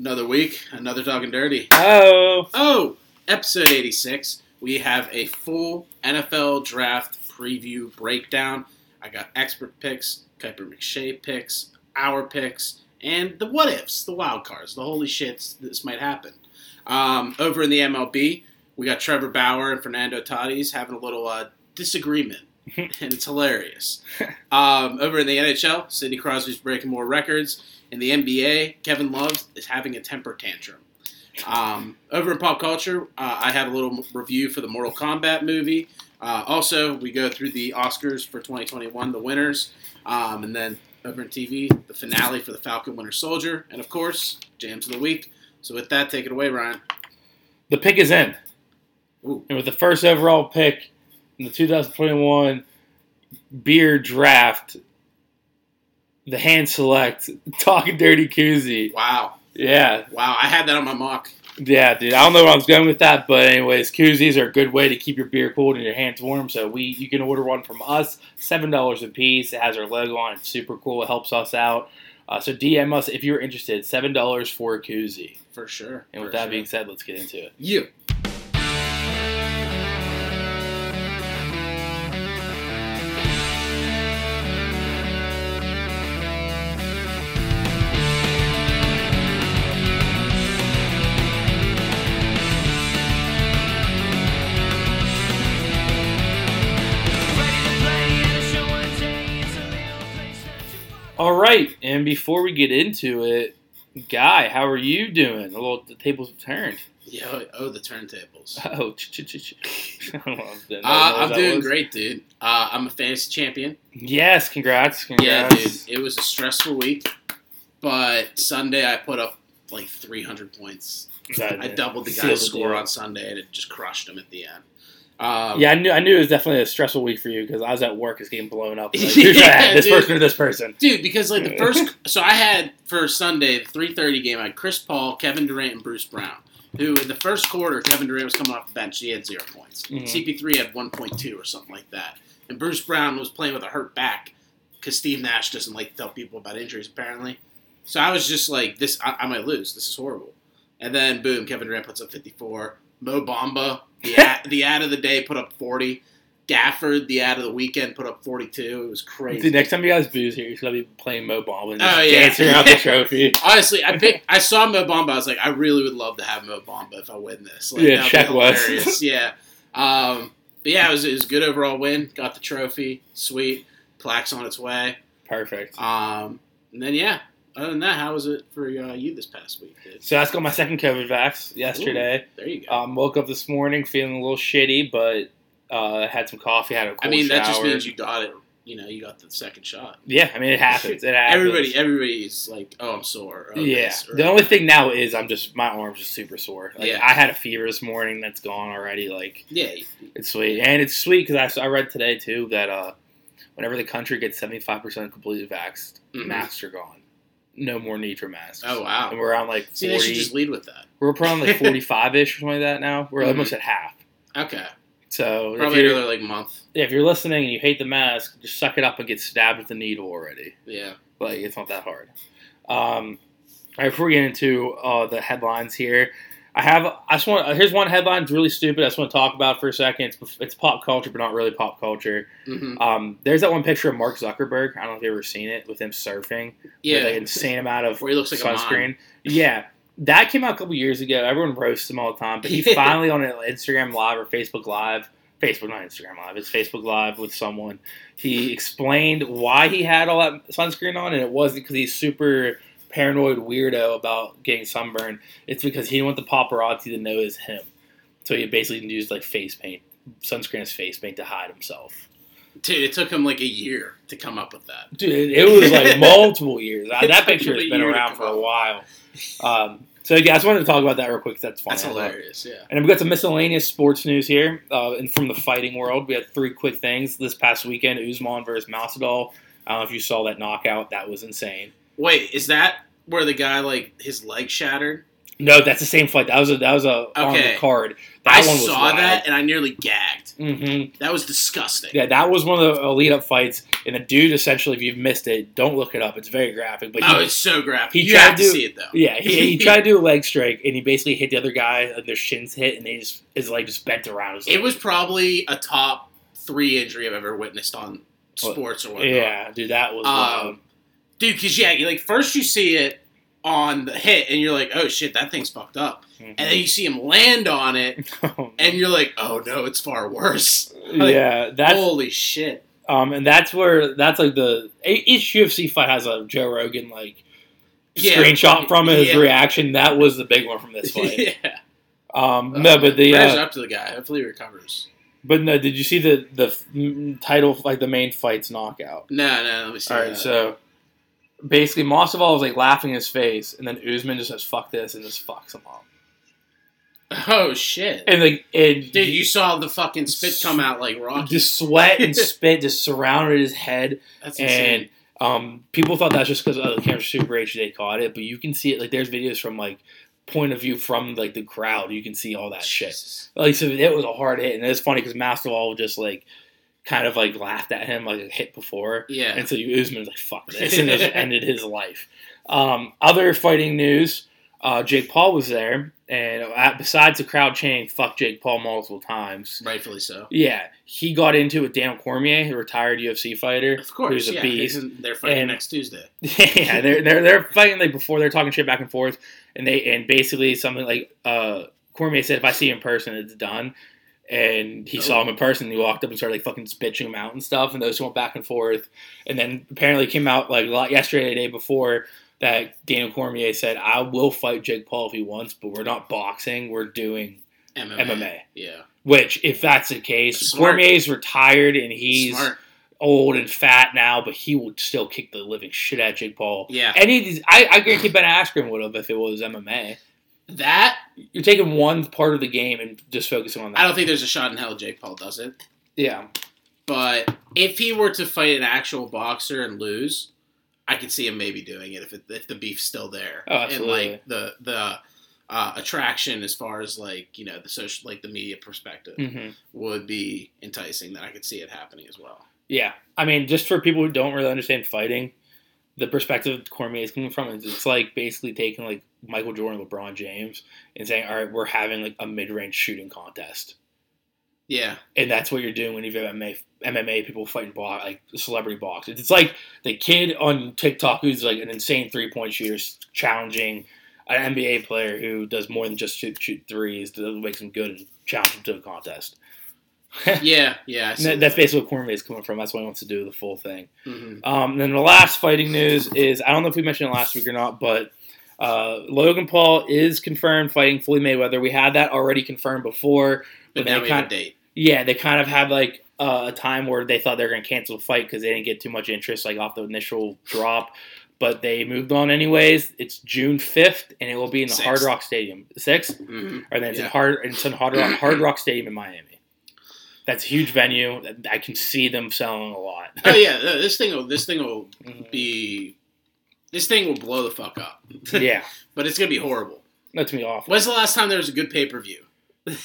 Another week, another talking dirty. Oh, Oh, episode 86. We have a full NFL draft preview breakdown. I got expert picks, Kiper McShay picks, our picks, and the what ifs, the wild cards, the holy shits, this might happen. Um, over in the MLB, we got Trevor Bauer and Fernando Tatis having a little uh, disagreement, and it's hilarious. Um, over in the NHL, Sidney Crosby's breaking more records. In the NBA, Kevin Love is having a temper tantrum. Um, over in pop culture, uh, I have a little review for the Mortal Kombat movie. Uh, also, we go through the Oscars for 2021, the winners, um, and then over in TV, the finale for the Falcon Winter Soldier, and of course, jams of the week. So with that, take it away, Ryan. the pick is in. Ooh. And with the first overall pick in the 2021 beer draft, the hand select talking dirty koozie. Wow, Yeah, wow, I had that on my mock. yeah, dude. I don't know where I was going with that, but anyways, koozies are a good way to keep your beer cold and your hands warm. So we, you can order one from us, seven dollars a piece. It has our logo on. It's super cool. It helps us out. Uh, so DM us if you're interested. Seven dollars for a koozie. For sure. And with for that sure. being said, let's get into it. you. All right, and before we get into it, Guy, how are you doing? A little, the tables have turned. Yo, oh, the turntables. Oh, ch ch ch ch. I don't know if that- Uh, I'm doing was. great, dude. Uh, I'm a fantasy champion. Yes, congrats, Yeah, dude. It was a stressful week, but Sunday I put up like 300 points. That- I doubled the guy's score on Sunday, and it just crushed him at the end. Um, Yeah, I knew I knew it was definitely a stressful week for you because I was at work, it's getting blown up. Like, Yeah, this dude. person or this person? dude. Because like the first, so I had for Sunday the 3:30 game. I had Chris Paul, Kevin Durant, and Bruce Brown. Who in the first quarter, Kevin Durant was coming off the bench. He had zero points. Mhm. CP3 had 1.2 or something like that. And Bruce Brown was playing with a hurt back because Steve Nash doesn't like to tell people about injuries apparently. So I was just like, this, I, I might lose. This is horrible. And then boom, Kevin Durant puts up 54. Mo Bamba, the ad, the ad of the day, put up 40. Gafford, the ad of the weekend, put up 42. It was crazy. Dude, next time you guys booze here, he's gonna be playing Mo Ball and Oh, yeah. dancing around the trophy. Honestly, I picked, I saw Mo Bamba. I was like, I really would love to have Mo Bamba if I win this. Like, Yeah, check hilarious. yeah. Um, but yeah, it was, it was a good overall win. Got the trophy. Sweet. Plaque's on its way. Perfect. Um, and then yeah. Other than that, how was it for uh, you this past week? Dude? So I just got my second COVID vax yesterday. There you go. Um, woke up this morning feeling a little shitty, but uh, had some coffee, had a cold I mean, that just means you got it. You know, you got the second shot. Yeah, I mean it happens. It happens. Everybody, everybody's like, "Oh, I'm sore." Oh, yeah. this, The only thing now is I'm just my arms just super sore. Like Yeah. I had a fever this morning that's gone already. Like yeah, it's sweet and it's sweet because I, I read today too that uh, whenever the country gets 75 percent completely vaxxed, Mhm. masks are gone. No more need for masks. Oh wow. And we're on like 40, See, they should just lead with that. we're probably like 45 ish or something like that now. We're Mhm. almost at half. Okay, So probably another like month. yeah, if you're listening and you hate the mask, just suck it up and get stabbed with the needle already. Yeah. Like it's not that hard. Um, all right, before we get into uh, the headlines here, I have I just want here's one headline. It's really stupid. I just want to talk about for a second. It's, it's pop culture, but not really pop culture. hmm Um, there's that one picture of Mark Zuckerberg. I don't know if you've ever seen it with him surfing. Yeah. with, like insane amount of Where he looks like a sunscreen. Yeah, that came out a couple years ago. Everyone roasts him all the time, but he finally on an Instagram Live or Facebook Live. Facebook, not Instagram Live. It's Facebook Live with someone. He explained why he had all that sunscreen on, and it wasn't because he's super paranoid weirdo about getting sunburned. It's because he didn't want the paparazzi to know it's him. So he basically used like face paint, sunscreen as face paint to hide himself. Dude, it took him like a year to come up with that. Dude, it, was like multiple years. That picture has been around for a while. Um, so yeah, I just wanted to talk about that real quick. 'cause That's funny. That's I love it. hilarious. Yeah. And we've got some miscellaneous sports news here. Uh, and from the fighting world, we had three quick things this past weekend: Usman versus Masvidal. I don't know if you saw that knockout. That was insane. Wait, is that where the guy like his leg shattered? No, that's the same fight. That was a that was a on the card. That I one was saw wild. that and I nearly gagged. hmm That was disgusting. Yeah, that was one of the lead up fights, and the dude essentially, if you've missed it, don't look it up. It's very graphic. But he, oh, it's so graphic. he you tried have to to- see it though. yeah, he, he tried to do a leg strike, and he basically hit the other guy, and their shins hit, and they just his leg just bent around. His It was probably a top three injury I've ever witnessed on sports or whatnot. yeah, dude, that was wild. Um, dude, because yeah, you like first you see it on the hit, and you're like, oh shit, that thing's fucked up, Mhm. and then you see him land on it, and you're like, oh no, it's far worse. yeah, that's Holy shit. um, and that's where that's like the each UFC fight has a Joe Rogan like Yeah. screenshot from it, his Yeah. reaction. That was the big one from this fight. yeah. Um, no, but the uh, up to the guy. Hopefully he recovers. but no, did you see the the title like the main fight's knockout? No, no, let me see. All right, that. so basically, Masvidal was like laughing in his face, and then Usman just says "fuck this" and just fucks him up. oh shit, And like, and dude, you saw the fucking spit come out like Rocky. just sweat and spit just surrounded his head, That's and insane. um, people thought that's just because oh, the camera's super HD they caught it, but you can see it. Like, there's videos from like point of view from like the crowd. You can see all that shit. Like, so it was a hard hit, and it's funny because Masvidal just like kind of like laughed at him like a hit before. Yeah. And so Usman was like, fuck this, and just ended his life. Um, other fighting news uh, Jake Paul was there, and uh, besides the crowd chanting, fuck Jake Paul multiple times, Rightfully so. yeah, he got into it with Daniel Cormier, a retired UFC fighter. Of course, Who's a yeah. beast. They're fighting And- next Tuesday. yeah, they're, they're, they're fighting like before, they're talking shit back and forth, and they and basically something like uh, Cormier said, if I see you in person, it's done. And he saw oh. him in person. And he walked up and started like fucking bitching him out and stuff. And those went back and forth. And then apparently came out like a lot yesterday, the day before, that Daniel Cormier said, "I will fight Jake Paul if he wants, but we're not boxing. We're doing MMA. MMA." Yeah. Which, if that's the case, Smart. Cormier's retired and he's Smart. old and fat now, but he would still kick the living shit out of Jake Paul. Yeah. and he, I, I guarantee Ben Askren would have if it was MMA. That You're taking one part of the game and just focusing on that. I don't think there's a shot in hell Jake Paul does it. Yeah, But if he were to fight an actual boxer and lose, I could see him maybe doing it if it, if the beef's still there Oh, and like the the uh, attraction as far as like you know the social like the media perspective hmm would be enticing. Then I could see it happening as well. yeah. I mean, just for people who don't really understand fighting, the perspective Cormier is coming from is it's like basically taking like Michael Jordan, LeBron James, and saying, "All right, we're having like a mid-range shooting contest." Yeah, and that's what you're doing when you have MMA, MMA people fighting bo- like celebrity boxers. It's like the kid on TikTok who's like an insane three point shooter challenging an NBA player who does more than just shoot, shoot threes to make them good and challenge him to a contest. yeah, yeah. I And see that- that's basically what Cormier is coming from. That's why he wants to do the full thing. hmm Um, then the last fighting news is I don't know if we mentioned it last week or not, but uh, Logan Paul is confirmed fighting Floyd Mayweather. We had that already confirmed before, But they now we kind have a date. yeah, they kind of had like uh, a time where they thought they were going to cancel the fight because they didn't get too much interest like off the initial drop, but they moved on anyways. It's June fifth, and it will be in the Sixth. Hard Rock Stadium. Sixth, hmm or then it's in Hard it's in Hard Rock, Hard Rock Stadium in Miami. That's a huge venue. I can see them selling a lot. Oh yeah, th- this thing will this thing will Mhm. be this thing will blow the fuck up. yeah, but it's gonna be horrible. that's me awful. When's the last time there was a good pay per view?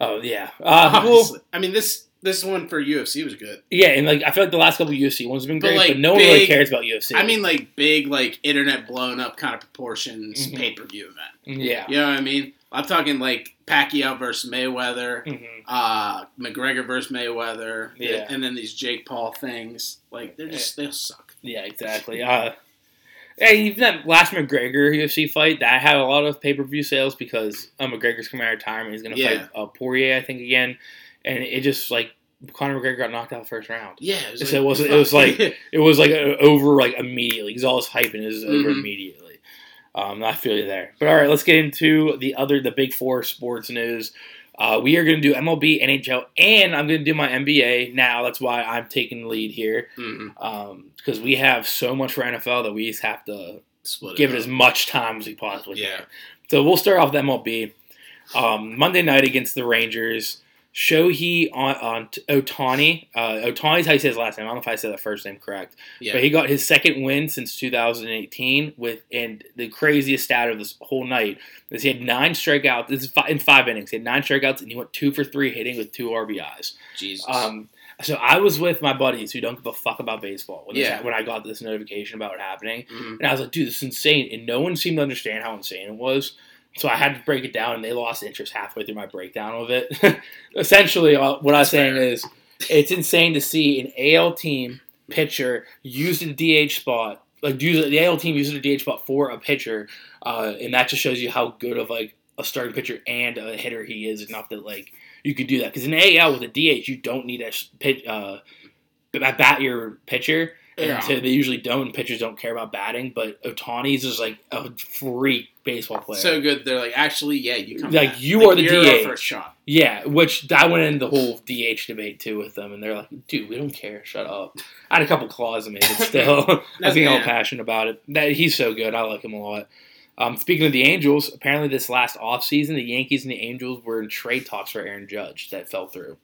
Oh yeah, uh, well, I mean this this one for UFC was good. yeah, and like I feel like the last couple UFC ones have been But, great, but, like, no one really cares about UFC. I mean like big like internet blown up kind of proportions Mhm. pay per view event. yeah. You know what I mean? I'm talking like Pacquiao versus Mayweather, Mhm. uh, McGregor versus Mayweather, Yeah. and then these Jake Paul things. Like they're just they'll suck. Yeah, exactly. Uh, yeah, even that last McGregor UFC fight that had a lot of pay per view sales because uh, McGregor's coming out of retirement. He's going to Yeah. fight uh, Poirier, I think, again, and it just like Conor McGregor got knocked out first round. Yeah, it was, So it wasn't- it was like- It was like over like immediately because all this hype and it was over Mhm. immediately. Um, I feel you there. But all right, let's get into the other the big four sports news. Uh, we are going to do MLB, NHL, and I'm going to do my NBA now. That's why I'm taking the lead here because we have so much for NFL that we just have to split give it up. as much time as we possibly Yeah. can. So we'll start off with MLB. Um, Monday night against the Rangers. Shohei on, on Ohtani. Uh, Ohtani's how you say his last name. I don't know if I said the first name correct. Yeah. But he got his second win since 2018 with and the craziest stat of this whole night is he had nine strikeouts. This is fi- in five innings. He had nine strikeouts and he went two for three hitting with two RBIs. Jesus. Um, so I was with my buddies who don't give a fuck about baseball when, this- Yeah. when I got this notification about it happening, Mhm. and I was like, dude, this is insane, and no one seemed to understand how insane it was. So I had to break it down, and they lost interest halfway through my breakdown of it. Essentially, uh, what I was saying is, it's insane to see an AL team pitcher use the DH spot, like use the AL team use the DH spot for a pitcher, uh, and that just shows you how good of like a starting pitcher and a hitter he is. Not that like you could do that because in AL with a DH you don't need a pitch, uh, bat bat your pitcher. And Yeah. so they usually don't. Pitchers don't care about batting, but Ohtani's is like a freak baseball player. so good. They're like, actually, yeah, you come. Like, back. you are the DH. first shot. Yeah, which I went in the whole DH debate too with them, and they're like, "Dude, we don't care. Shut up." I had a couple claws in me, but still, I was getting all passionate about it. That he's so good. I like him a lot. Um, speaking of the Angels, apparently this last offseason, the Yankees and the Angels were in trade talks for Aaron Judge that fell through.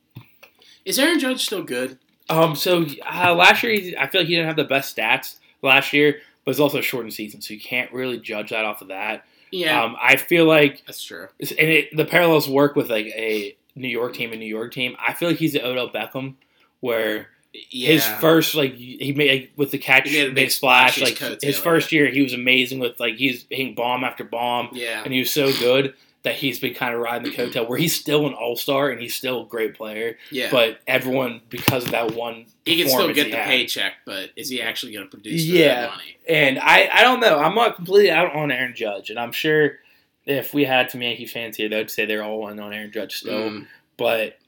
Is Aaron Judge still good? Um, so uh, last year, he- I feel like he didn't have the best stats last year, but it's also a shortened season, so you can't really judge that off of that. Yeah, Um, I feel like that's true. and it, the parallels work with like a New York team and New York team. I feel like he's the Odell Beckham, where Yeah. his first like he made like, with the catch He made a big big splash. Like his his first year, he was amazing with like he's hitting bomb after bomb, Yeah. and he was so good that he's been kind of riding the coattail. Where he's still an all star and he's still a great player, Yeah. but everyone because of that one he can still get the had. paycheck, but is he actually going to produce Yeah. that money? And I, I don't know. I'm not completely out on Aaron Judge, and I'm sure if we had some Yankee fans here, they'd say they're all in on Aaron Judge still. Mm. But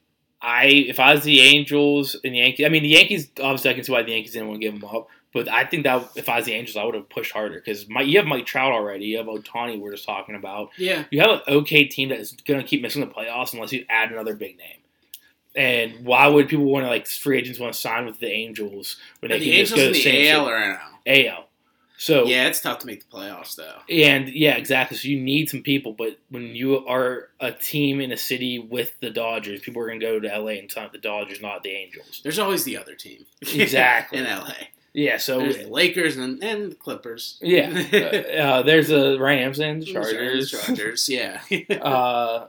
I, if I was the Angels and the Yankees, I mean the Yankees. Obviously, I can see why the Yankees didn't want to give him up. But I think that if I was the Angels, I would have pushed harder because you have Mike Trout already. You have Ohtani. We're just talking about. Yeah. You have an okay team that is going to keep missing the playoffs unless you add another big name. And why would people want to like free agents want to sign with the Angels when they the can just go to the the AL or NL? AL? So Yeah, it's tough to make the playoffs though. and yeah, exactly. So you need some people, but when you are a team in a city with the Dodgers, people are going to go to LA and sign with the Dodgers, not the Angels. There's always the other team. Exactly. in LA. Yeah, so There's the Lakers and, and the Clippers. yeah, uh, uh, there's the Rams and the Chargers. Chargers, yeah. Uh,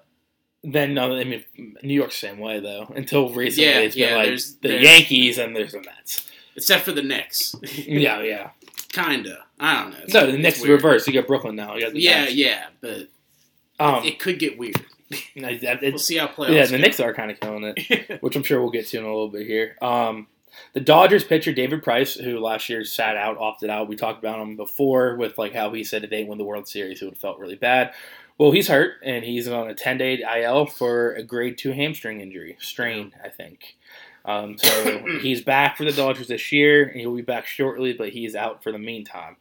then no, I mean New York's the same way though. Until recently, Yeah, it's been like there's- the there's- Yankees and there's the Mets. Except for the Knicks. Yeah, yeah. Kinda. I don't know. It's- No, the Knicks reverse. You got Brooklyn now. You got the Yeah, Nets. yeah, but Um, it could get weird. We'll see how playoffs yeah, the go. Knicks are kind of killing it. which I'm sure we'll get to in a little bit here. Um, the Dodgers pitcher David Price, who last year sat out, opted out. We talked about him before with like how he said if they win the World Series, it would have felt really bad. Well, he's hurt and he's on a 10 day IL for a grade two hamstring injury, strain, I think. Um, so he's back for the Dodgers this year, and he'll be back shortly, but he's out for the meantime.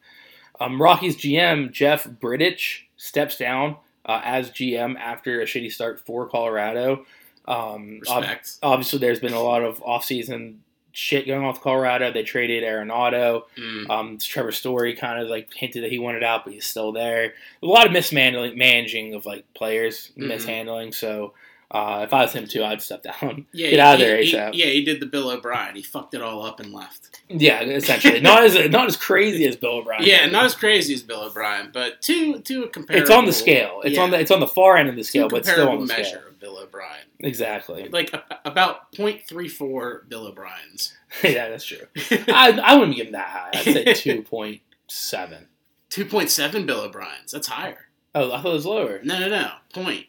Um, Rockies GM Jeff Bridich steps down uh, as GM after a shitty start for Colorado. Um, ob- Respect. obviously, there's been a lot of offseason shit going with Colorado. They traded Arenado. Mm. Um, Trevor Story kind of like hinted that he wanted out, but he's still there. A lot of mismanaging managing of like players, Mhm. mishandling. So uh, if I was him too, I'd step down. Yeah, Get out of he- there he- ASAP. yeah, he did the Bill O'Brien. He fucked it all up and left. Yeah, essentially, not as not as crazy as Bill O'Brien. Yeah, not as crazy as Bill O'Brien, but to to a comparable. It's on the scale. It's on the it's on the far end of the scale, but still on the measure scale. Of Bill O'Brien. Exactly. Like about 0.34 Bill O'Briens. yeah, that's true. I, I wouldn't give him that high. I'd say two point seven. 2.7 Bill O'Briens. That's higher. Oh, I thought it was lower. No, no, no. Point.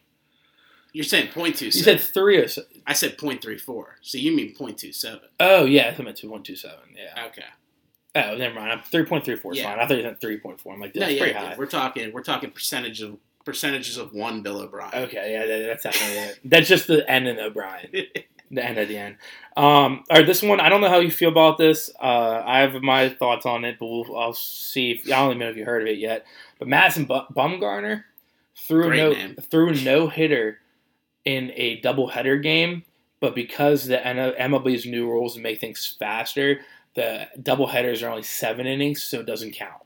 You're saying 0.27. You said three or so. I said 0.34. So you mean 0.27. Oh yeah, I meant two point two seven. Yeah. Okay. Oh, never mind. I'm three point three four is Yeah. fine. I thought you said three point four. I'm like, No, yeah, pretty yeah, high. we're talking we're talking percentage of percentages of one Bill O'Brien. Okay, yeah, that, that's definitely it. That's just the end of O'Brien. the end of the end. Um, all right, this one, I don't know how you feel about this. Uh, I have my thoughts on it, but we'll, I'll see. If, I don't even know if you heard of it yet. But Madison Bu- Bumgarner threw no threw a no hitter in a doubleheader game, but because the N- MLB's new rules make things faster, the doubleheaders are only seven innings, so it doesn't count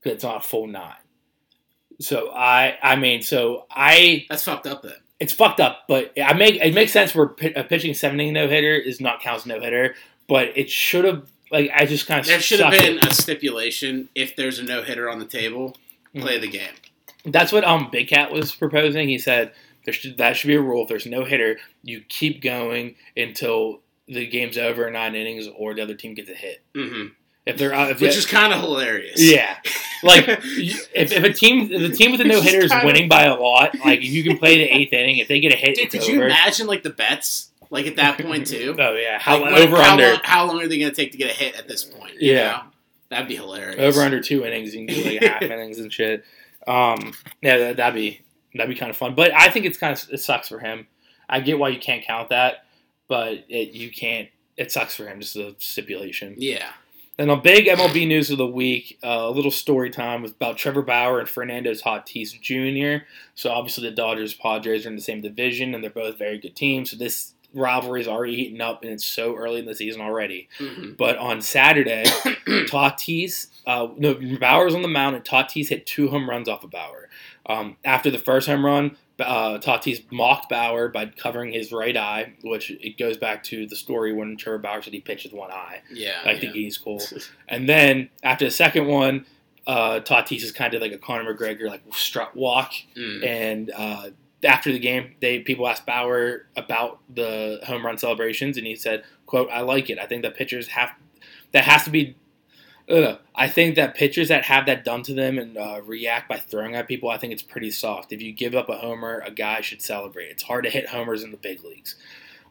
because it's not a full nine. So I, I mean, so I That's fucked up then. it's fucked up. But I make it makes sense where pi- a pitching seven inning no hitter is not counts no hitter, but it should have like I just kind of There should have been a stipulation if there's a no hitter on the table, play the game. That's what um Big Cat was proposing. He said there should that should be a rule. If there's no hitter, you keep going until the game's over nine innings or the other team gets a hit. hmm If they're uh, if Which is kind of hilarious. yeah, like if, if a team the team with the no hitter is winning by a lot, like if you can play the eighth inning, if they get a hit, Dude, it's could over. you imagine like the bets like at that point too? Oh yeah, how Like, what- over how under Long, how long are they going to take to get a hit at this point? you Yeah. know? that'd be hilarious. over under two innings, you can do like half innings and shit. Um, yeah, that, that'd be that'd be kind of fun. But I think it's kind of it sucks for him. I get why you can't count that, but it, you can't. It sucks for him. Just a stipulation. Yeah. And a big MLB news of the week, uh, a little story time was about Trevor Bauer and Fernando Tatis Jr. So obviously the Dodgers Padres are in the same division, and they're both very good teams. So this rivalry is already heating up, and it's so early in the season already. Mhm. But on Saturday, Tatis, uh, no, Bauer's on the mound, and Tatis hit two home runs off of Bauer. Um, after the first home run, uh, Tatis mocked Bauer by covering his right eye, which it goes back to the story when Trevor Bauer said he pitched with one eye. Yeah. I think he's cool. And then after the second one, uh, Tatis is kind of like a Conor McGregor like strut walk. Mm. And uh, after the game, they people asked Bauer about the home run celebrations, and he said, "quote I like it. I think that pitchers have that has to be." I think that pitchers that have that done to them and uh, react by throwing at people, I think it's pretty soft. If you give up a homer, a guy should celebrate. It's hard to hit homers in the big leagues.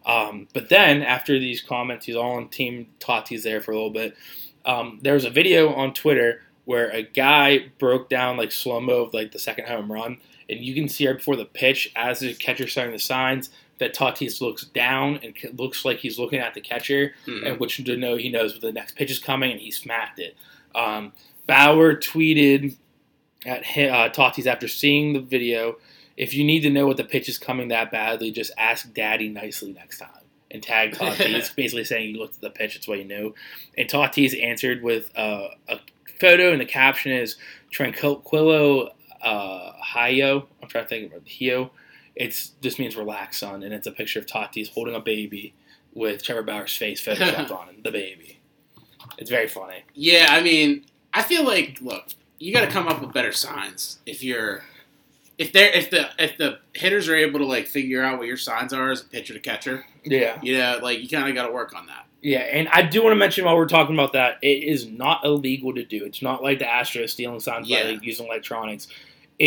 Um, but then after these comments, he's all on Team Tatis there for a little bit. Um, there was a video on Twitter where a guy broke down like slow mo of like the second home run, and you can see right before the pitch as the catcher starting the signs that Tatis looks down and looks like he's looking at the catcher, Mhm. and which to know he knows the next pitch is coming, and he smacked it. Um, Bauer tweeted at uh, Tatis after seeing the video, "If you need to know what the pitch is coming that badly, just ask Daddy nicely next time." And tag Tatis, basically saying you looked at the pitch, it's what you knew. And Tatis answered with uh, a photo, and the caption is Tranquillo uh, Hio. I'm trying to think of it. Hio. It's just means relax, son, and it's a picture of Tatis holding a baby with Trevor Bauer's face photoshopped on it, the baby. It's very funny. Yeah, I mean, I feel like look, you got to come up with better signs if you're if they're if the if the hitters are able to like figure out what your signs are as a pitcher to catcher, Yeah. you know, like you kind of got to work on that. Yeah, and I do want to mention while we're talking about that, it is not illegal to do. It's not like the Astros stealing signs Yeah. by like using electronics.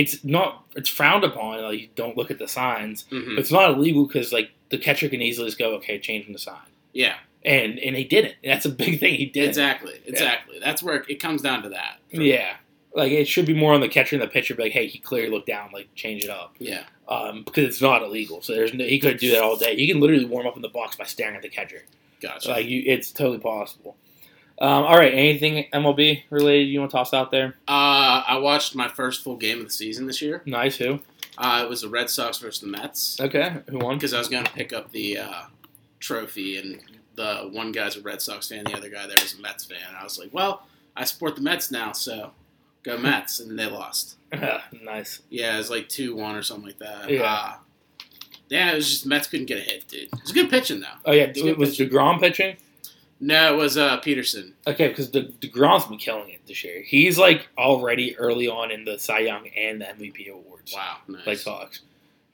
It's not. It's frowned upon. Like you don't look at the signs. Mhm. But it's not illegal because like the catcher can easily just go, okay, changing the sign, Yeah, and and he did it That's a big thing. He did. exactly, exactly. That's where it, it comes down to that. Yeah, like it should be more on the catcher and the pitcher. Be like, hey, he clearly looked down. Like change it up. Yeah, Um, because it's not illegal. So there's no, he could do that all day. He can literally warm up in the box by staring at the catcher. gotcha. Like you, it's totally possible. Um, all right, anything MLB related you want to toss out there? uh, I watched my first full game of the season this year. Nice. Who? Uh, it was the Red Sox versus the Mets Okay. Who won? because I was going to pick up the uh, trophy, and the one guy's a Red Sox fan, the other guy there was a Mets fan. I was like, well, I support the Mets now, so go Mets, and they lost. nice. Yeah, it was like two one or something like that. Yeah. Uh, yeah, it was just Mets couldn't get a hit, dude. It was good pitching though. Oh yeah, It's good was Degrom pitching? No, it was uh, Peterson. Okay, because De- Degrom's been killing it this year. He's like already early on in the Cy Young and the MVP awards. Wow, nice. Like Sox,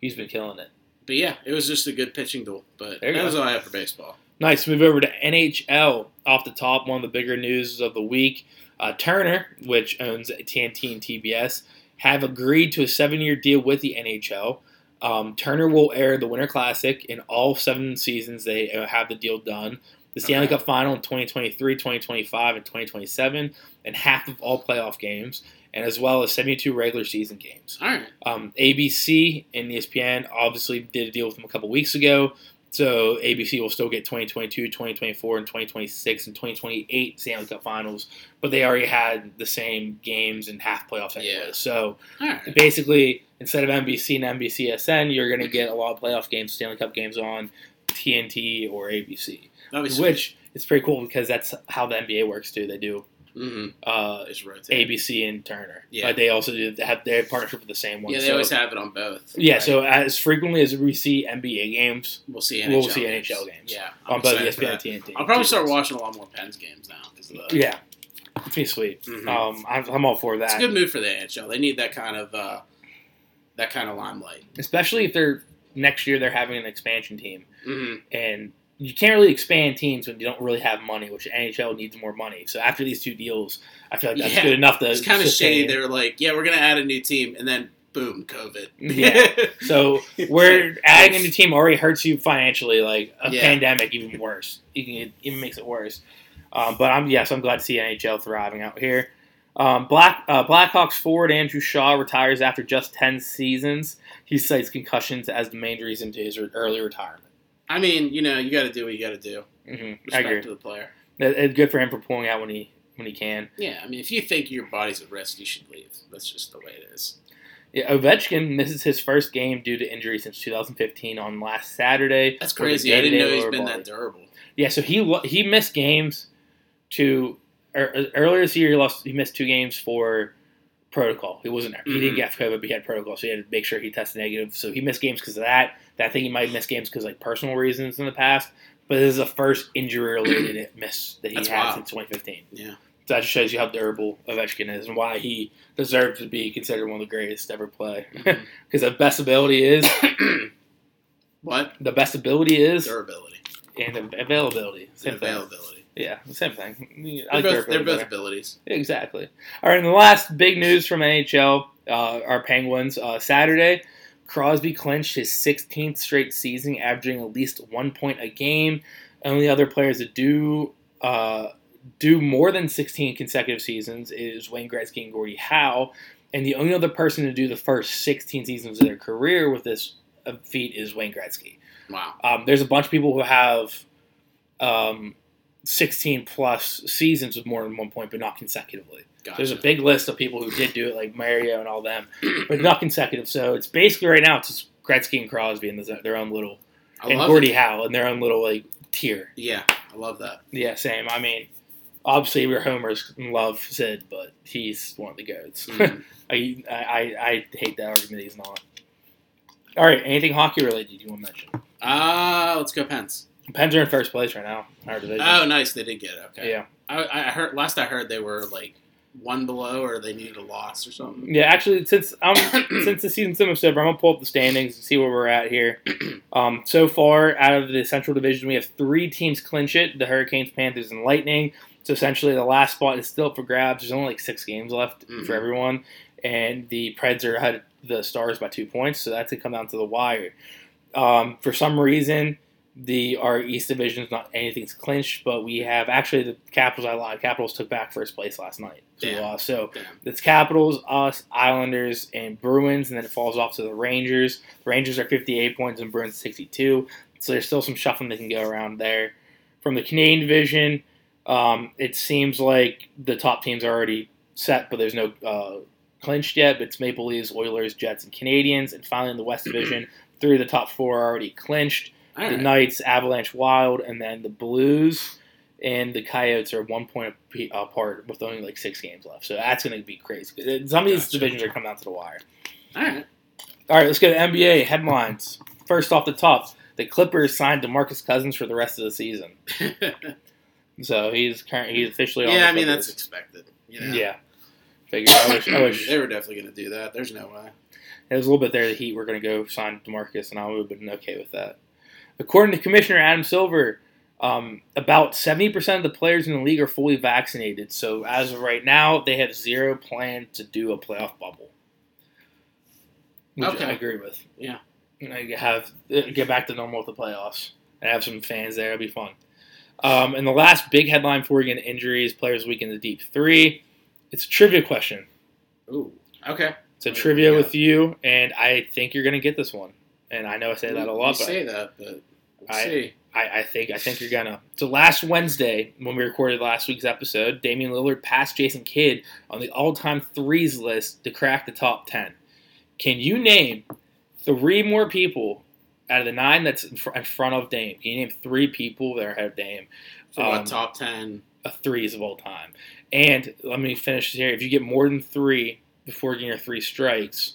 he's been killing it. but yeah, it was just a good pitching duel. But that go. was all I have for baseball. Nice. Move over to NHL. Off the top, one of the bigger news of the week: uh, Turner, which owns TNT and TBS, have agreed to a seven-year deal with the NHL. Um, Turner will air the Winter Classic in all seven seasons. They uh, have the deal done. The Stanley. Cup Final in 2023, 2025, and 2027, and half of all playoff games, and as well as 72 regular season games. All right. Um, ABC and ESPN obviously did a deal with them a couple weeks ago. So ABC will still get 2022, 2024, and 2026 and 2028 Stanley Cup Finals, but they already had the same games and half playoffs anyway. Yeah. So right. basically, instead of NBC and NBCSN, you're going to get a lot of playoff games, Stanley Cup games on TNT or ABC, Sweet. which is pretty cool because that's how the NBA works too. They do Mm-hmm. uh, It's. ABC and Turner. Yeah. But they also do they have their partnership with the same one. Yeah, they so- always have it on both. Yeah, Right. so as frequently as we see NBA games we'll see. NHL we'll see games. NHL games. Yeah, I'm on both ESPN and TNT. I'll probably start watching a lot more Pens games now. the- Yeah, it's be sweet. Mhm. Um, I'm, I'm all for that. It's a good move for the NHL. They need that kind of uh, that kind of limelight. especially if they're next year they're having an expansion team, Mm-hmm. and you can't really expand teams when you don't really have money, which NHL needs more money. So after these two deals, I feel like that's Yeah. good enough to. It's kind of shady. They're like, "Yeah, we're gonna add a new team," and then boom, COVID. Yeah. So we're adding a new team already hurts you financially. Like a Yeah. pandemic, even worse. It even makes it worse. Um, but I'm yes, I'm glad to see NHL thriving out here. Um, Black uh, Blackhawks forward Andrew Shaw retires after just ten seasons. He cites concussions as the main reason to his early retirement. I mean, you know, you got to do what you got to do. hmm I Respect agree. to the player. It's good for him for pulling out when he when he can. Yeah, I mean, if you think your body's at risk, you should leave. That's just the way it is. Yeah, Ovechkin misses his first game due to injury since 2015 on last Saturday. That's crazy. I didn't know he's been body. that durable. Yeah, so he he missed games to er, earlier this year. He lost. He missed two games for protocol. He wasn't. He Mhm. didn't get COVID, but he had protocol, so he had to make sure he tested negative. So he missed games because of that. That think he might miss games because like personal reasons in the past. But this is the first injury related miss that he That's had wild. since 2015. Yeah. So that just shows you how durable Ovechkin is and why he deserves to be considered one of the greatest to ever play. Because the best ability is what? the best ability is Durability. and availability. Same thing. Availability. Yeah, same thing. They're like both, they're both abilities. Exactly. All right, and the last big news from NHL, uh, our Penguins. Uh, Saturday, Crosby clinched his 16th straight season, averaging at least one point a game. Only other players that do uh, do more than 16 consecutive seasons is Wayne Gretzky and Gordie Howe, and the only other person to do the first 16 seasons of their career with this uh, feat is Wayne Gretzky. Wow. Um, there's a bunch of people who have um, 16 plus seasons with more than one point, but not consecutively. Gotcha. There's a big list of people who did do it, like Mario and all them, but not consecutive. So it's basically right now it's just Gretzky and Crosby and their- own little, I and Gordie it. Howe and their own little like tier. Yeah, I love that. Yeah, same. I mean, obviously we're homers and love Sid, but he's one of the goats. Mhm. I, I I hate that argument. He's not. All right, anything hockey related you want to mention? Ah, let's go Pens. Pens are in first place right now. Our division. Oh, nice. They did get it. Okay. Yeah. I, I heard last I heard they were like one below or they needed a loss or something. Yeah, actually, since um since the season's almost over, I'm gonna pull up the standings and see where we're at here. Um, so far, out of the Central Division, we have three teams clinch it: the Hurricanes, Panthers, and Lightning. So essentially, the last spot is still for grabs. There's only like six games left Mhm. for everyone, and the Preds are ahead the Stars by two points. So that's gonna come down to the wire. Um, for some reason, the our East Division is not anything's clinched, but we have actually the Capitals. I lied. Capitals took back first place last night. So, we Damn. lost. so Damn. it's Capitals, us, Islanders, and Bruins, and then it falls off to the Rangers. The Rangers are 58 points and Bruins 62. So there's still some shuffling that can go around there. From the Canadian division, um, it seems like the top teams are already set, but there's no uh, clinched yet. But it's Maple Leafs, Oilers, Jets, and Canadiens. And finally, in the West Division, three of the top four are already clinched. The. Knights, Avalanche, Wild, and then the Blues and the Coyotes are one point apart with only like six games left. So that's going to be crazy. Uh, some of these Gotcha. divisions are coming down to the wire. All right. All right, let's go to NBA headlines. First off the top, the Clippers signed DeMarcus Cousins for the rest of the season. So he's current. He's officially on. yeah, I mean that's expected. You know? yeah. Figure. I wish. I wish. they were definitely going to do that. There's no way. It was a little bit there. The Heat were going to go sign Demarcus, and I would have been okay with that. According to Commissioner Adam Silver, um, about seventy percent of the players in the league are fully vaccinated. So as of right now, they have zero plan to do a playoff bubble. Which Okay. I agree with. Yeah. And I have uh, get back to normal with the playoffs and have some fans there. It'll be fun. Um, and the last big headline we get injuries, players week in the deep three. It's a trivia question. Ooh. Okay. It's a trivia got? with you, and I think you're going to get this one. And I know I say that a lot, but say that, but we'll I- see. I, I think I think you're gonna. So last Wednesday, when we recorded last week's episode, Damian Lillard passed Jason Kidd on the all-time threes list to crack the top ten. Can you name three more people out of the nine that's in, fr- in front of Dame? Can you name three people that are ahead of Dame? For Um, top ten uh, threes of all time. And let me finish here. If you get more than three before getting your three strikes,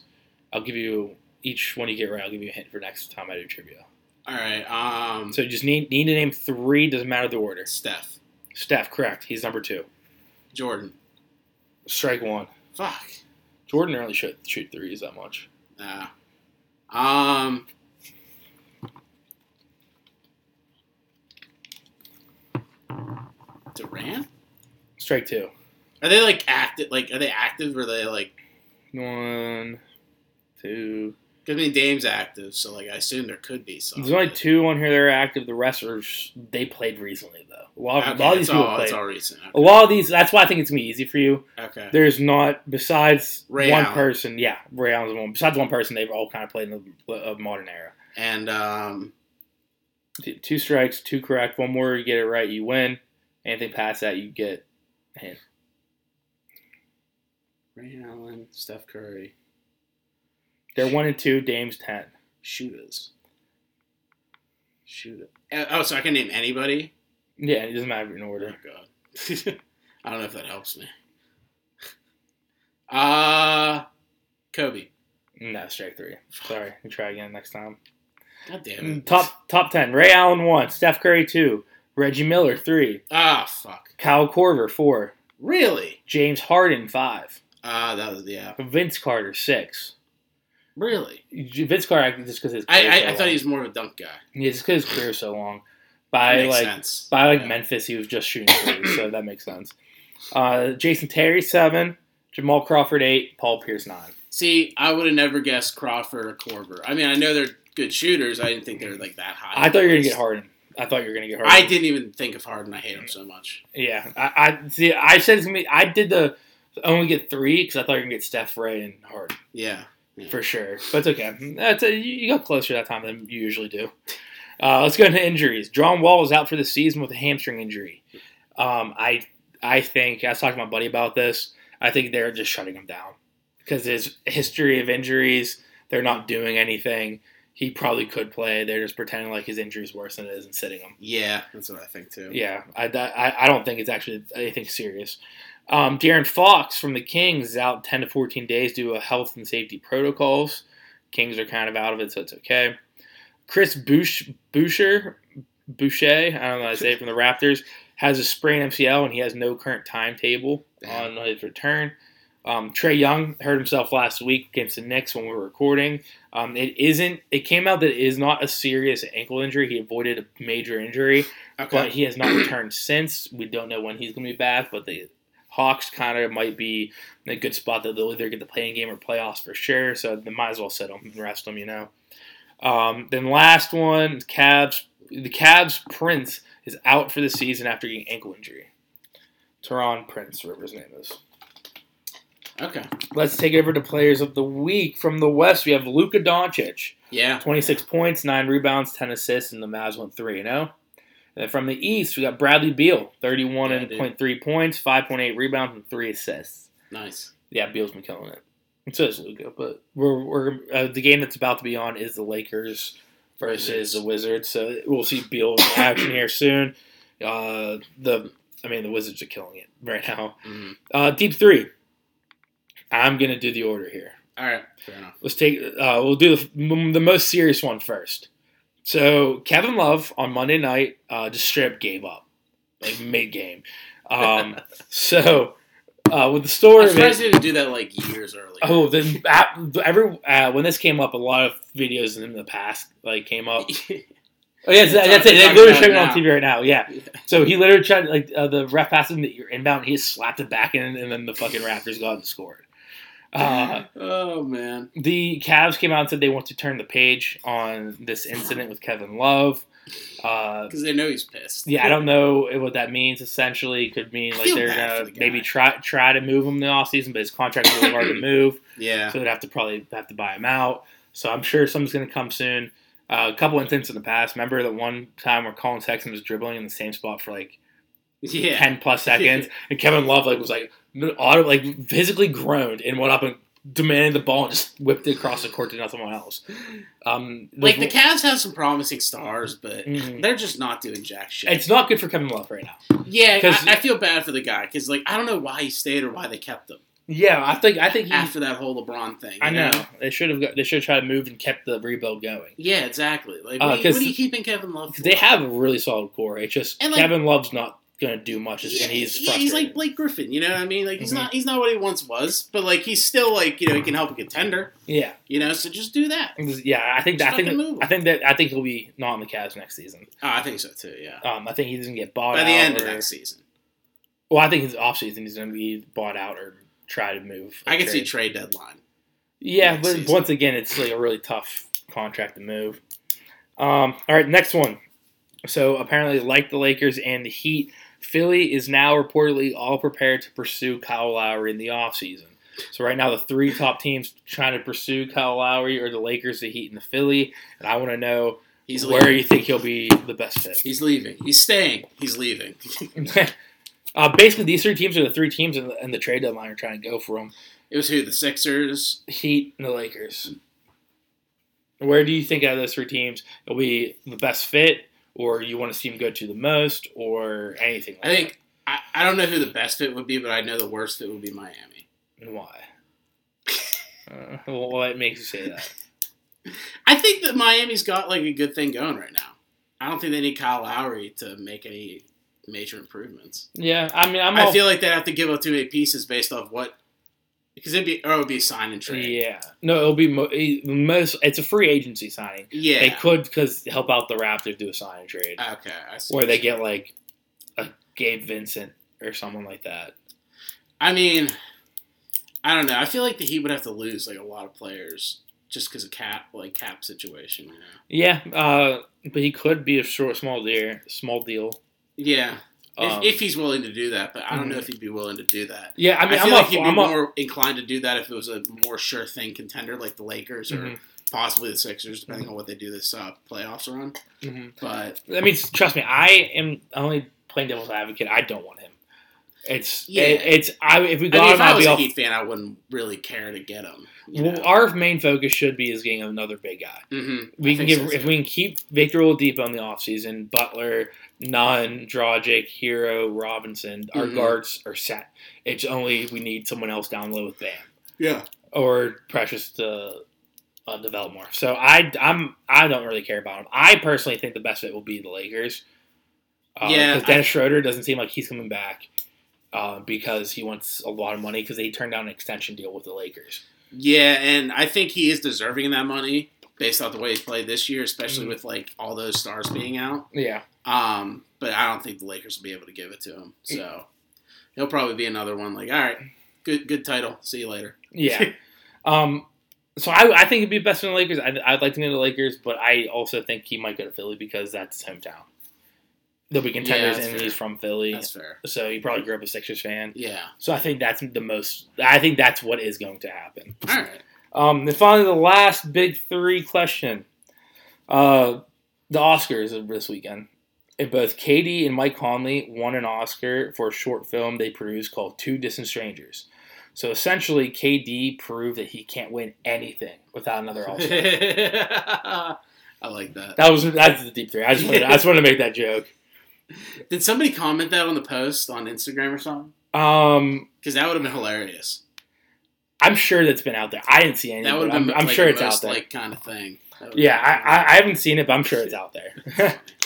I'll give you each one you get right. I'll give you a hint for next time I do trivia. All right. Um. So you just need need to name three. Doesn't matter the order. Steph, Steph, correct. He's number two. Jordan. Strike one. Fuck. Jordan really shoot shoot threes that much. Nah. Um. Durant? Strike two. Are they like active? Like, are they active? Or are they like? One, two. Because I mean, Dame's active, so like I assume there could be some. There's only two on here that are active. The rest are sh- they played recently though. A lot, of- a lot of these it's people all, played. it's all recent. A lot of these. That's why I think it's gonna be easy for you. Okay. There's not besides Ray one Allen. person. Yeah, Ray Allen's one. Besides one person, they've all kind of played in the uh, modern era. And um, Two strikes, two correct. One more, you get it right, you win. Anything past that, you get a hint. Ray Allen, Steph Curry, They're one and two. Dame's ten. shooters. Shoot it. Oh, so I can name anybody. Yeah, it doesn't matter in Oh order. god. I don't know if that helps me. Uh Kobe. No, strike three. Sorry, we try again next time. God damn Mm, it. Top top ten. Ray Allen one. Steph Curry two. Reggie Miller three. Ah, fuck. Kyle Korver four. Really? James Harden five. Ah, that was yeah. Vince Carter six. Really? Vince Carter just because his I career I, so I thought he was more of a dunk guy. yeah, just because his career so long. By makes like sense. by like Yeah. Memphis, he was just shooting threes, so that makes sense. Uh, Jason Terry seven. Jamal Crawford eight. Paul Pierce nine. See, I would have never guessed Crawford or Korver. I mean, I know they're good shooters. I didn't think they were like that high. I thought you were gonna get Harden. I thought you were gonna get Harden. I didn't even think of Harden. I hate him so much. Yeah, I, I see. I said it's gonna be. I did the only get three because I thought you were gonna get Steph, Ray, and Harden Yeah. For sure. But it's okay. That's a, you you got closer that time than you usually do. Uh, let's go into injuries. John Wall is out for the season with a hamstring injury. Um, I I think I was talking to my buddy about this. I think they're just shutting him down because his history of injuries. They're not doing anything. He probably could play. They're just pretending like his injury is worse than it is and sitting him. Yeah, that's what I think too. Yeah, I, I, I don't think it's actually anything serious. Um, De'Aaron Fox from the Kings is out 10 to 14 days due to health and safety protocols. Kings are kind of out of it, so it's okay. Chris Bouch, Boucher, Boucher, I don't know how to say it, from the Raptors, has a sprained MCL and he has no current timetable Damn. on his return. Um, Trae Young hurt himself last week against the Knicks when we were recording. Um, it isn't. It came out that it is not a serious ankle injury. He avoided a major injury, Okay. but he has not returned since. We don't know when he's going to be back, but the Hawks kind of might be in a good spot that they'll either get the playing game or playoffs for sure. So they might as well sit him and rest them, you know. Um, then last one, Cavs. The Cavs Prince is out for the season after getting ankle injury. Taurean Prince, whatever his name is. okay. Let's take it over to players of the week. From the West, we have Luka Doncic. Yeah. 26 points, 9 rebounds, 10 assists, and the Mavs went 3 0. And then from the East, we got Bradley Beal, 31 Yeah, and dude. point three points, 5.8 rebounds, and 3 assists. Nice. Yeah, Beal's been killing it. And so is Luka. But we're, we're uh, the game that's about to be on is the Lakers versus the Wizards. So we'll see Beal in action here soon. Uh, the I mean, the Wizards are killing it right now. hmm Uh, deep three. I'm gonna do the order here. All right. Fair enough. Let's take. Uh, we'll do the, the most serious one first. So Kevin Love on Monday night uh, just straight up gave up, like mid game. Um, so uh, with the story I'm of surprised it, didn't do that like years earlier. oh, then every uh, when this came up, a lot of videos in the past like came up. Oh yeah, that's, that's it. They're literally showing on. TV right now. Yeah. So he literally tried like uh, the ref passed him that you're inbound. He just slapped it back in, and then the fucking Raptors got and scored. Uh, oh man. the Cavs came out and said they want to turn the page on this incident with Kevin Love. Uh, Because they know he's pissed. yeah, I don't know what that means. Essentially, it could mean like they're gonna the maybe try try to move him in the offseason, but his contract's really hard to move, Yeah. so they'd have to probably have to buy him out. So I'm sure something's gonna come soon. Uh, a couple incidents in the past. Remember the one time where Collin Sexton was dribbling in the same spot for like Yeah. ten plus seconds, and Kevin Love like was like auto like physically groaned and went up and demanded the ball and just whipped it across the court to someone else. Um, Like the Cavs have some promising stars, but Mhm. they're just not doing jack shit. it's not good for Kevin Love right now. Yeah, I, I feel bad for the guy because like I don't know why he stayed or why they kept him Yeah, I think I think he, after that whole LeBron thing. I you know they should have got, they should have tried to move and kept the rebuild going. Yeah, exactly. Like, Uh, what, are you- what are you keeping Kevin Love for? They have a really solid core. It's just like- Kevin Love's not going to do much, Yeah, and he's yeah, he's like Blake Griffin. You know what I mean? Like he's Mhm. not he's not what he once was, but like he's still like you know he can help a contender. yeah, You know, so just do that. yeah. I think that, I think. I think that I think he'll be not on the Cavs next season. Oh, I think so too. Yeah. Um, I think he doesn't get bought out By the end of or- next season, Well, I think his offseason he's going to be bought out or try to move. I can see trade. trade deadline. Yeah, but season. once again, it's like a really tough contract to move. Um, all right, next one. So apparently, like the Lakers and the Heat, Philly is now reportedly all prepared to pursue Kyle Lowry in the offseason. So right now, the three top teams trying to pursue Kyle Lowry are the Lakers, the Heat, and the Philly. And I want to know He's where leaving. you think he'll be the best fit. He's leaving. He's staying. He's leaving. uh, basically, these three teams are the three teams in the, in the trade deadline are trying to go for him. it was who the Sixers. Heat and the Lakers. Where do you think out of those three teams it'll be the best fit, or you want to see him go to the most, or anything? Like I think I, I don't know who the best fit would be, but I know the worst fit would be Miami. And why? Uh, what makes you say that? I think that Miami's got like a good thing going right now. I don't think they need Kyle Lowry to make any major improvements. Yeah, I mean, I'm. I all, feel like they'd have to give up too many pieces based off what because it'd be or it would be a sign and trade. Yeah, no, it'll be most. It's a free agency signing. Yeah. They could because help out the Raptors do a sign and trade, Okay, I see. where they get like a Gabe Vincent or someone like that. I mean, I don't know. I feel like the Heat would have to lose like a lot of players just because of cap like cap situation. You know? Yeah, uh, but he could be a short, small deal. Small deal. Yeah, Um, if, if he's willing to do that, but I don't know Mhm. if he'd be willing to do that. yeah, I I, mean, feel I'm like up. he'd be I'm up. more inclined to do that if it was a more sure thing contender like the Lakers or Mhm. possibly the Sixers, depending on what they do this uh, playoffs run. Mhm. But I mean, trust me, I am only playing devil's advocate. I don't want him. It's Yeah. it- it's I if we I got mean, him, if I I'll was be a off. Heat fan, I wouldn't really care to get him. Well, know? our main focus should be is getting another big guy. Mhm. We I can give so, if too. we can keep Victor Oladipo in the offseason, Butler, Nunn, Dragic, Herro, Robinson. Our Mhm. guards are set. It's only we need someone else down low with Bam yeah. or Precious to uh, develop more. So I I'm I don't really care about him. I personally think the best fit will be the Lakers. Uh, Yeah, because Dennis Schroeder doesn't seem like he's coming back uh, because he wants a lot of money because they turned down an extension deal with the Lakers. Yeah, and I think he is deserving of that money based off the way he's played this year, especially Mhm. with like all those stars being out. Yeah, Um, but I don't think the Lakers will be able to give it to him. So he'll probably be another one like, all right, good good title. See you later. yeah. um, so I, I think it'd be best in the Lakers. I, I'd like to go to the Lakers, but I also think he might go to Philly because that's his hometown. They'll be contenders, that's and fair. he's from Philly, That's fair. so he probably grew up a Sixers fan. Yeah. So I think that's the most. I think that's what is going to happen. All right. Um, and finally, the last big three question: uh, the Oscars of this weekend. And both KD and Mike Conley won an Oscar for a short film they produced called Two Distant Strangers. So essentially, KD proved that he can't win anything without another Oscar. I like that. that was that's the deep three. I just wanted, I just wanted to make that joke. Did somebody comment that on the post on Instagram or something? Um, Because that would have been hilarious. I'm sure that's been out there. I didn't see anything. That would have I'm, been I'm like, sure the it's most, out there. like kind of thing. Yeah, I, I, I haven't seen it, but I'm sure it's out there.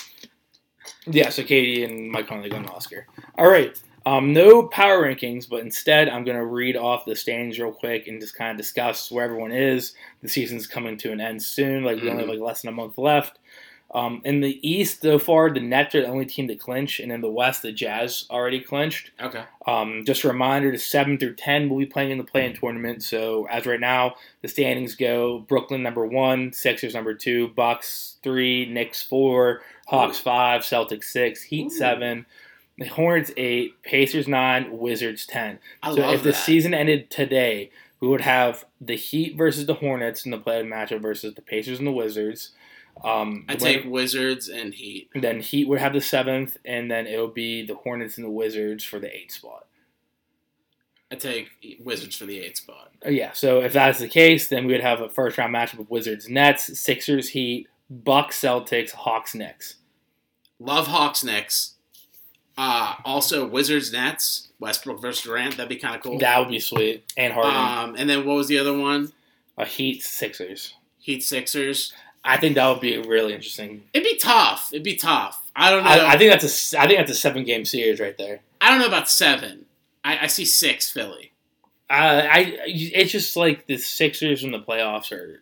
yeah, so KD and Mike Conley got an Oscar. All right. Um, no power rankings, but instead I'm going to read off the standings real quick and just kind of discuss where everyone is. The season's coming to an end soon. Like, we only have like less than a month left. Um, in the East, so far, the Nets are the only team to clinch, and in the West, the Jazz already clinched. okay. Um, just a reminder: the seven through ten will be playing in the play-in tournament. So as right now, the standings go: Brooklyn number one, Sixers number two, Bucks three, Knicks four, Hawks five, Celtics six, Heat Ooh. seven, the Hornets eight, Pacers nine, Wizards ten. I so love if the season ended today, we would have the Heat versus the Hornets in the play-in matchup versus the Pacers and the Wizards. Um, I take Wizards and Heat. then Heat would have the seventh, and then it would be the Hornets and the Wizards for the eighth spot. I take Wizards for the eighth spot. Uh, Yeah, so if that's the case, then we would have a first round matchup of Wizards Nets, Sixers Heat, Bucks Celtics, Hawks Knicks. Love Hawks Knicks. Uh, also Wizards Nets, Westbrook versus Durant. That'd be kind of cool. That would be sweet. And Harden. Um, and then what was the other one? a Heat Sixers. Heat Sixers. I think that would be really interesting. It'd be tough. It'd be tough. I don't know. I, I think that's a. I think that's a seven game series right there. I don't know about seven. I, I see six Philly. Uh, I it's just like the Sixers in the playoffs are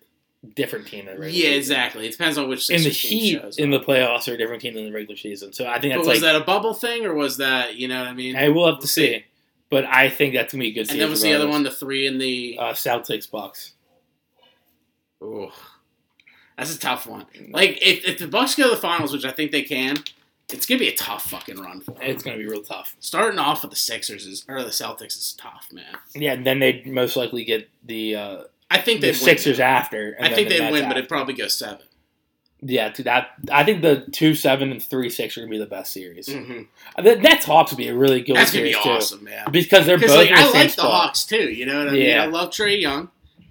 different team than regular Yeah, season. exactly. It depends on which And the Heat in the playoffs are a different team than the regular season. So I think But was like that a bubble thing or was that you know what I mean? I will have We'll to see. see. But I think that's gonna be a good and then was the other one the three in the? Uh, Celtics box. Ooh, that's a tough one. Like if, if the Bucks go to the finals, which I think they can, it's gonna be a tough fucking run for them. It's gonna be real tough. Starting off with the Sixers is or the Celtics is tough, man. Yeah, and then they'd most likely get the uh, I think the Sixers win. after. I think the they'd win, but it'd probably go seven. yeah, to that I think the two seven and three six are gonna be the best series. Mm-hmm. The Nets Hawks would be a really good That's gonna series be too, awesome, man. because they're both like the I like the. Hawks too. You know what I mean? Yeah. I love Trae Young.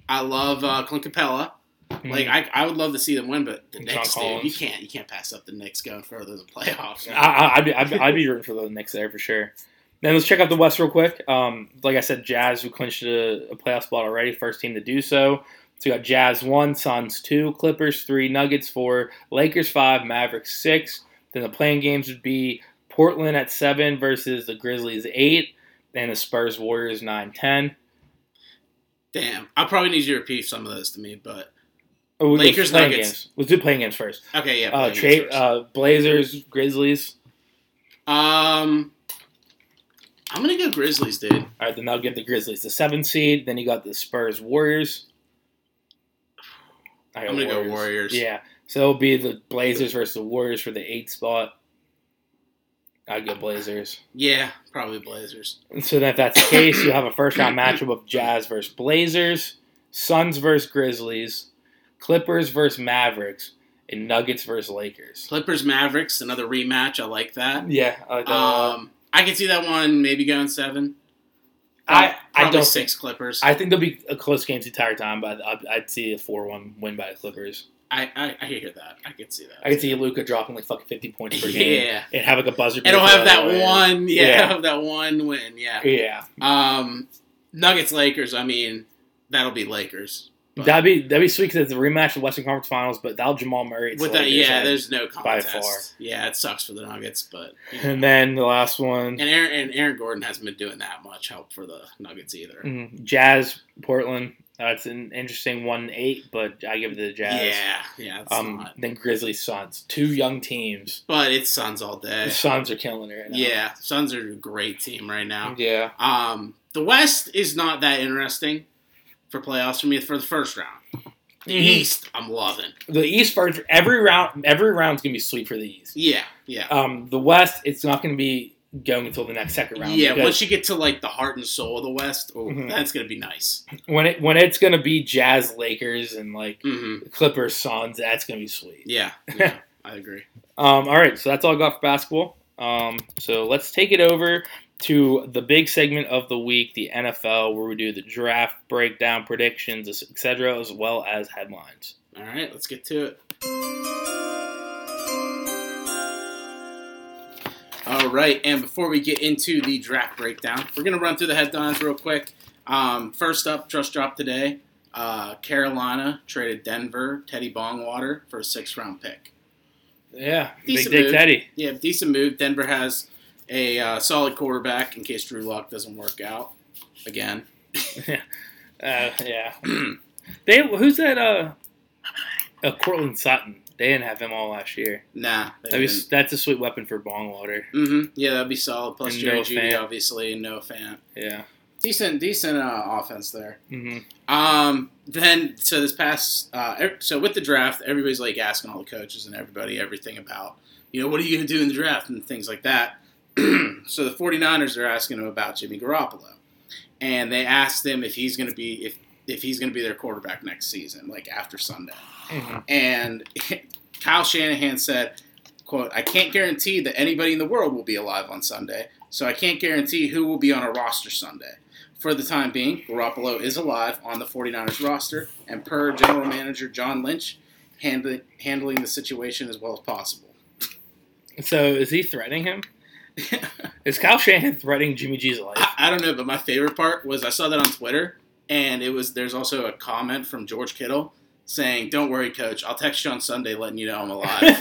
I love uh, Clint Capela. Mhm. Like I, I would love to see them win, but the Knicks, dude, you can't you can't pass up the Knicks going further than the playoffs. I, I, I'd, be, I'd, be- I'd be rooting for the Knicks there for sure. Then let's check out the West real quick. Um, like I said, Jazz who clinched a, a playoff spot already, first team to do so. So you got Jazz one, Suns two, Clippers three, Nuggets four, Lakers five, Mavericks six. Then the playing games would be Portland at seven versus the Grizzlies eight, and the Spurs Warriors nine ten. Damn, I probably need you to repeat some of those to me, but Oh, Lakers, playing Nuggets. games. Let's do playing games first. okay, yeah. Uh, tra- uh, Blazers, Grizzlies. um, I'm gonna go Grizzlies, dude. All right, then that'll give the Grizzlies the seven seed. Then you got the Spurs Warriors. I I'm gonna go Warriors. Yeah, so it'll be the Blazers versus the Warriors for the eight spot. I'd go Blazers. Yeah, probably Blazers. And so then if that's the case, you have a first round matchup of Jazz versus Blazers, Suns versus Grizzlies, Clippers versus Mavericks, and Nuggets versus Lakers. Clippers Mavericks, another rematch. I like that. Yeah, I like that. Um, I can see that one maybe going seven. I I don't six Clippers. I think there'll be a close game the entire time, but I'd, I'd see a four-one win by the Clippers. I, I I hear that. I can see that. I can see Luka dropping like fucking fifty points per game Yeah. and have like a buzzer. It'll beater have that way. one. Yeah, Yeah. have that one win. Yeah. Yeah, Um, Nuggets Lakers. I mean, that'll be Lakers. But that'd be that'd be sweet because it's a rematch of the Western Conference Finals, but that'll Jamal Murray. with that, yeah. There's no contest. by far. Yeah, it sucks for the Nuggets, but And then the last one, and Aaron and Aaron Gordon hasn't been doing that much help for the Nuggets either. mm, Jazz Portland. That's an interesting one eight, but I give it to the Jazz. Yeah, yeah. Um, not. then Grizzlies Suns, two young teams. But it's Suns all The day. Suns are killing it right now. Yeah, Suns are a great team right now. yeah. Um, the West is not that interesting for playoffs for me for the first round. The Mhm. East, I'm loving. The East first every round every round's gonna be sweet for the East. Yeah, yeah. Um, the West, it's not gonna be going until the next second round. Yeah, once you get to like the heart and soul of the West, oh, Mhm. that's gonna be nice. when it when it's gonna be Jazz Lakers and like hmm Clippers Suns, that's gonna be sweet. Yeah, yeah, I agree. Um, all right, so that's all I got for basketball. Um, so let's take it over to the big segment of the week, the NFL, where we do the draft breakdown, predictions, etc., as well as headlines. All right, let's get to it. All right, and before we get into the draft breakdown, we're gonna run through the headlines real quick. Um, first up, just dropped today. Uh, Carolina traded Denver Teddy Bongwater for a sixth round pick. Yeah, Decent Big Dick move. Teddy. Yeah, decent move. Denver has a uh, solid quarterback in case Drew Lock doesn't work out again. Uh, yeah. they who's that? Uh, uh, Courtland Sutton. They didn't have him all last year. Nah, That'd be, that's a sweet weapon for Bongwater. Mm-hmm. Yeah, that'd be solid. Plus And Jerry Noah Jeudy, Fant. obviously, and no fan. Yeah. Decent, decent uh, offense there. hmm Um, then so this past uh, so with the draft, everybody's like asking all the coaches and everybody everything about you know what are you going to do in the draft and things like that. so the 49ers are asking him about Jimmy Garoppolo, and they asked him if he's going to be if if he's going to be their quarterback next season, like after Sunday. hmm And Kyle Shanahan said, "quote I can't guarantee that anybody in the world will be alive on Sunday, so I can't guarantee who will be on a roster Sunday. for the time being, Garoppolo is alive on the 49ers roster, and per general manager John Lynch, handling handling the situation as well as possible. So is he threatening him? Is Kyle Shanahan threatening Jimmy G's life? I, I don't know, but my favorite part was I saw that on Twitter, and it was there's also a comment from George Kittle saying, "Don't worry, coach. I'll text you on Sunday, letting you know I'm alive."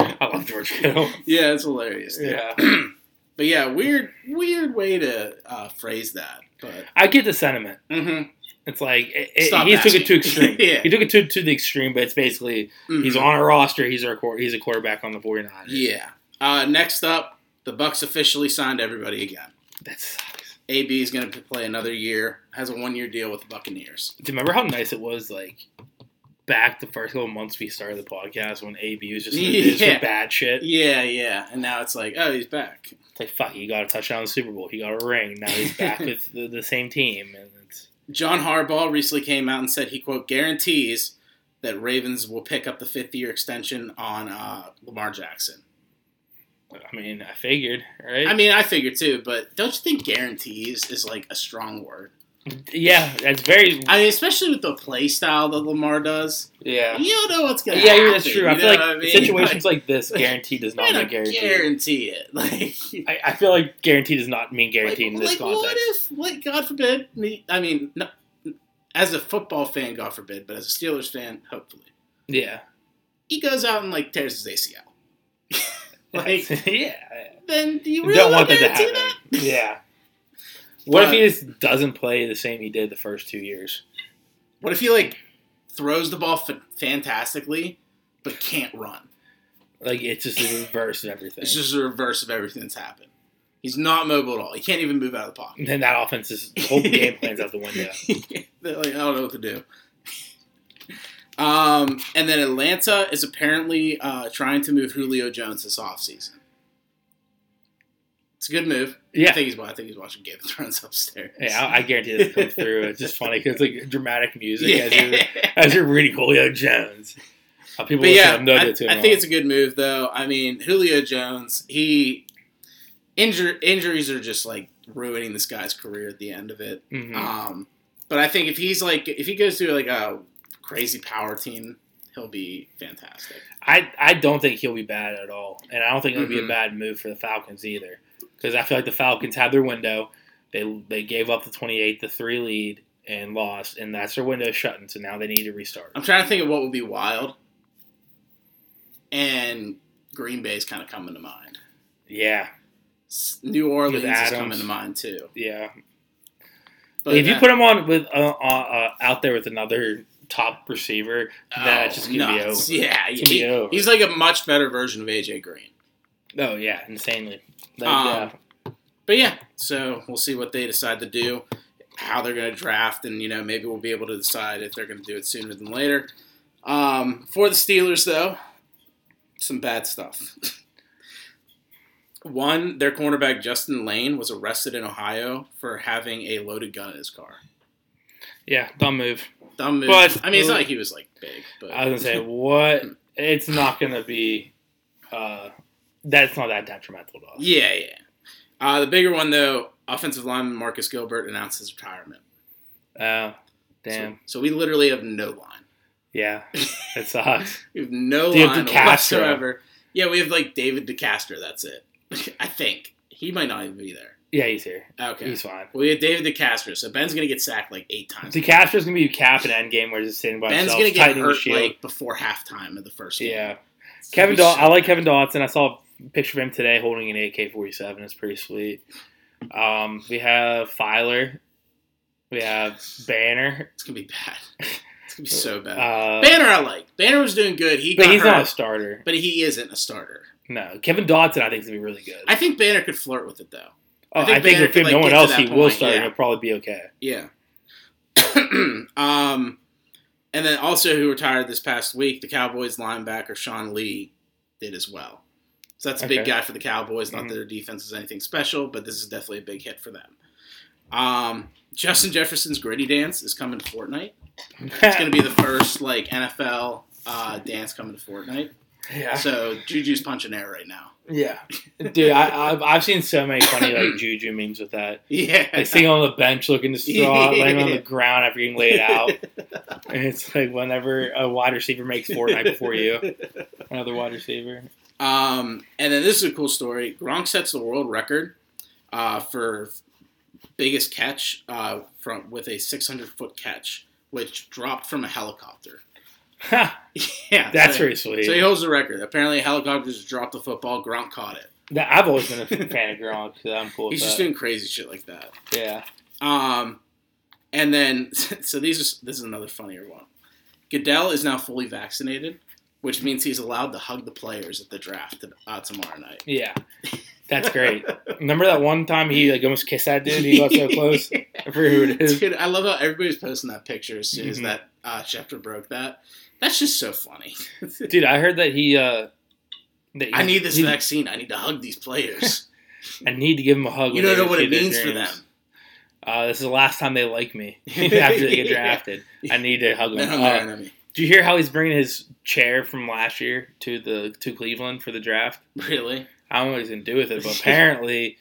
I love George Kittle. yeah, it's hilarious. dude. Yeah, But yeah, weird, weird way to uh, phrase that. But I get the sentiment. mhm, It's like it, it- he took it asking. to extreme. Yeah. He took it to, to the extreme, but it's basically he's mhm. on a roster. He's a he's a quarterback on the 49ers. Yeah. Uh, next up, the Bucks officially signed everybody again. that sucks. AB is going to play another year. Has a one year deal with the Buccaneers. Do you remember how nice it was like back the first couple months we started the podcast when AB was just in the biz Yeah. for bad shit? Yeah, yeah. And now it's like, oh, he's back. It's like fuck, he got a touchdown in the Super Bowl. He got a ring. Now he's back with the, the same team, and it's John Harbaugh recently came out and said he quote guarantees that Ravens will pick up the fifth year extension on uh, Lamar Jackson. I mean, I figured, right? I mean, I figured too, but don't you think guarantees is like a strong word? yeah, that's very I mean, especially with the play style that Lamar does. yeah. You don't know what's going to Yeah, happen. that's true. I feel like I mean? situations like this, guarantee does not mean guarantee. guarantee it. Like, I, I feel like guarantee does not mean guarantee in like, this like, context. what if, like, God forbid, me, I mean, no, as a football fan, God forbid, but as a Steelers fan, hopefully, yeah, he goes out and like tears his ACL. Like, yeah. then do you You really don't want that to guarantee happen. that? Yeah. What if he just doesn't play the same he did the first two years? What if he like throws the ball f- fantastically, but can't run? Like it's just the reverse of everything. It's just the reverse of everything that's happened. He's not mobile at all. He can't even move out of the pocket. and then that offense is the whole game plan's out the window. They're like, I don't know what to do. Um, and then Atlanta is apparently uh, trying to move Julio Jones this offseason. It's a good move. Yeah, I think he's I think he's watching Game of Thrones upstairs. Yeah, I, I guarantee this comes through. It's just funny because it's like dramatic music yeah. as you're as you're reading Julio Jones. Uh, people But yeah, I, I think it's a good move though. I mean, Julio Jones, he injur- injuries are just like ruining this guy's career at the end of it. Mhm. Um, but I think if he's like if he goes through like a crazy power team, he'll be fantastic. I I don't think he'll be bad at all, and I don't think it'll be a Mhm. bad move for the Falcons either. Because I feel like the Falcons had their window. They they gave up the twenty eight to three lead and lost, and that's their window shutting. So now they need to restart. I'm trying to think of what would be wild, and Green Bay's kind of coming to mind. Yeah, New Orleans is coming to mind too. yeah. But if you put them on with uh, uh, uh, out there with another top receiver, that's Oh, just gonna be over. Yeah, It's gonna he- over. he's like a much better version of AJ Green. Oh yeah, insanely. Like, Um, yeah. But yeah, so we'll see what they decide to do, how they're going to draft, and you know maybe we'll be able to decide if they're going to do it sooner than later. Um, for the Steelers, though, some bad stuff. One, their cornerback Justin Layne was arrested in Ohio for having a loaded gun in his car. Yeah, dumb move. Dumb move. But- I mean, it's not like he was like big, but I was gonna say what? It's not gonna be. Uh, that's not that detrimental to us. yeah, yeah. Uh, the bigger one though, offensive lineman Marcus Gilbert announced his retirement. Oh, damn. So, so we literally have no line. Yeah, it sucks. We have no you line DeCastro? whatsoever. Yeah, we have like David DeCastro. That's it. I think he might not even be there. Yeah, he's here. Okay. He's fine. Well, we have David DeCastro, so Ben's gonna get sacked like eight times. DeCastro's gonna be cap and end game where he's just sitting by Ben's himself, gonna get tightening hurt shield. like before halftime of the first game. yeah, It's Kevin. Daw- be I so like. Kevin Dotson. I saw a picture of him today holding an AK forty seven. It's pretty sweet. Um, we have Feiler. We have Banner. It's gonna be bad. It's gonna be so bad. Uh, Banner, I like. Banner was doing good. He but got he's hurt, not a starter. but he isn't a starter. No, Kevin Dotson. I think is gonna be really good. I think Banner could flirt with it though. Oh, I think I think, Banner if could, no one else, he will start. yeah. and It'll probably be okay. Yeah. um, and then also who retired this past week, the Cowboys linebacker Sean Lee did as well. So that's a big guy for the Cowboys. Not Mhm. that their defense is anything special, but this is definitely a big hit for them. Um, Justin Jefferson's gritty dance is coming to Fortnite. It's going to be the first like NFL uh, dance coming to Fortnite. Yeah. So Juju's punching air right now. Yeah, dude, I, I've I've seen so many funny like Juju memes with that. Yeah. Like sitting on the bench looking distraught, laying on the ground after getting laid out. And it's like whenever a wide receiver makes Fortnite before you, another wide receiver. Um, and then this is a cool story. Gronk sets the world record uh, for biggest catch uh, from with a 600 foot catch, which dropped from a helicopter. Ha, yeah, That's so, very sweet. So he holds the record. Apparently, a helicopter just dropped the football. Gronk caught it. That- I've always been a fan of Gronk. So I'm cool with He's just that. doing crazy shit like that. yeah. Um, and then so these are this is another funnier one. Goodell is now fully vaccinated, which means he's allowed to hug the players at the draft uh, tomorrow night. Yeah. That's great. Remember that one time he like almost kissed that dude? He got so close. I forget who it is. Dude, I love how everybody's posting that picture as soon as Mhm. that uh, Schefter broke that. That's just so funny. Dude, I heard that he. uh that I need this he- vaccine. I need to hug these players. I need to give them a hug. you don't know what it means for them. Uh, this is the last time they like me after they get Yeah. drafted. I need to hug them. Uh, do you hear how he's bringing his chair from last year to the to Cleveland for the draft? Really? I don't know what he's gonna do with it, but apparently,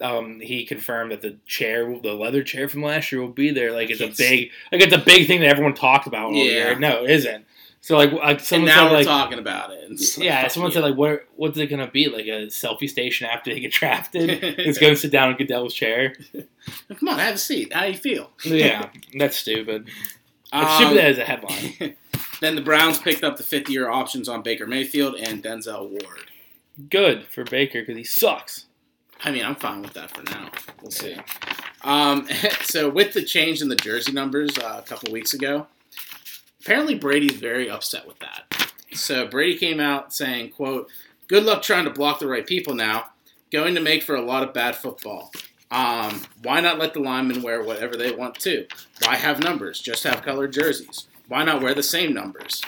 um, he confirmed that the chair, the leather chair from last year, will be there. Like it's a big, like it's a big thing that everyone talked about Yeah. year. No, it isn't. So like, like And someone now said, we're like, talking about it. Like, yeah, someone said like, what what's it gonna be? Like a selfie station after they get drafted? it's going to sit down in Goodell's chair. Come on, have a seat. How do you feel? Yeah, that's stupid. It's Um, stupid as a headline. then the Browns picked up the fifth year options on Baker Mayfield and Denzel Ward. Good for Baker because he sucks. I mean, I'm fine with that for now. We'll see. Um, so with the change in the jersey numbers uh, a couple weeks ago, apparently Brady's very upset with that. So Brady came out saying, "quote Good luck trying to block the right people now. Going to make for a lot of bad football. Um, why not let the linemen wear whatever they want to? Why have numbers? Just have colored jerseys. Why not wear the same numbers?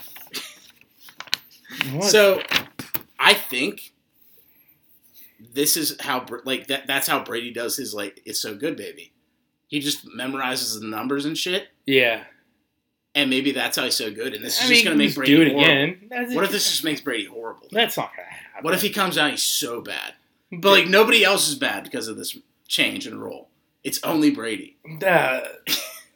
What? So, I think this is how like that. That's how Brady does his like. It's so good, baby. He just memorizes the numbers and shit, yeah, and maybe that's how he's so good. And this is I just gonna make just Brady do it horrible. again. That's, What if this just makes Brady horrible? That's not gonna happen. What if he comes out he's so bad, but like nobody else is bad because of this change in role? It's only Brady. Uh,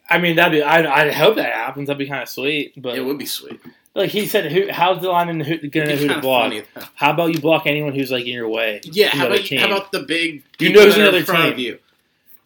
I mean, that'd be. I I hope that happens. That'd be kind of sweet. But It would be sweet. like he said, who? How's the lineman who, gonna know It'd be who to block? funny. How about you block anyone who's like in your way? Yeah, how about other how about the big? You know who's another in front team. of you?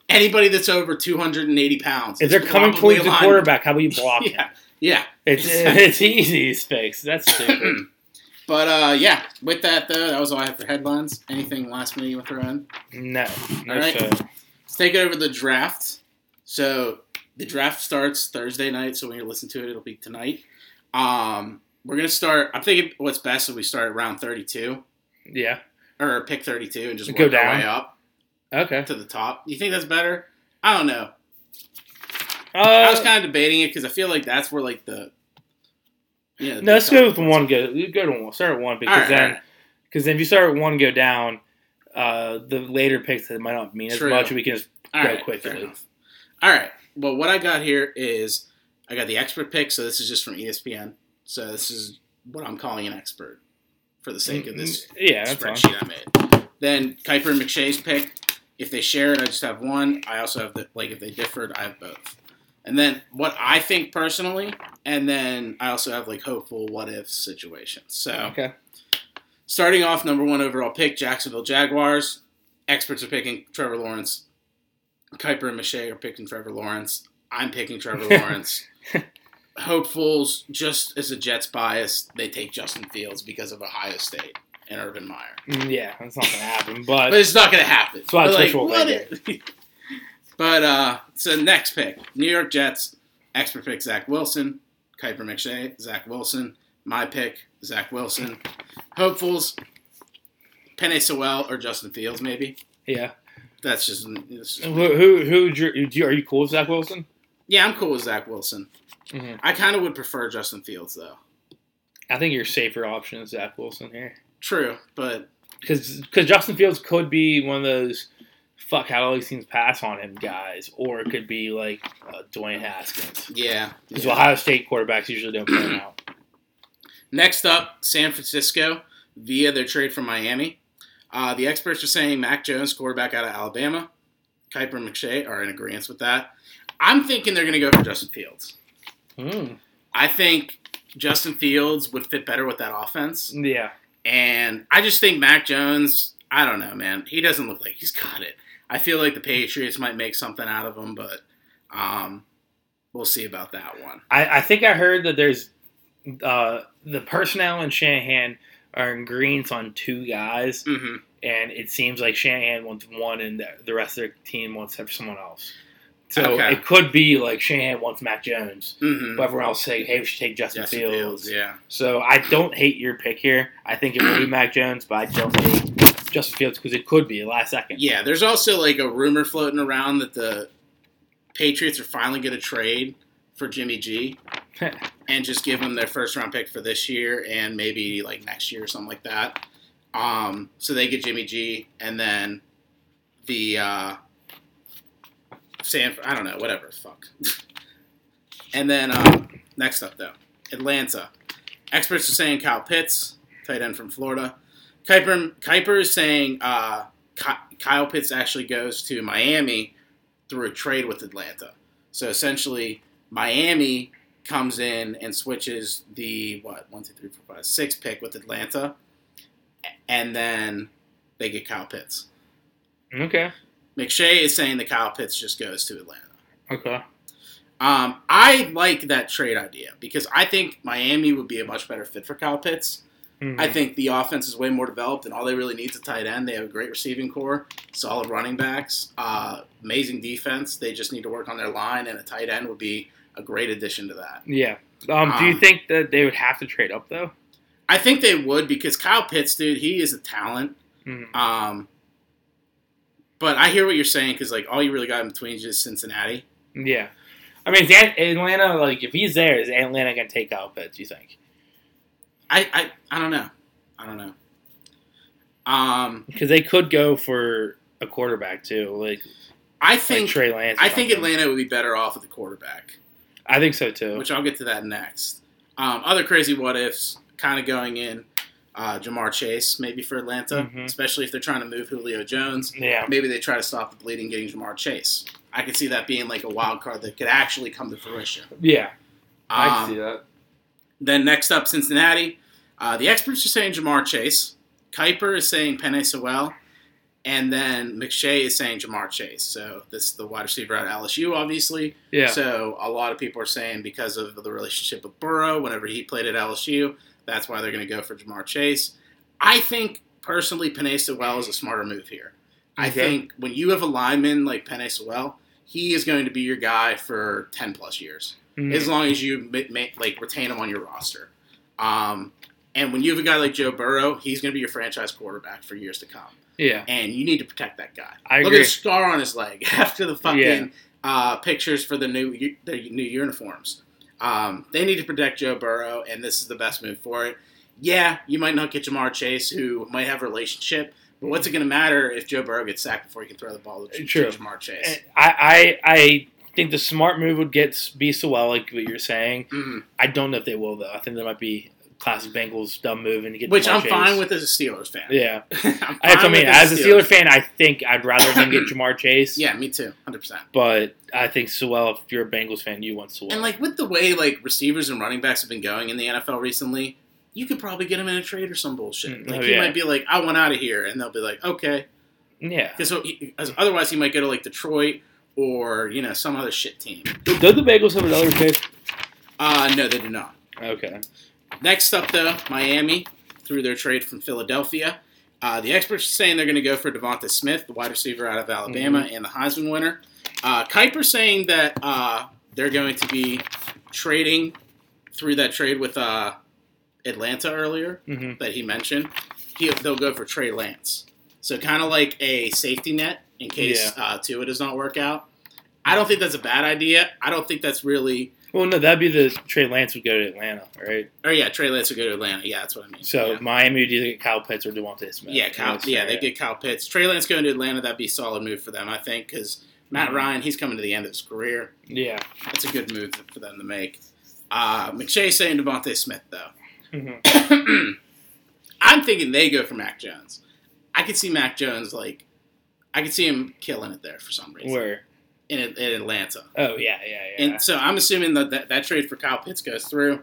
Anybody that's over 280 pounds. If they're coming towards the quarterback, how about you block him? Yeah, yeah. It's it's easy to fix. That's stupid. but uh, yeah, with that though, that was all I have for headlines. Anything last minute you want to throw in? no, All right. sir. Let's take it over the draft. So the draft starts Thursday night. So when you listen to it, it'll be tonight. Um, we're gonna start. I'm thinking what's best if we start at round 32 Yeah. or pick 32 and just Go down. way up Okay. to the top. You think that's better? I don't know. I was Uh, kind of debating it because I feel like that's where like the yeah. the no, let's go with one. Go, you go to one. Start at one because right, then all right. because then if you start at one, go down. Uh, the later picks that might not mean as much. We can just All go right, quickly. All right. Well, what I got here is I got the expert pick. So this is just from ESPN. So this is what I'm calling an expert for the sake of this Mm, yeah, spreadsheet I made. Then Kiper and McShay's pick. If they share it, I just have one. I also have the like if they differed, I have both. And then what I think personally, and then I also have like hopeful what if situations. So Okay. starting off, number one overall pick, Jacksonville Jaguars. Experts are picking Trevor Lawrence. Kiper and McShay are picking Trevor Lawrence. I'm picking Trevor Lawrence. Hopefuls, just as a Jets bias, they take Justin Fields because of Ohio State and Urban Meyer. Mm, Yeah, that's not gonna happen. But But it's not going to happen. That's why But, Twitch will make But uh, so next pick, New York Jets. Expert pick Zach Wilson. Kiper McShay, Zach Wilson. My pick, Zach Wilson. Hopefuls, Penei Sewell or Justin Fields, maybe. yeah, That's just, it's just- who who who do you- are you cool with Zach Wilson? yeah. I'm cool with Zach Wilson. Mhm. I kind of would prefer Justin Fields though. I think your safer option is Zach Wilson here True, but because Justin Fields could be one of those fuck how all these teams pass on him guys, or it could be like uh, Dwayne Haskins. yeah. Because yeah. Ohio State quarterbacks usually don't pan out. Next up, San Francisco via their trade from Miami. Uh, the experts are saying Mac Jones, quarterback out of Alabama. Kiper and McShay are in agreement with that. I'm thinking they're going to go for Justin Fields. Hmm. I think Justin Fields would fit better with that offense. Yeah. And I just think Mac Jones, I don't know, man. He doesn't look like he's got it. I feel like the Patriots might make something out of him, but um, we'll see about that one. I, I think I heard that there's uh, the personnel and Shanahan are in greens on two guys, hmm and it seems like Shanahan wants one, and the, the rest of their team wants to have someone else. So Okay. it could be like Shanahan wants Mac Jones, hmm but everyone else saying, "Hey, we should take Justin, Justin Fields." Fields, yeah. So I don't hate your pick here. I think it will be Mac Jones, but I don't hate Justin Fields because it could be last second. Yeah, there's also like a rumor floating around that the Patriots are finally going to trade for Jimmy G and just give them their first round pick for this year and maybe like next year or something like that. Um, so they get Jimmy G and then the uh, San I don't know whatever fuck. and then um, next up though Atlanta. Experts are saying Kyle Pitts, tight end from Florida. Kiper, Kiper is saying uh, Kyle Pitts actually goes to Miami through a trade with Atlanta. So essentially, Miami comes in and switches the what one, two, three, four, five, six pick with Atlanta, and then they get Kyle Pitts. Okay. McShay is saying that Kyle Pitts just goes to Atlanta. Okay. Um, I like that trade idea because I think Miami would be a much better fit for Kyle Pitts. Mhm. I think the offense is way more developed, and all they really need is a tight end. They have a great receiving core, solid running backs, uh, amazing defense. They just need to work on their line, and a tight end would be a great addition to that. yeah. Um, do you Um, think that they would have to trade up though? I think they would because Kyle Pitts, dude, he is a talent. Mhm. Um, but I hear what you're saying because like all you really got in between is just Cincinnati. Yeah. I mean, Atlanta like if he's there, is Atlanta gonna take Kyle Pitts? You think? I, I I don't know. I don't know. Um, Because they could go for a quarterback too, like, I like think Trey Lance. I think something. Atlanta would be better off with a quarterback. I think so too. which I'll get to that next. Um, other crazy what ifs, kind of going in. Uh, Ja'Marr Chase, maybe for Atlanta, Mhm. especially if they're trying to move Julio Jones. yeah. Maybe they try to stop the bleeding, getting Ja'Marr Chase. I could see that being like a wild card that could actually come to fruition. Yeah. I Um, see that. Then next up, Cincinnati. Uh, the experts are saying Ja'Marr Chase. Kiper is saying Penei Sewell. And then McShay is saying Ja'Marr Chase. So this is the wide receiver at LSU, obviously. Yeah. So a lot of people are saying because of the relationship with Burrow, whenever he played at LSU, that's why they're going to go for Ja'Marr Chase. I think personally, Penei Sewell is a smarter move here. I Okay. think when you have a lineman like Penei Sewell, he is going to be your guy for ten plus years, Mhm. as long as you like retain him on your roster. Um, and when you have a guy like Joe Burrow, he's going to be your franchise quarterback for years to come yeah. and you need to protect that guy. I Look agree. at the scar on his leg after the fucking Yeah. uh, pictures for the new their new uniforms. Um, they need to protect Joe Burrow, and this is the best move for it. Yeah, you might not get Ja'Marr Chase, who might have a relationship, but what's it going to matter if Joe Burrow gets sacked before he can throw the ball to, to Ja'Marr Chase? I, I I think the smart move would get be Sewell, like what you're saying. Mhm. I don't know if they will though. I think there might be classic Bengals dumb move and get Which I'm Chase. fine with as a Steelers fan. Yeah, I'm that's fine I mean. As a Steelers fan, I think I'd rather them get Ja'Marr Chase. Yeah, me too, hundred percent. but I think Sewell. If you're a Bengals fan, you want Sewell. And like with the way like receivers and running backs have been going in the NFL recently, you could probably get him in a trade or some bullshit. Mm, Like oh, he might be like, "I want out of here," and they'll be like, "Okay," yeah, because otherwise he might go to like Detroit or you know some other shit team. do the Bengals have another pick? Uh no, they do not. Okay, Next up though, Miami through their trade from Philadelphia. Uh, the experts are saying they're going to go for DeVonta Smith, the wide receiver out of Alabama Mm-hmm. and the Heisman winner. Uh, Kiper saying that uh, they're going to be trading through that trade with uh, Atlanta earlier hmm that he mentioned. He, they'll go for Trey Lance. So kind of like a safety net in case uh, Tua does not work out. I don't think that's a bad idea. I don't think that's really. Well, no, that'd be the Trey Lance would go to Atlanta, right? Or yeah, Trey Lance would go to Atlanta. Yeah, that's what I mean. So yeah. Miami would either get Kyle Pitts or DeVonta Smith. Yeah, Kyle, yeah, fair, they get Kyle Pitts. Trey Lance going to Atlanta, that'd be a solid move for them, I think, because Matt Mhm. Ryan, he's coming to the end of his career. Yeah. That's a good move for them to make. Uh, McShay saying DeVonta Smith, though. hmm I'm thinking they go for Mac Jones. I could see Mac Jones like, I could see him killing it there for some reason Where? In, in Atlanta. Oh yeah, yeah, yeah. And so I'm assuming that, that that trade for Kyle Pitts goes through,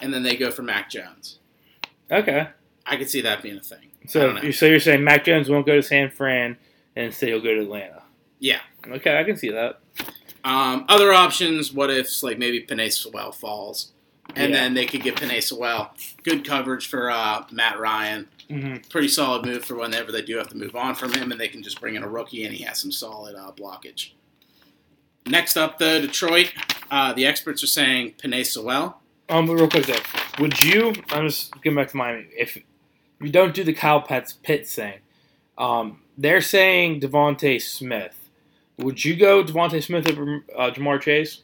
and then they go for Mac Jones. okay. I could see that being a thing. So you so you're saying Mac Jones won't go to San Fran and instead he'll go to Atlanta? Yeah. Okay, I can see that. Um, other options, what if like maybe Penei Sewell falls, and Yeah. then they could get Penei Sewell good coverage for uh, Matt Ryan. hmm Pretty solid move for whenever they do have to move on from him, and they can just bring in a rookie, and he has some solid uh, blockage. Next up, though, Detroit. Uh, the experts are saying Penei Sewell. Um, real quick though, would you? I'm just getting back to Miami. If you don't do the Kyle Pitts pit thing, um, they're saying DeVonta Smith. Would you go DeVonta Smith over uh, Ja'Marr Chase?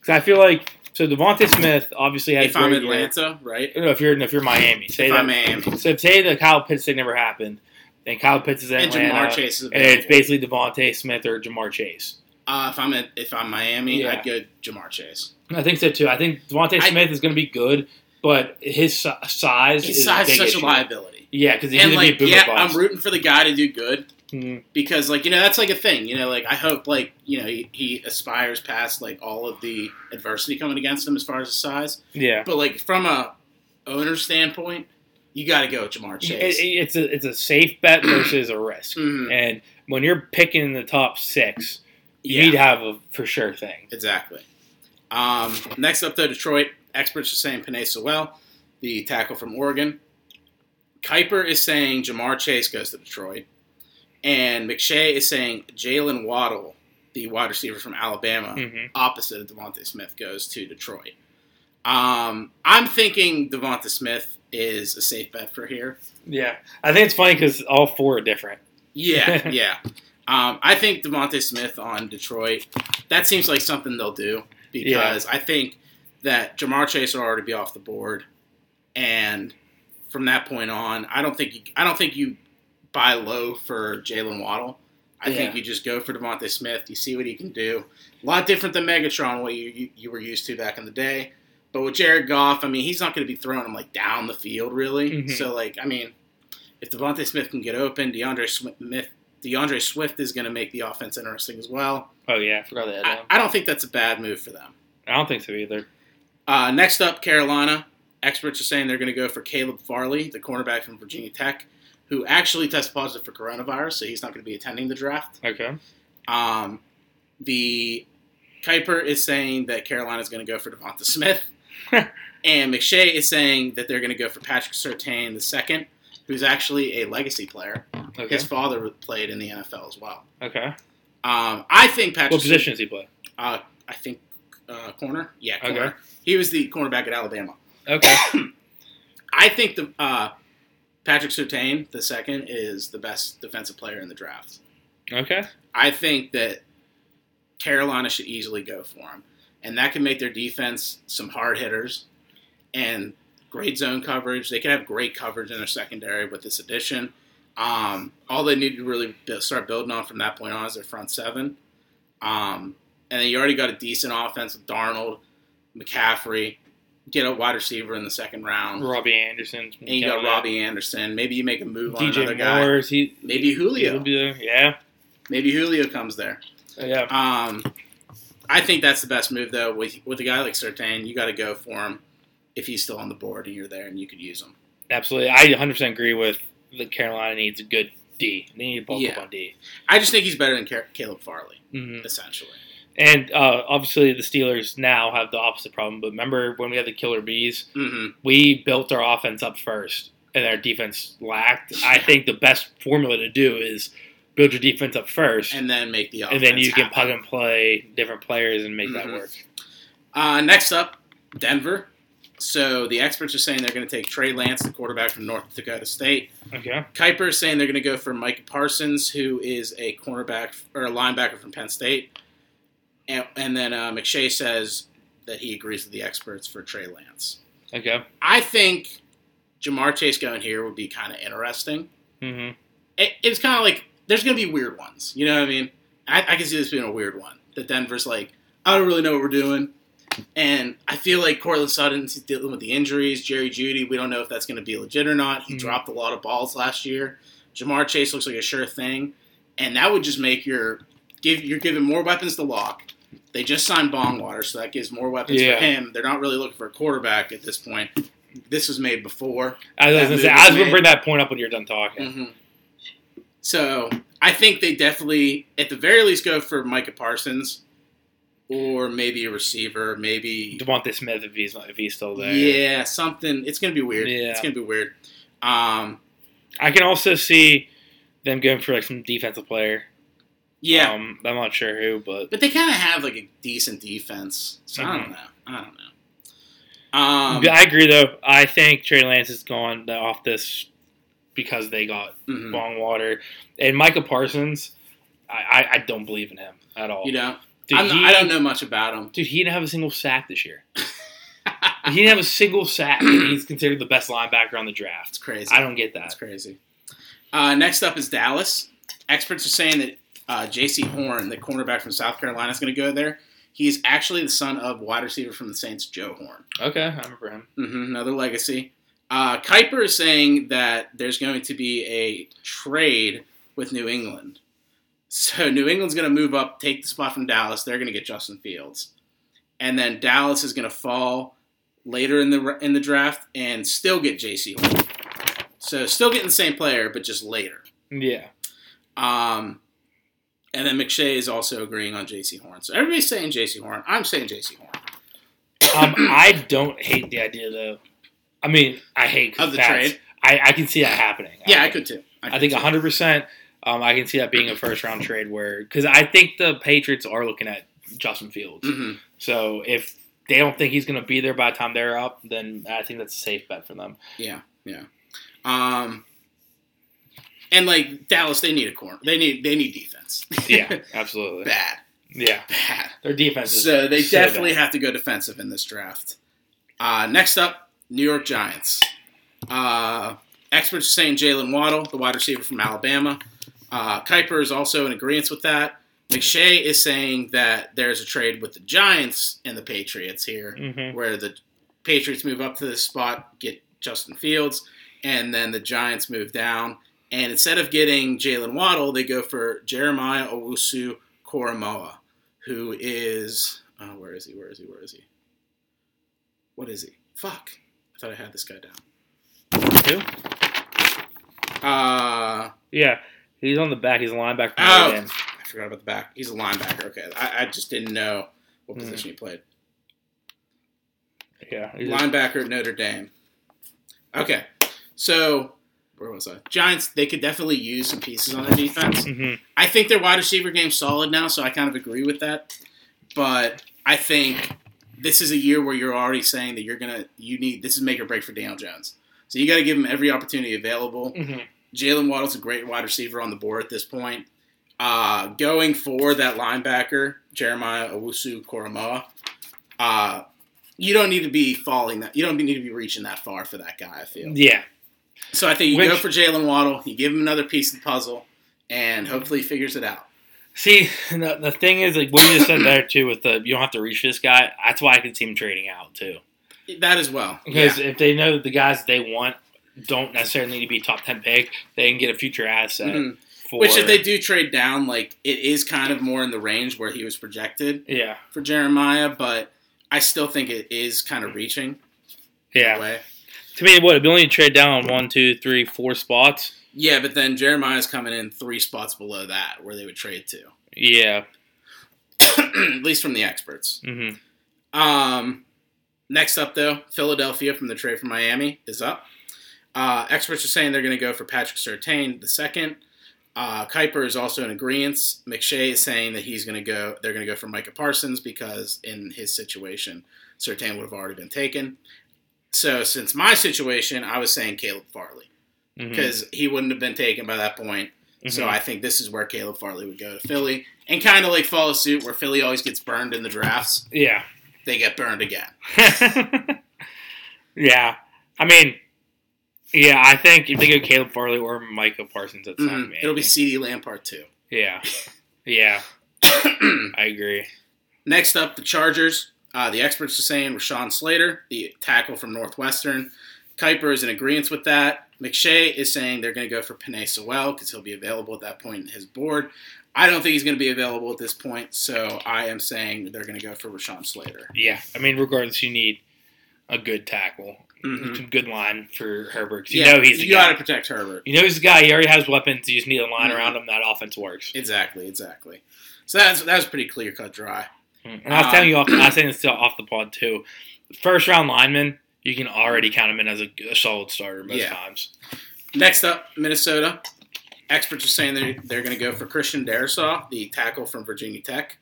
Because I feel like so DeVonta Smith obviously had. If a I'm great year. Atlanta, right? No, if you're if you're Miami, say If that. I'm Miami, So say the Kyle Pitts thing never happened, then Kyle Pitts is in and Atlanta, Ja'Marr Chase is and it's basically DeVonta Smith or Ja'Marr Chase. Uh, if I'm at, if I'm Miami, Yeah. I'd go Ja'Marr Chase. I think so too. I think Devonte I- Smith is going to be good, but his size His is size a is big such a liability. Yeah, because he's going to be a yeah, bust. I'm rooting for the guy to do good Mhm. because, like, you know, that's like a thing. You know, like I hope, like, you know, he, he aspires past like all of the adversity coming against him as far as his size. Yeah, But like from a owner standpoint, you got to go with Ja'Marr Chase. it- it's a it's a safe bet versus a risk. Mhm. And when you're picking the top six, you Yeah. need to have a for sure thing. Exactly. Um, next up, though, Detroit. Experts are saying Penei Sewell, the tackle from Oregon. Kiper is saying Ja'Marr Chase goes to Detroit. And McShay is saying Jaylen Waddle, the wide receiver from Alabama, hmm opposite of DeVonta Smith, goes to Detroit. Um, I'm thinking DeVonta Smith is a safe bet for here. Yeah, I think it's funny because all four are different. Yeah, yeah. Um, I think DeVonta Smith on Detroit. That seems like something they'll do because I think that Ja'Marr Chase will already be off the board, and from that point on, I don't think you, I don't think you buy low for Jaylen Waddle. I think you just go for DeVonta Smith. You see what he can do. A lot different than Megatron, what you, you you were used to back in the day. But with Jared Goff, I mean, he's not going to be throwing him like down the field, really. Mhm. So, like, I mean, if DeVonta Smith can get open, DeAndre Smith, DeAndre Swift is going to make the offense interesting as well. Oh yeah, I forgot that. I, I don't think that's a bad move for them. I don't think so either. Uh, next up, Carolina. Experts are saying they're going to go for Caleb Farley, the cornerback from Virginia Tech, who actually tested positive for coronavirus, so he's not going to be attending the draft. Okay. Um, the Kiper is saying that Carolina is going to go for DeVonta Smith, and McShay is saying that they're going to go for Patrick Surtain the second, who's actually a legacy player. Okay. His father played in the NFL as well. Okay. Um, I think Patrick. What position does he play? Uh, I think uh, corner. Yeah, Okay. He was the cornerback at Alabama. Okay. I think the uh, Patrick Surtain the second is the best defensive player in the draft. okay. I think that Carolina should easily go for him, and that can make their defense some hard hitters and great zone coverage. They could have great coverage in their secondary with this addition. Um, all they need to really start building on from that point on is their front seven. Um, and then you already got a decent offense with Darnold, McCaffrey. Get a wide receiver in the second round, Robbie Anderson. and you got Robbie Anderson. Maybe you make a move on another DJ guy. He? Maybe Julio. he'll be there. Yeah. Maybe Julio comes there. Yeah. Um, I think that's the best move though. With with a guy like Surtain, you got to go for him if he's still on the board and you're there and you could use him. Absolutely. I 100% agree with the Carolina needs a good D. They need to bulk Yeah. up on D. I just think he's better than Caleb Farley, hmm essentially. And uh, obviously, the Steelers now have the opposite problem. But remember when we had the killer bees, hmm we built our offense up first, and our defense lacked. I think the best formula to do is build your defense up first, and, then make the offense And then you can plug and play different players and make that Mhm. work. Uh, next up, Denver. So the experts are saying they're going to take Trey Lance, the quarterback from North Dakota State. Okay. Kiper is saying they're going to go for Micah Parsons, who is a cornerback or a linebacker from Penn State. And, and then uh, McShay says that he agrees with the experts for Trey Lance. Okay. I think Ja'Marr Chase going here would be kind of interesting. hmm It, it's kind of like there's going to be weird ones. You know what I mean? I, I can see this being a weird one. That Denver's like, I don't really know what we're doing. And I feel like Courtland Sutton's dealing with the injuries. Jerry Jeudy, we don't know if that's going to be legit or not. He Mhm. dropped a lot of balls last year. Ja'Marr Chase looks like a sure thing, and that would just make your give you're giving more weapons to Lock. They just signed Bongwater, so that gives more weapons Yeah. for him. They're not really looking for a quarterback at this point. This was made before. I was, That gonna say, I was bring that point up when you're done talking. hmm So I think they definitely, at the very least, go for Micah Parsons, or maybe a receiver, maybe DeVonta Smith if he's not, if he's still there. yeah, something. It's gonna be weird. Yeah. It's gonna be weird. Um, I can also see them going for like some defensive player. yeah, Um, I'm not sure who, but but they kind of have like a decent defense. So I Mhm. don't know. I don't know. Um, I agree though. I think Trey Lance is gone off this because they got mhm. Bongwater and Micah Parsons. I, I, I don't believe in him at all. You know, Dude, he, I don't know much about him. Dude, he didn't have a single sack this year. he didn't have a single sack. and He's considered the best linebacker on the draft. It's crazy. I don't get that. crazy. Uh, next up is Dallas. Experts are saying that uh, Jaycee Horn, the cornerback from South Carolina, is going to go there. He's actually the son of wide receiver from the Saints, Joe Horn. Okay, I remember him. hmm another legacy. Uh, Kiper is saying that there's going to be a trade with New England. So New England's going to move up, take the spot from Dallas. They're going to get Justin Fields, and then Dallas is going to fall later in the in the draft and still get Jaycee Horn. So still getting the same player, but just later. Yeah. Um, and then McShay is also agreeing on Jaycee Horn. So everybody's saying Jaycee Horn. I'm saying Jaycee Horn. Um, I don't hate the idea though. I mean, I hate Of the trade? I, I can see that happening. Yeah, I could too. I could think too. 100. percent um, I can see that being a first round trade where because I think the Patriots are looking at Justin Fields. Mhm. So if they don't think he's going to be there by the time they're up, then I think that's a safe bet for them. Yeah, yeah. Um, and like Dallas, they need a corner. They need they need defense. Yeah, absolutely. bad, Yeah, bad. their defense is So they so definitely bad. have to go defensive in this draft. Uh, next up, New York Giants. Uh, experts are saying Jaylen Waddle, the wide receiver from Alabama. Uh, Kiper is also in agreement with that. McShay is saying that there's a trade with the Giants and the Patriots here, Mhm. where the Patriots move up to this spot, get Justin Fields, and then the Giants move down. And instead of getting Jaylen Waddle, they go for Jeremiah Owusu Koramoah, who is uh, where is he? Where is he? Where is he? What is he? Fuck! I thought I had this guy down. Who? Uh, Yeah, he's on the back. He's a linebacker. Oh. I forgot about the back. He's a linebacker. Okay, I, I just didn't know what Hmm. position he played. Yeah, a- Linebacker at Notre Dame. Okay, so where was I? Giants. They could definitely use some pieces on their defense. Mhm. I think their wide receiver game's solid now, so I kind of agree with that. But I think this is a year where you're already saying that you're gonna you need this is make or break for Daniel Jones. So you got to give him every opportunity available. Mhm. Jaylen Waddle's a great wide receiver on the board at this point. Uh, going for that linebacker, Jeremiah Owusu Koramoah, uh, you don't need to be falling that. You don't need to be reaching that far for that guy. I feel. Yeah, So I think you go for Jaylen Waddle. You give him another piece of the puzzle, and hopefully he figures it out. See, the, the thing is, like what you just said there too, with the you don't have to reach this guy. That's why I can see him trading out too, That as well. because Yeah. if they know that the guys they want don't necessarily need to be top ten pick, they can get a future asset. Mhm. For, Which if they do trade down, like it is kind of more in the range where he was projected yeah, for Jeremiah, but I still think it is kind of reaching. yeah. way. To me, what if you only trade down one, two, three, four spots? Yeah, but then Jeremiah's coming in three spots below that where they would trade to. Yeah. At least from the experts. hmm Um, next up, though, Philadelphia from the trade from Miami is up. Uh, experts are saying they're going to go for Patrick Surtain the second. Uh, Kiper is also in agreement. McShay is saying that he's going to go. They're going to go for Micah Parsons because in his situation, Surtain would have already been taken. So since my situation, I was saying Caleb Farley because he wouldn't have been taken by that point. So Mhm. I think this is where Caleb Farley would go to Philly and kind of like follow suit where Philly always gets burned in the drafts. yeah. They get burned again. yeah. I mean, yeah, I think if they go Caleb Farley or Micah Parsons, that's not Mhm. me. It'll be CeeDee Lamb part two. Yeah. Yeah. I agree. Next up, the Chargers. Uh, the experts are saying Rashawn Slater, the tackle from Northwestern. Kiper is in agreement with that. McShay is saying they're going to go for Penei Sewell because he'll be available at that point in his board. I don't think he's going to be available at this point, so I am saying they're going to go for Rashawn Slater. Yeah, I mean, regardless, you need a good tackle, Mhm. some good line for Herbert. You Yeah, know he's you got to protect Herbert. You know he's the guy. He already has weapons. You just need a line Mhm. around him. That offense works. Exactly, exactly. So that's that was pretty clear cut dry. And I was Um, telling you, off, I was saying this off the pod too. First round lineman, you can already count him in as a, a solid starter most Yeah. times. Next up, Minnesota. Experts are saying they're, they're going to go for Christian Darrisaw, the tackle from Virginia Tech.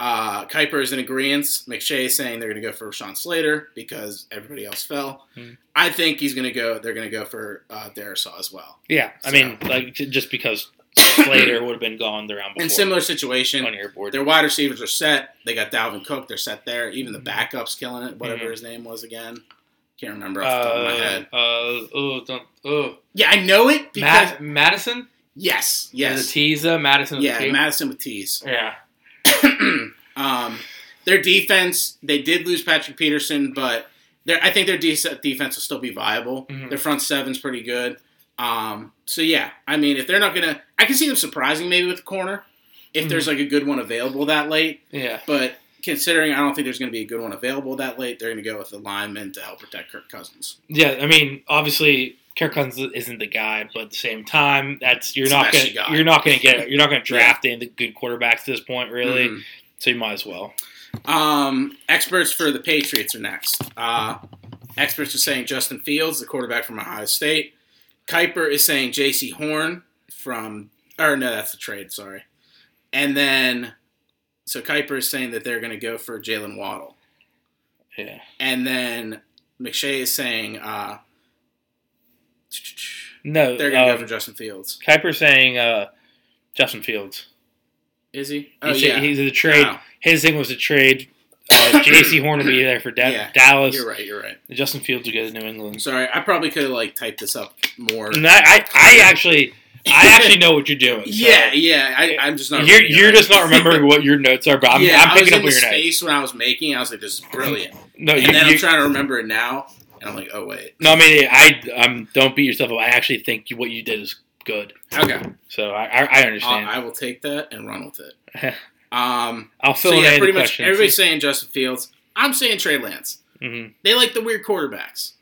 Uh, Kiper is in agreement. McShay is saying they're going to go for Sean Slater because everybody else fell. Hmm. I think he's going to go. They're going to go for uh, Darrisaw as well. Yeah, I mean, like just because Slater would have been gone the round before. In similar situation, on your board. their wide receivers are set. They got Dalvin Cook. They're set there. Even the Mhm. backups killing it. Whatever Mhm. his name was again. Can't remember off the top of my Uh, head. uh, oh, don't, oh. Yeah, I know it because Matt, Mattison? yes, yes, Teza, Mattison. yeah? Mattison with T's. yeah. um, their defense, they did lose Patrick Peterson, but I think their de- defense will still be viable. Mhm. Their front seven's pretty good. Um, so yeah, I mean, if they're not gonna, I can see them surprising maybe with the corner if there's Mm-hmm. like a good one available that late. Yeah. But considering I don't think there's going to be a good one available that late, they're going to go with the lineman to help protect Kirk Cousins. Yeah, I mean, obviously, Kirk Cousins isn't the guy, but at the same time, that's you're not gonna got. you're not gonna get you're not gonna draft any of the good quarterbacks at this point, really. Mhm. So you might as well. Um, experts for the Patriots are next. Uh, experts are saying Justin Fields, the quarterback from Ohio State. Kiper is saying Jaycee Horn from, or no, that's the trade. Sorry. And then, so Kiper is saying that they're going to go for Jaylen Waddle, Yeah. and then McShay is saying uh, No, they're going to um, go for Justin Fields. Kiper saying uh, Justin Fields. Is he? Oh said yeah. he's a trade. Wow. His thing was a trade. Uh, Jaycee Horn will be there for Da- Yeah, Dallas. You're right. You're right. Justin Fields will go to New England. Sorry, I probably could have like typed this up more. And I, I, I actually, I actually know what you're doing. so- Yeah, yeah. I, I'm just not. You're, you're just not remembering what your notes are, but I'm, yeah, I'm picking up was what in your notes. space when I was making. I was like, "This is brilliant," No, and you, then you, I'm trying to remember it now, and I'm like, "Oh wait." no, I mean, I um, don't beat yourself up. I actually think you, what you did is good. Okay, So I, I, I understand. I will take that and run with it. Um, I'll fill so in yeah, pretty much questions. everybody's saying Justin Fields. I'm saying Trey Lance. Mhm. They like the weird quarterbacks.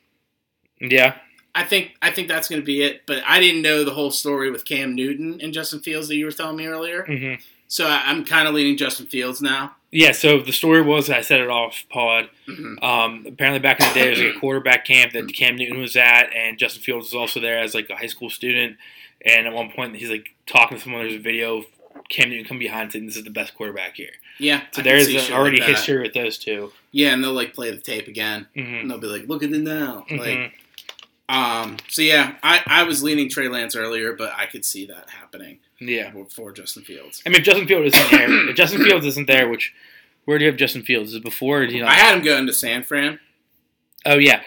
Yeah, I think I think that's going to be it. But I didn't know the whole story with Cam Newton and Justin Fields that you were telling me earlier. hmm So I, I'm kind of leaning Justin Fields now. Yeah. So the story was I said it off pod. Mhm. Um, apparently, back in the day, there was like a quarterback camp that Cam Newton was at, and Justin Fields was also there as like a high school student. And at one point, he's like talking to someone. There's a video of Cam Newton come behind saying, "This is the best quarterback here." Yeah, So I there's see a- shit already like history with those two. Yeah, and they'll like play the tape again, hmm and they'll be like, "Look at it now!" Like, Mhm. um. So yeah, I I was leaning Trey Lance earlier, but I could see that happening Yeah. for Justin Fields. I mean, if Justin Fields isn't there, if Justin Fields isn't there, which where do you have Justin Fields? Is it before or do you know? I had him going to San Fran. oh yeah,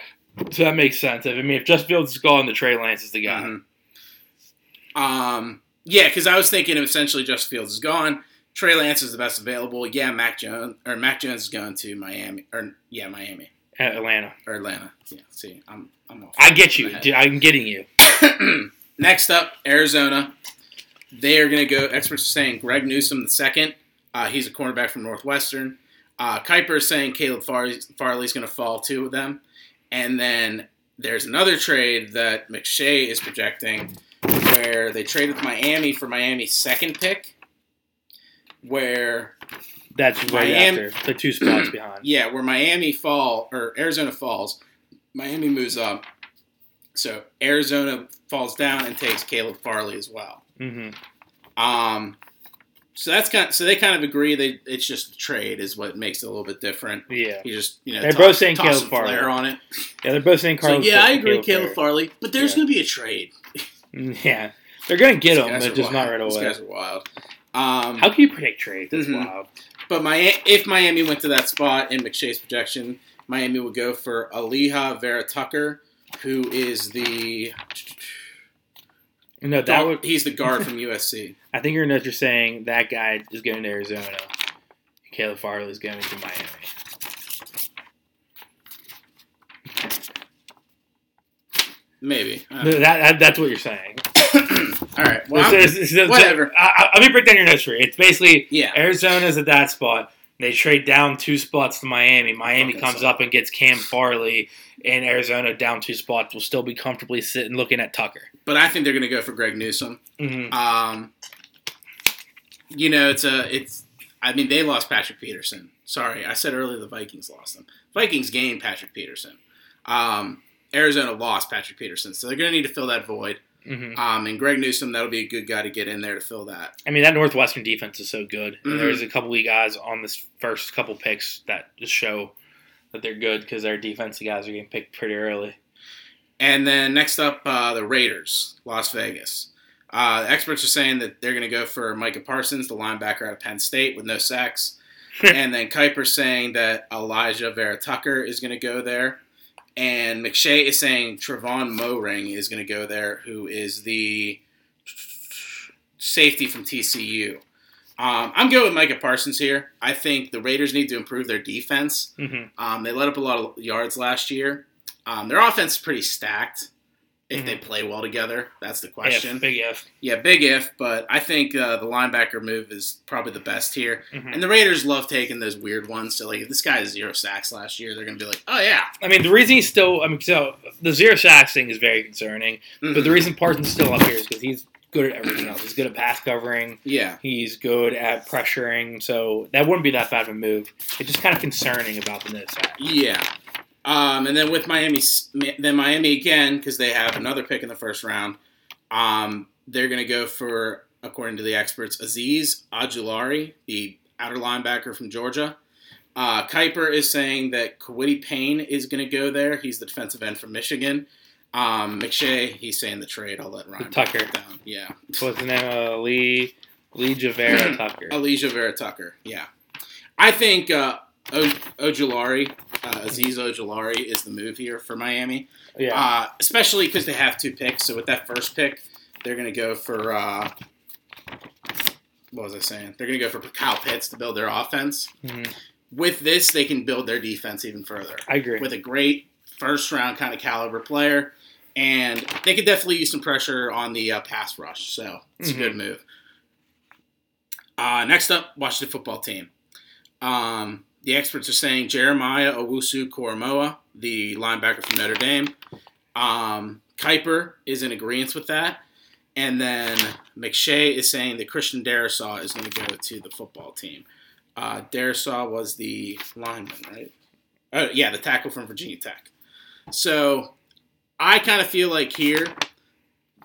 so that makes sense. I mean, if Justin Fields is gone, the Trey Lance is the guy. Mhm. Um. Yeah, because I was thinking essentially Justin Fields is gone. Trey Lance is the best available. Yeah, Mac Jones or Mac Jones is going to Miami or yeah Miami Atlanta. or Atlanta. Yeah. See, I'm I'm off. I get you. Dude, I'm getting you. Next up, Arizona. They are going to go. Experts are saying Greg Newsome the second. Uh, he's a cornerback from Northwestern. Uh, Kiper is saying Caleb Farley, is going to fall to them. And then there's another trade that McShay is projecting where they trade with Miami for Miami's second pick. Where That's right Miami- after the two spots behind. yeah, where Miami fall or Arizona falls, Miami moves up. So Arizona falls down and takes Caleb Farley as well. Hmm Um, so that's kind. Of, so they kind of agree. They it's just trade is what makes it a little bit different. Yeah. You just you know They're toss- both saying Caleb Farley. on it. Yeah, they're both saying So Carlos. yeah, I agree, Caleb, Caleb Farley. But there's Yeah. going to be a trade. Yeah, they're gonna get These him, but just not wild. right These away. guys are wild. Um, How can you predict trades? That's Mhm. wild. But my if Miami went to that spot in McShay's projection, Miami would go for Alijah Vera Tucker, who is the no, that would, he's the guard from USC. I think you're saying that guy is going to Arizona. Caleb Farley is going to Miami. Maybe no, that, that, that's what you're saying. All right. Well, whatever. I, I, let me break down your you. It's basically yeah. Arizona's at that spot. They trade down two spots to Miami. Miami comes so. up and gets Cam Farley, and Arizona down two spots will still be comfortably sitting looking at Tucker. But I think they're going to go for Greg Newsome. Mm-hmm. Um, you know, it's a it's. I mean, they lost Patrick Peterson. Sorry, I said earlier the Vikings lost them. Vikings gained Patrick Peterson. Um, Arizona lost Patrick Peterson, so they're going to need to fill that void. Mm-hmm. Um, and Greg Newsome, that'll be a good guy to get in there to fill that. I mean, that Northwestern defense is so good. Mhm. there's a couple of guys on this first couple picks that just show that they're good because their defensive guys are getting picked pretty early. And then next up, uh, the Raiders, Las Vegas. Uh, experts are saying that they're going to go for Micah Parsons, the linebacker out of Penn State, with no sacks. and then Kiper's saying that Alijah Vera Tucker is going to go there. And McShay is saying Trevon Moehrig is going to go there, who is the safety from TCU. Um, I'm going with Micah Parsons here. I think the Raiders need to improve their defense. Mm-hmm. Um, they let up a lot of yards last year. Um, their offense is pretty stacked if they Mhm. play well together. That's the question. If, big if. Yeah, big if, but I think uh, the linebacker move is probably the best here. Mhm. And the Raiders love taking those weird ones. So, like, if this guy has zero sacks last year, they're going to be like, oh, yeah. I mean, the reason he's still, I mean, so the zero sacks thing is very concerning. But the Mhm. reason Parsons still up here is because he's good at everything else. He's good at pass covering. yeah. He's good at pressuring. So that wouldn't be that bad of a move. It's just kind of concerning about the no sack. Yeah. Um, and then with Miami, then Miami again, because they have another pick in the first round, um, they're going to go for, according to the experts, Aziz Ojulari, the outer linebacker from Georgia. Uh, Kiper is saying that Kwity Payne is going to go there. He's the defensive end from Michigan. Um, McShay, he's saying the trade. I'll let Ryan Tucker. down. Yeah. What's the name? Uh, Lee Lee Javera Tucker. Alicia Vera Tucker. Yeah. I think uh, o- Ojulari, uh, Aziz Ojulari is the move here for Miami. Yeah. Uh, especially because they have two picks. So with that first pick, they're going to go for uh, what was I saying? They're going to go for Kyle Pitts to build their offense. Mhm. With this, they can build their defense even further I agree. with a great first round kind of caliber player, and they could definitely use some pressure on the uh, pass rush. So it's Mhm. a good move. Uh, next up, Washington football team. Um, the experts are saying Jeremiah Owusu Koramoah, the linebacker from Notre Dame. Um, Kiper is in agreement with that. And then McShay is saying that Christian Darrisaw is going to go to the football team. Uh, Darrisaw was the lineman, right? Oh, yeah, the tackle from Virginia Tech. So I kind of feel like here,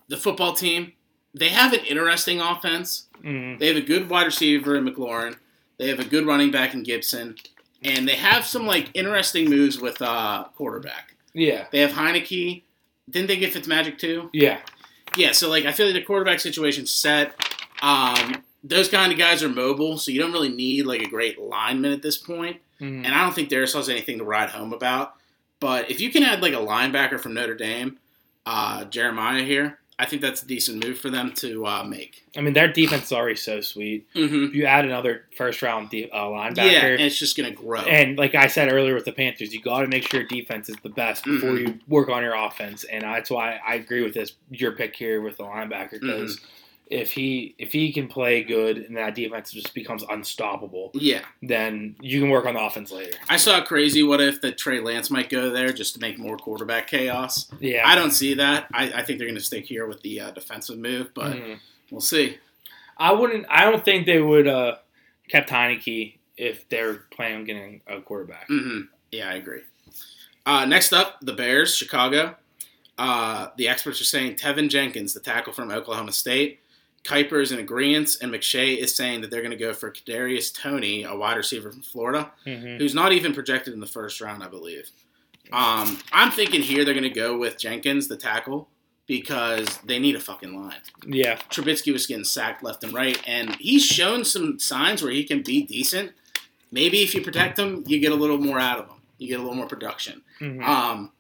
the football team, they have an interesting offense. Mhm. They have a good wide receiver in McLaurin. They have a good running back in Gibson. And they have some like interesting moves with uh, quarterback. Yeah. They have Heinicke. Didn't they get Fitzmagic too? Yeah. Yeah, so like I feel like the quarterback situation's set. Um, those kind of guys are mobile, so you don't really need like a great lineman at this point. Mhm. And I don't think Darrisaw has anything to ride home about. But if you can add like a linebacker from Notre Dame, uh, Jeremiah here, I think that's a decent move for them to uh, make. I mean, their defense is already so sweet. Mm-hmm. If you add another first round de- uh, Yeah, and it's just going to grow. and like I said earlier with the Panthers, you got to make sure your defense is the best before Mhm. you work on your offense. And that's why I agree with this your pick here with the linebacker because if he if he can play good and that defense just becomes unstoppable, yeah, then you can work on the offense later. I saw a crazy what if that Trey Lance might go there just to make more quarterback chaos. Yeah, I don't see that. I, I think they're going to stick here with the uh, defensive move, but Mhm. we'll see. I wouldn't. I don't think they would uh kept Heinicke if they're planning on getting a quarterback. hmm Yeah, I agree. Uh, next up, the Bears, Chicago. Uh, the experts are saying Teven Jenkins, the tackle from Oklahoma State. Kiper is in agreement, and McShay is saying that they're going to go for Kadarius Toney, a wide receiver from Florida, Mhm. who's not even projected in the first round, I believe. Um, I'm thinking here they're going to go with Jenkins, the tackle, because they need a fucking line. Yeah, Trubisky was getting sacked left and right, and he's shown some signs where he can be decent. Maybe if you protect him, you get a little more out of him. You get a little more production. Mhm. Um,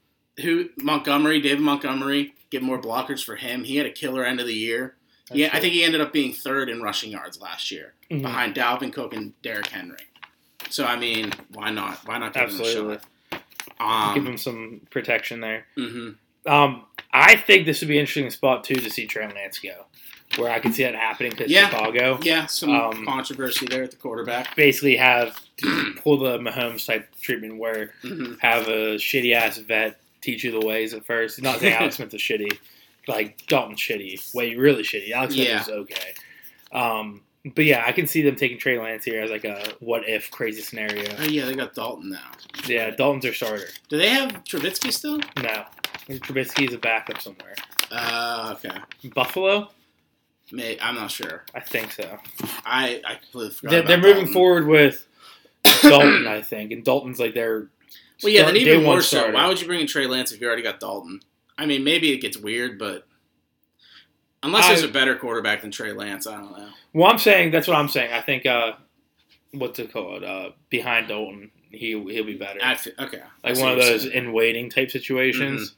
who Montgomery, David Montgomery, get more blockers for him. He had a killer end of the year. Yeah, I think he ended up being third in rushing yards last year, Mhm. behind Dalvin Cook and Derrick Henry. So I mean, why not? Why not give absolutely him a shot? give Um, him some protection there. hmm Um, I think this would be an interesting spot too to see Trey Lance go, where I could see that happening because Yeah. Chicago Yeah, some Um, controversy there at the quarterback. basically have pull the Mahomes type treatment where hmm have a shitty ass vet teach you the ways at first. Not saying Alex Smith is shitty, like Dalton shitty, way really shitty. Alex Smith Yeah. is okay. Um, but yeah, I can see them taking Trey Lance here as like a what if crazy scenario. Oh yeah, they got Dalton now. Yeah, Dalton's their starter. Do they have Trubisky still? No, Trubisky is a backup somewhere. Uh, okay. Buffalo, May I'm not sure. I think so. I I completely forgot. They're, they're moving forward with Dalton, I think, and Dalton's like their Well, yeah, then even more so. starter. Why would you bring in Trey Lance if you already got Dalton? I mean, maybe it gets weird, but unless there's a better quarterback than Trey Lance, I don't know. Well, I'm saying that's what I'm saying. I think uh, what's it called? Uh, behind Dalton, he he'll be better. I fe- okay, like one of those saying. in waiting type situations.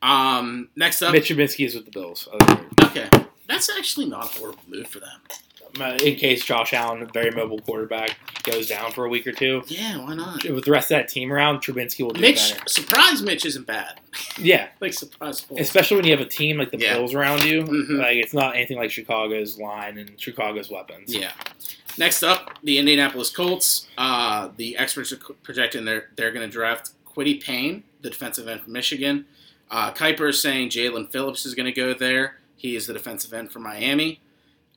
Um, next up, Mitch Trubisky is with the Bills. okay, that's actually not a horrible move for them. Than- In case Josh Allen, a very mobile quarterback, goes down for a week or two, Yeah, why not? with the rest of that team around, Trubinsky will do Mitch, better. surprise Mitch isn't bad. Yeah, Like surprise especially when you have a team like the Yeah. Bills around you. Mhm. Like it's not anything like Chicago's line and Chicago's weapons. Yeah. Next up, the Indianapolis Colts. Uh, the experts are projecting they're they're going to draft Kwity Payne, the defensive end from Michigan. Uh, Kiper is saying Jaelan Phillips is going to go there. He is the defensive end from Miami.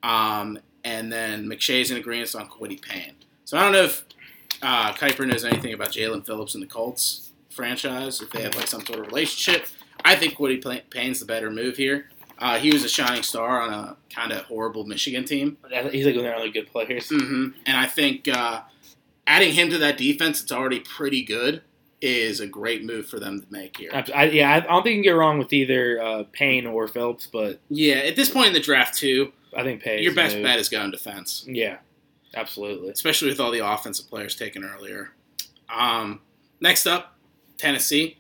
Um, and then McShay's in agreement on Kwity Payne. So I don't know if uh, Kiper knows anything about Jaelan Phillips and the Colts franchise, if they have like some sort of relationship. I think Kwity Payne's the better move here. Uh, he was a shining star on a kind of horrible Michigan team. He's like one of their only good players. hmm And I think uh, adding him to that defense, it's already pretty good, is a great move for them to make here. I, I- yeah, I don't think you can get wrong with either uh, Payne or Phillips, but Yeah, at this point in the draft, too, I think your best bet is going defense, Yeah, absolutely. especially with all the offensive players taken earlier. Um, next up, Tennessee.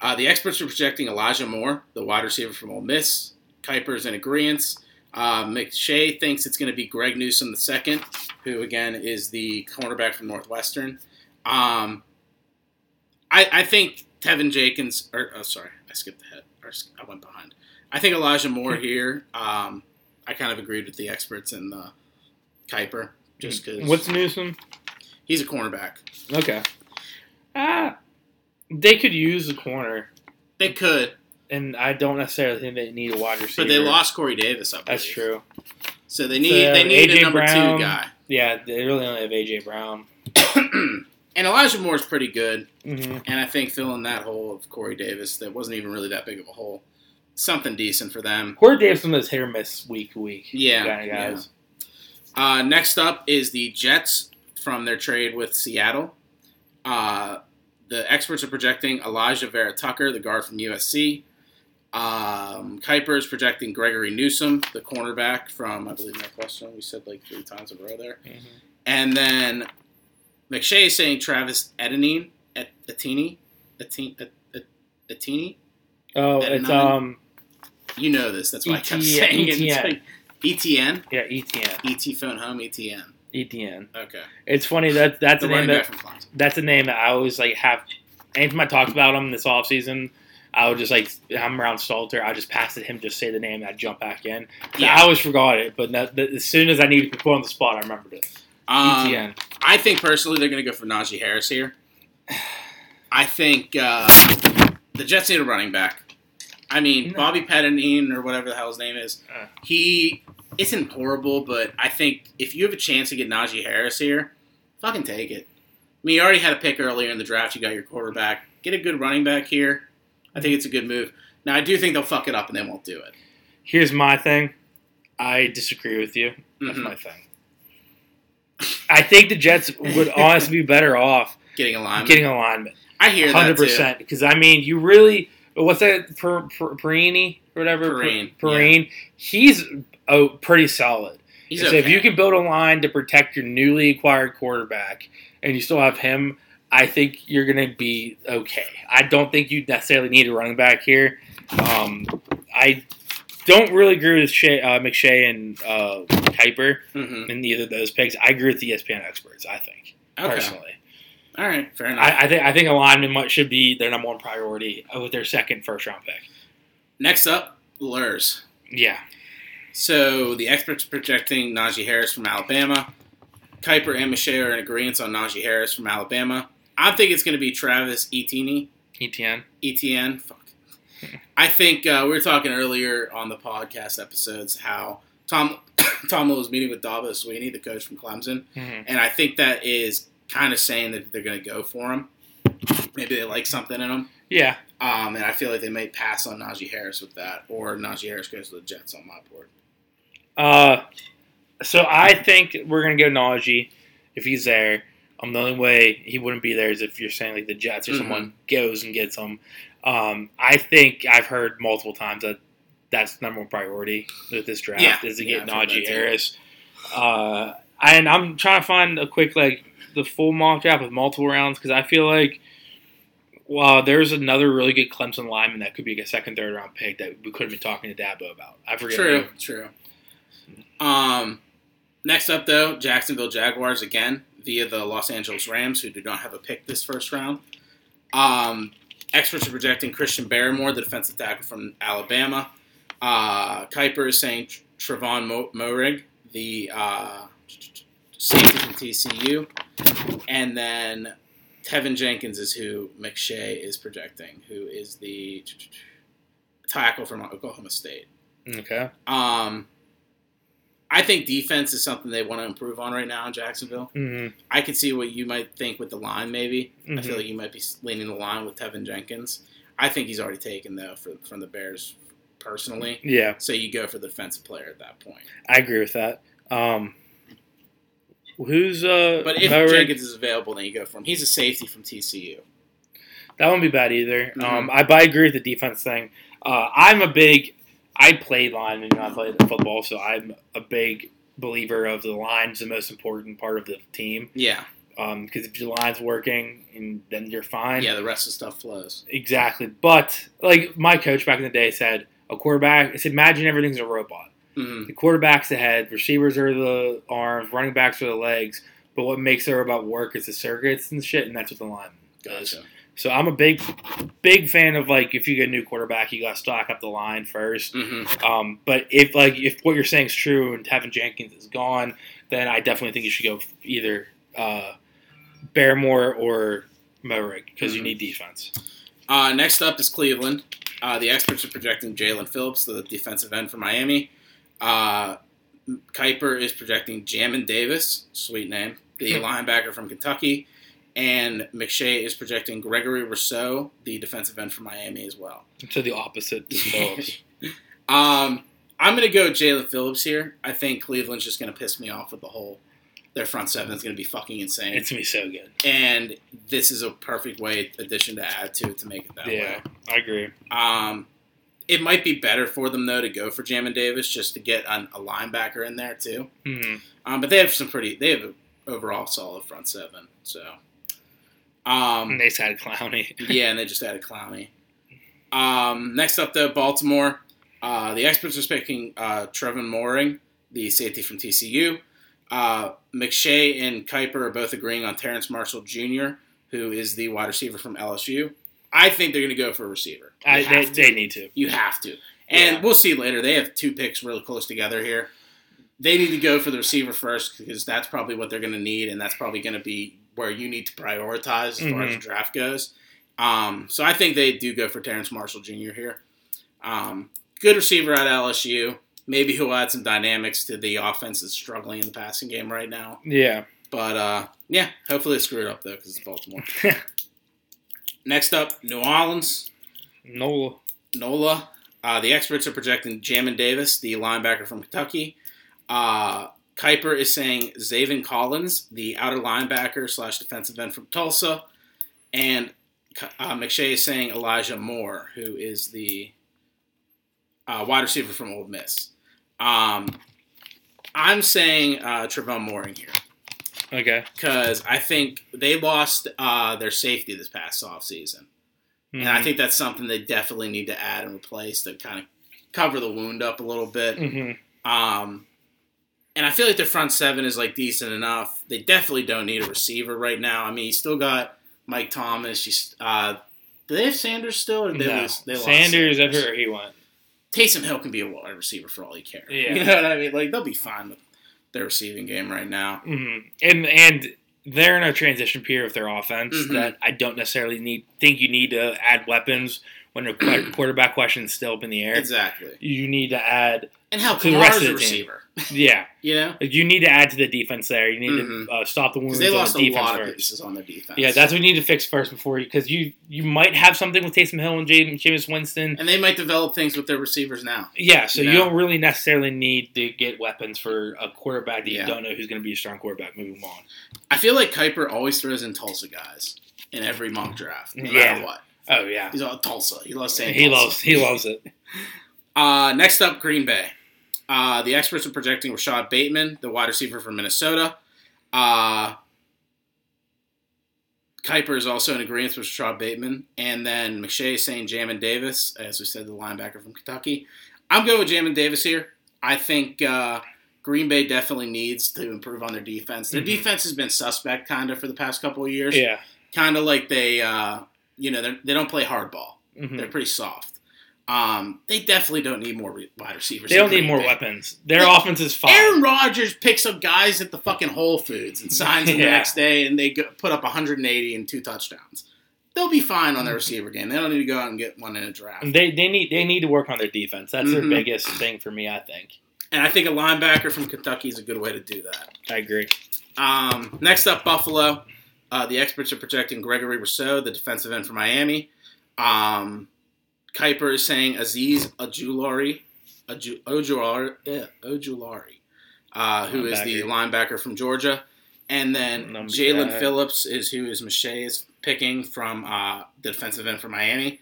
Uh, the experts are projecting Elijah Moore, the wide receiver from Ole Miss. Kiper's in agreement. Uh, McShay thinks it's going to be Greg Newsome II, who again is the cornerback from Northwestern. Um, I, I think Teven Jenkins, or oh, sorry, I skipped ahead, or I went behind. I think Elijah Moore here. Um, I kind of agreed with the experts and the Kiper, just because What's Newsome? he's a cornerback. Okay. Ah, they could use a corner, They could, and I don't necessarily think they need a wide receiver. but they lost Corey Davis. Believe. That's true. So they need So, they need A.J. a number Brown. two guy. Yeah, they really only have AJ Brown. and Elijah Moore is pretty good, hmm and I think filling that hole of Corey Davis that wasn't even really that big of a hole, something decent for them. Corey Davidson is hit or miss week to week. Yeah, kind of guys. Uh, next up is the Jets from their trade with Seattle. Uh, the experts are projecting Alijah Vera Tucker, the guard from USC. Um, Kiper is projecting Gregory Newsome, the cornerback from, I believe, Northwestern. We said like three times in a row there. Mhm. And then McShay is saying Travis Etienne, Et- Etienne, Etienne, Et-. Oh, At it's um, You know this. That's why I kept ETN. saying it. It's ETN. yeah, ETN, ET phone home ETN. ETN. Okay. It's funny that that's The a name that that's a name that I always like have. Anytime I talked about him this offseason, I would just like I'm around Salter. I just pass it him, just say the name, and I jump back in. Yeah. I always forgot it, but that, that- as soon as I needed to put on the spot, I remembered it. Um, ETN. I think personally they're going to go for Najee Harris here. I think uh, the Jets need a running back. I mean, No. Bobby Pettinine or whatever the hell his name is, Uh. he isn't horrible, but I think if you have a chance to get Najee Harris here, fucking take it. I mean, you already had a pick earlier in the draft. You got your quarterback. Get a good running back here. I think it's a good move. Now, I do think they'll fuck it up and they won't do it. Here's my thing. I disagree with you. That's Mhm. my thing. I think the Jets would honestly be better off Getting a lineman. getting alignment. I hear Hundred that too. percent. Because I mean, you really what's that? Per, per, Perini or whatever. Perine, Per, Perine. He's oh, pretty solid. He's so okay. if you can build a line to protect your newly acquired quarterback, and you still have him, I think you're going to be okay. I don't think you necessarily need a running back here. Um, I don't really agree with Shea, uh, McShay and uh, Kiper Mhm. in either of those picks. I agree with the ESPN experts. I think Okay. personally. All right. Fair enough. I, I think I think alignment might, should be their number one priority with their second first round pick. Next up, Lurs. Yeah. So the experts are projecting Najee Harris from Alabama. Kiper and McShay are in agreement on Najee Harris from Alabama. I think it's going to be Travis Etienne. ETN. ETN. Fuck. I think uh, we were talking earlier on the podcast episodes how Tom Tom was meeting with Dabo Swinney, the coach from Clemson, Mm-hmm. and I think that is kind of saying that they're going to go for him. Maybe they like something in him. Yeah. Um, and I feel like they may pass on Najee Harris with that, or Najee Harris goes to the Jets on my board. Uh, so I think we're gonna go Najee if he's there. Um, the only way he wouldn't be there is if you're saying like the Jets or Mhm. someone goes and gets him. Um, I think I've heard multiple times that that's number one priority with this draft Yeah. is to get I've Najee. Harris. Uh, and I'm trying to find a quick like the full mock draft with multiple rounds because I feel like. Well, there's another really good Clemson lineman that could be a second, third round pick that we could have been talking to Dabo about. I forget. True, who. true. Um, next up, though, Jacksonville Jaguars again via the Los Angeles Rams, who do not have a pick this first round. Um, experts are projecting Christian Barmore, the defensive tackle from Alabama. Uh, Kiper is saying Tr- Trevon Mo- Moehrig, the uh, safety from TCU, and then Teven Jenkins is who McShay is projecting, who is the tackle from Oklahoma State. Okay. Um, I think defense is something they want to improve on right now in Jacksonville. Mm-hmm. I can see what you might think with the line, maybe. I Mhm. feel like you might be leaning the line with Teven Jenkins. I think he's already taken though for, from the Bears personally. Yeah, So you go for the defensive player at that point. I agree with that. Um, who's uh? But if? Jenkins is available, then you go for him. He's a safety from TCU. that won't be bad either. Mhm. Um, I but I agree with the defense thing. Uh, I'm a big. I played line and I played football, so I'm a big believer of the line's the most important part of the team. Yeah, Because if your line's working, and then you're fine. yeah. The rest of the stuff flows. Exactly. But like my coach back in the day said, a quarterback. I said, imagine everything's a robot. Hmm The quarterback's the head, receivers are the arms, running backs are the legs. But what makes the robot work is the circuits and shit, and that's what the line does. Gotcha. So I'm a big, big fan of like if you get a new quarterback, you got to stock up the line first. hmm Um, but if like if what you're saying is true and Teven Jenkins is gone, then I definitely think you should go either uh, Barmore or Moehrig because you Mhm. need defense. Uh, next up is Cleveland. Uh, the experts are projecting Jaelan Phillips, the defensive end for Miami. Uh, Kiper is projecting Jamin Davis, sweet name, the Hmm. linebacker from Kentucky. And McShay is projecting Gregory Rousseau, the defensive end from Miami as well. So the opposite. um, I'm going to go Jaelan Phillips here. I think Cleveland's just going to piss me off with the whole. Their front seven is going to be fucking insane. it's gonna be so good. and this is a perfect way addition to add to it to make it that way. Yeah, I agree. Um, it might be better for them though to go for Jamin Davis just to get an, a linebacker in there too. hmm Um, but they have some pretty. They have an overall solid front seven. So, um, And they said Clowney. yeah, and they just added Clowney. Um, next up though, Baltimore. Uh, the experts are picking uh, Trevon Moehrig, the safety from TCU. Uh, McShay and Kiper are both agreeing on Terrence Marshall Jr., who is the wide receiver from LSU. I think they're going to go for a receiver. I, they, they need to. You have to. And Yeah. we'll see later. They have two picks really close together here. They need to go for the receiver first because that's probably what they're going to need, and that's probably going to be where you need to prioritize as far as the Mhm. draft goes. Um, so I think they do go for Terrence Marshall Jr. here. Um, good receiver at LSU. Maybe he'll add some dynamics to the offense that's struggling in the passing game right now. Yeah. But uh, yeah, hopefully they screw it up though because it's Baltimore. Next up, New Orleans. Nola. NOLA. Uh, the experts are projecting Jamin Davis, the linebacker from Kentucky. Uh, Kiper is saying Zaven Collins, the outer linebacker slash defensive end from Tulsa. And uh, McShay is saying Elijah Moore, who is the uh, wide receiver from Ole Miss. Um, I'm saying uh, Trevon Moehrig here Okay. because I think they lost uh, their safety this past offseason. And I think that's something they definitely need to add and replace to kind of cover the wound up a little bit. hmm Um, and I feel like their front seven is like decent enough. They definitely don't need a receiver right now. I mean, you still got Mike Thomas. You, uh, do they have Sanders still? Or they No. lose, they lost Sanders, I've heard he went. Taysom Hill can be a wide receiver for all he cares. Yeah. You know what I mean? Like they'll be fine with their receiving game right now. hmm And and they're in a transition period with their offense Mhm. that I don't necessarily need. Think you need to add weapons when the quarterback question is still up in the air. Exactly. You need to add, And how To the rest of a the team. receiver. yeah. You know? You need to add to the defense there. You need Mhm. to uh, stop the wounds they on lost a the defense lot of first. pieces on their defense. Yeah, that's what you need to fix first before you because you you might have something with Taysom Hill and Jameis, Jameis Winston. and they might develop things with their receivers now. Yeah, so You you don't really necessarily need to get weapons for a quarterback that Yeah. you don't know who's going to be a strong quarterback moving on. I feel like Kiper always throws in Tulsa guys in every mock draft, no Yeah. matter what. Oh yeah, He's all Tulsa. He loves saying he Tulsa. loves he loves it. Uh, next up, Green Bay. Uh, the experts are projecting Rashod Bateman, the wide receiver from Minnesota. Uh, Kiper is also in agreement with Rashod Bateman. And then McShay is saying Jamin Davis, as we said, the linebacker from Kentucky. I'm going with Jamin Davis here. I think uh, Green Bay definitely needs to improve on their defense. Their Mhm. defense has been suspect, kind of, for the past couple of years. Yeah, Kind of like they, uh, you know, they're- don't play hardball. Mhm. They're pretty soft. Um, they definitely don't need more re- wide receivers. they don't need more Bay. weapons. Their Yeah. offense is fine. Aaron Rodgers picks up guys at the fucking Whole Foods and signs them the next day, and they go, put up 180 and two touchdowns. They'll be fine on their receiver game. They don't need to go out and get one in a draft. They they need they need to work on their defense. That's Mhm. their biggest thing for me. I think. And I think a linebacker from Kentucky is a good way to do that. I agree. Um, next up, Buffalo. Uh, the experts are projecting Gregory Rousseau, the defensive end for Miami. Um, Kiper is saying Aziz Ojulari, Oju- Ojulari, yeah, Ojulari uh, who is the linebacker from Georgia. And then Jaelan. Phillips is who is McShay is picking from uh, the defensive end for Miami.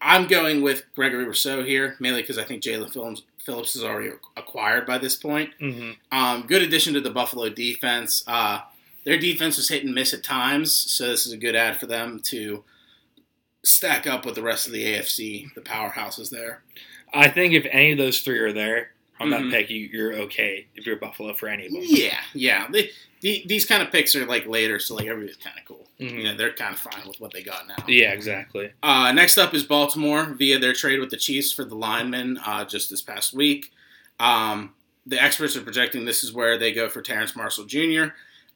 I'm going with Gregory Rousseau here, mainly because I think Jaelan Phillips, is already acquired by this point. hmm Um, good addition to the Buffalo defense. Uh, their defense was hit and miss at times, so this is a good ad for them to stack up with the rest of the AFC, the powerhouses there. I think if any of those three are there on Mhm. that pick, you, you're okay if you're Buffalo for any of them. Yeah, yeah. They, the, these kind of picks are like later, so like everybody's kind of cool. Mhm. You know, they're kind of fine with what they got now. Yeah, exactly. Uh, next up is Baltimore via their trade with the Chiefs for the lineman uh, just this past week. Um, the experts are projecting this is where they go for Terrence Marshall Jr.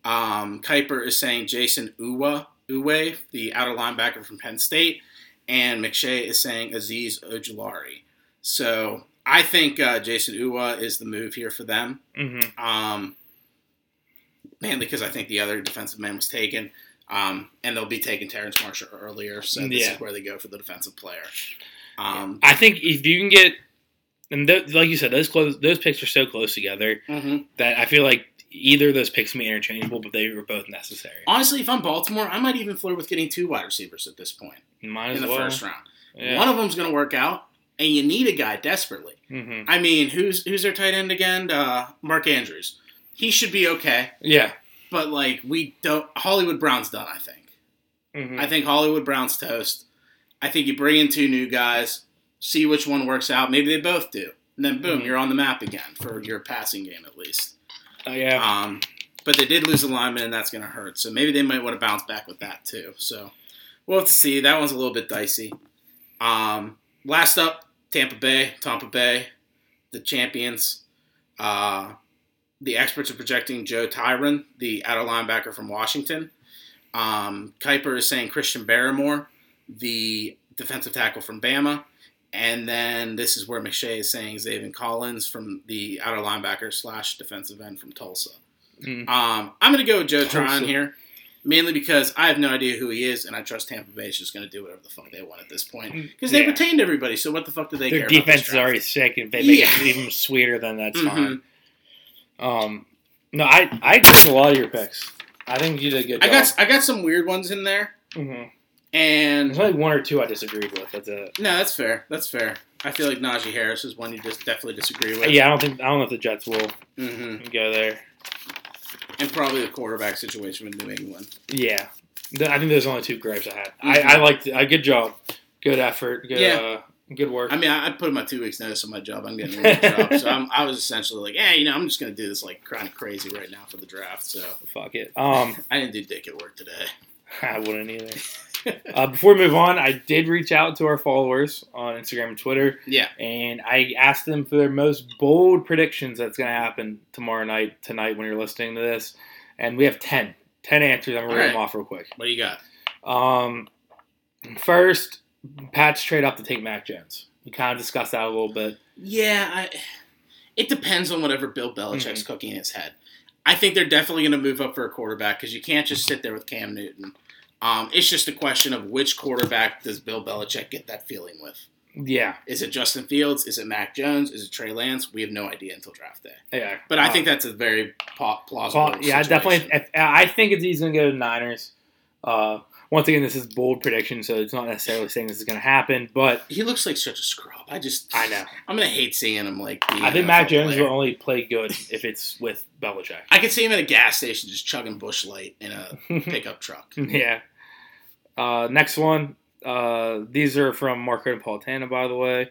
Um, Kiper is saying Jayson Oweh, Oweh, the outer linebacker from Penn State, and McShay is saying Aziz Ojulari. So I think uh, Jayson Oweh is the move here for them. hmm Um, mainly because I think the other defensive man was taken. Um, and they'll be taking Terrence Marshall earlier, so this Yeah. is where they go for the defensive player. Um, I think if you can get, and th- like you said, those close, those picks are so close together mhm. that I feel like either of those picks can be interchangeable, but they were both necessary. Honestly, if I'm Baltimore, I might even flirt with getting two wide receivers at this point Might in the well. first round. Yeah. One of them's going to work out, and you need a guy desperately. hmm I mean, who's who's their tight end again? Uh, Mark Andrews. He should be okay, Yeah. but like we don't. Hollywood Brown's done. I think. hmm I think Hollywood Brown's toast. I think you bring in two new guys, see which one works out. Maybe they both do, and then boom, Mhm. you're on the map again for your passing game at least. Uh, yeah. Um, but they did lose a lineman, and that's going to hurt. So maybe they might want to bounce back with that too. So we'll have to see. That one's a little bit dicey. Um, last up, Tampa Bay, Tampa Bay, the champions. Uh, the experts are projecting Joe Tryon, the outer linebacker from Washington. Um, Kiper is saying Christian Barmore, the defensive tackle from Bama. And then this is where McShay is saying Zaven Collins from the outer linebacker slash defensive end from Tulsa. Mhm. Um, I'm going to go with Joe Tulsa. Tryon here, mainly because I have no idea who he is, and I trust Tampa Bay is just going to do whatever the fuck they want at this point. Because they Yeah. retained everybody, so what the fuck do they Their care defense about is this already draft? sick. If they make Yeah. it even sweeter, then that's Mhm. fine. Um, no, I I agree with a lot of your picks. I think you did a good I job. got I got some weird ones in there, Mhm. And There's only one or two I disagreed with. That's it. no, that's fair. That's fair. I feel like Najee Harris is one you just definitely disagree with. Yeah, I don't think I don't know if the Jets will hmm go there. and probably the quarterback situation with New England. Yeah, I think there's only two gripes I had. Mhm. I, I liked. A good job, good effort, good Yeah. uh, good work. I mean, I, I put in my two weeks notice on my job. I'm getting a new job, so I'm, I was essentially like, yeah, you know, I'm just gonna do this like kind of crazy right now for the draft. So Fuck it. Um, I didn't do dick at work today. I wouldn't either. Uh, before we move on, I did reach out to our followers on Instagram and Twitter, yeah. and I asked them for their most bold predictions that's going to happen tomorrow night, tonight when you're listening to this. And we have 10. 10 answers. I'm going to read them off real quick. What do you got? Um, first, Pats trade up to take Mac Jones. We kind of discussed that a little bit. Yeah, I, it depends on whatever Bill Belichick's Mm-hmm. cooking in his head. I think they're definitely going to move up for a quarterback because you can't just sit there with Cam Newton. Um, it's just a question of which quarterback does Bill Belichick get that feeling with. Yeah, Is it Justin Fields? Is it Mac Jones? Is it Trey Lance? We have no idea until draft day. yeah. But I Uh, think that's a very plausible. Paul- yeah, situation. definitely. I think it's he's going to go to the Niners. Uh, once again, this is bold prediction, so it's not necessarily saying this is going to happen, but He looks like such a scrub. I just, I know. I'm gonna hate seeing him like. I think Mac Jones player. will only play good if it's with Belichick. I could see him at a gas station just chugging Busch Light in a pickup truck. yeah. Uh, next one. Uh, these are from Marco Napolitano, by the way.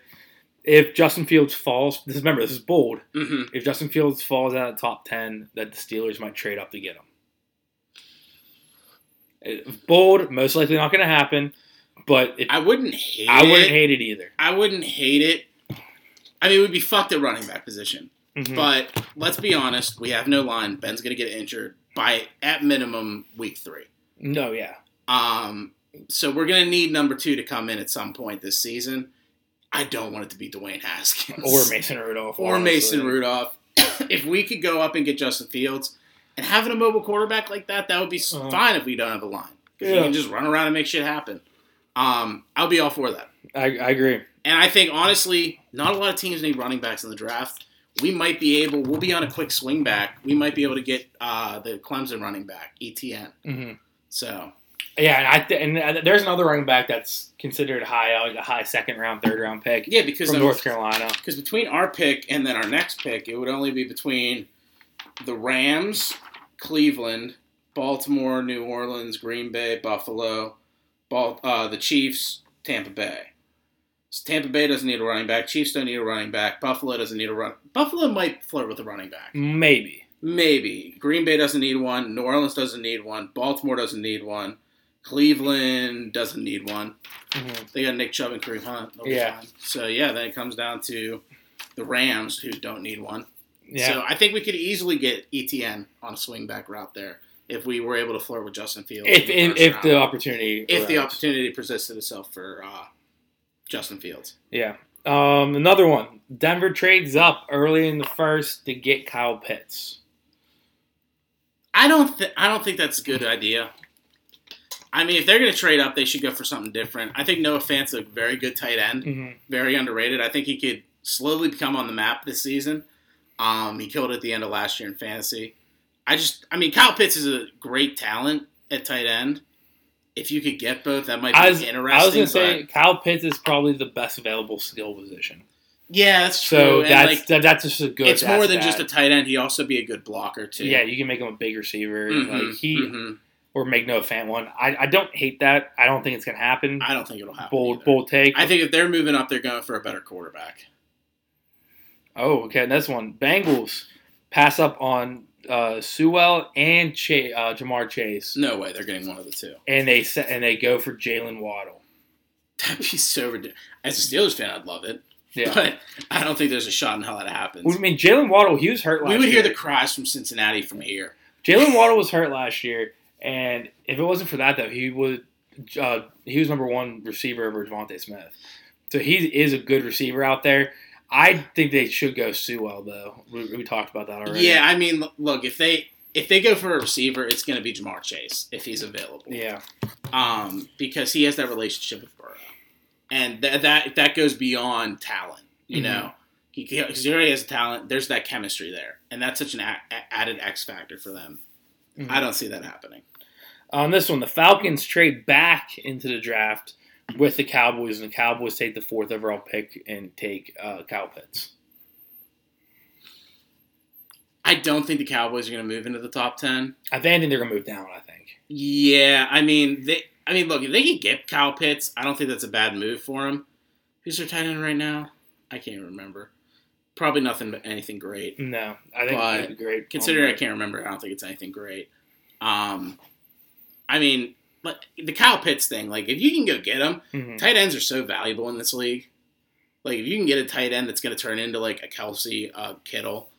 If Justin Fields falls, this remember this is bold. hmm If Justin Fields falls out of the top ten, that the Steelers might trade up to get him. It- bold, most likely not going to happen, but if, I wouldn't hate. I wouldn't it. hate it either. I wouldn't hate it. I mean, we'd be fucked at running back position. Mhm. But let's be honest, we have no line. Ben's gonna get injured by at minimum week three. no, yeah, Um, so we're gonna need number two to come in at some point this season. I don't want it to be Dwayne Haskins or Mason Rudolph, or honestly. Mason Rudolph. if we could go up and get Justin Fields and having a mobile quarterback like that, that would be Uh-huh. fine if we don't have a line. 'Cause Yeah. You can just run around and make shit happen. Um, I'll be all for that. I, I agree. And I think honestly, not a lot of teams need running backs in the draft. We might be able. We'll be on a quick swing back. We might be able to get uh, the Clemson running back ETN. hmm So Yeah, and I th- and uh, there's another running back that's considered high, like a high second round, third round pick yeah, because from of- North Carolina. Because between our pick and then our next pick, it would only be between the Rams, Cleveland, Baltimore, New Orleans, Green Bay, Buffalo, Bal- uh, the Chiefs, Tampa Bay. So Tampa Bay doesn't need a running back. Chiefs don't need a running back. Buffalo doesn't need a run. Buffalo might flirt with a running back. Maybe. Maybe. Green Bay doesn't need one. New Orleans doesn't need one. Baltimore doesn't need one. Cleveland doesn't need one. Mhm. They got Nick Chubb and Kareem Hunt. Yeah. So yeah, then it comes down to the Rams who don't need one. Yeah. So I think we could easily get ETN on a swing back route there if we were able to flirt with Justin Fields. if in if, round. the opportunity if the opportunity presented itself for uh, Justin Fields. yeah um another one Denver trades up early in the first to get Kyle Pitts I don't th- I don't think that's a good idea. I mean, if they're going to trade up, they should go for something different. I think Noah Fant's a very good tight end. mm-hmm. very underrated. I think he could slowly become on the map this season. Um, he killed it at the end of last year in fantasy. I just, I mean, Kyle Pitts is a great talent at tight end. If you could get both, that might be I was, interesting. I was gonna say Kyle Pitts is probably the best available skill position yeah, that's true. so and that's like, that, that's just a good it's more than just a tight end. He also be a good blocker too. yeah you can make him a big receiver Mhm, like he mhm. or make Noah Fant one I, I don't hate that I don't think it's gonna happen I don't think it'll happen. bold either. bold take I think if they're moving up, they're going for a better quarterback. Oh, okay. Next one. Bengals pass up on uh, Sewell and Ch- uh, Ja'Marr Chase, No way, they're getting one of the two. and they set, and they go for Jaylen Waddle. That'd be so ridiculous. As a Steelers fan, I'd love it, Yeah. but I don't think there's a shot in hell that happens. I mean, Jaylen Waddle, he was hurt last we would year. hear the cries from Cincinnati from here. Jaylen Waddle was hurt last year, and if it wasn't for that, though, he would uh, he was number one receiver over DeVonta Smith. So he is a good receiver out there. I think they should go Sewell though. We, we talked about that already. Yeah, I mean, look, if they if they go for a receiver, it's going to be Ja'Marr Chase if he's available. Yeah. Um, because he has that relationship with Burrow, and that that that goes beyond talent. You Mhm. know, he, he already has talent. There's that chemistry there, and that's such an a- added X factor for them. Mhm. I don't see that happening. On this one, the Falcons trade back into the draft with the Cowboys, and the Cowboys take the fourth overall pick and take uh, Kyle Pitts. I don't think the Cowboys are going to move into the top ten. I think they're gonna move down. I think. Yeah, I mean they. I mean, look, if they can get Kyle Pitts, I don't think that's a bad move for him. Who's their tight end right now? I can't remember. Probably nothing but anything great. No, I think But great. Considering I can't remember, I don't think it's anything great. Um, I mean, like the Kyle Pitts thing. Like if you can go get him, Mhm. tight ends are so valuable in this league. Like if you can get a tight end that's going to turn into like a Kelce uh, Kittle,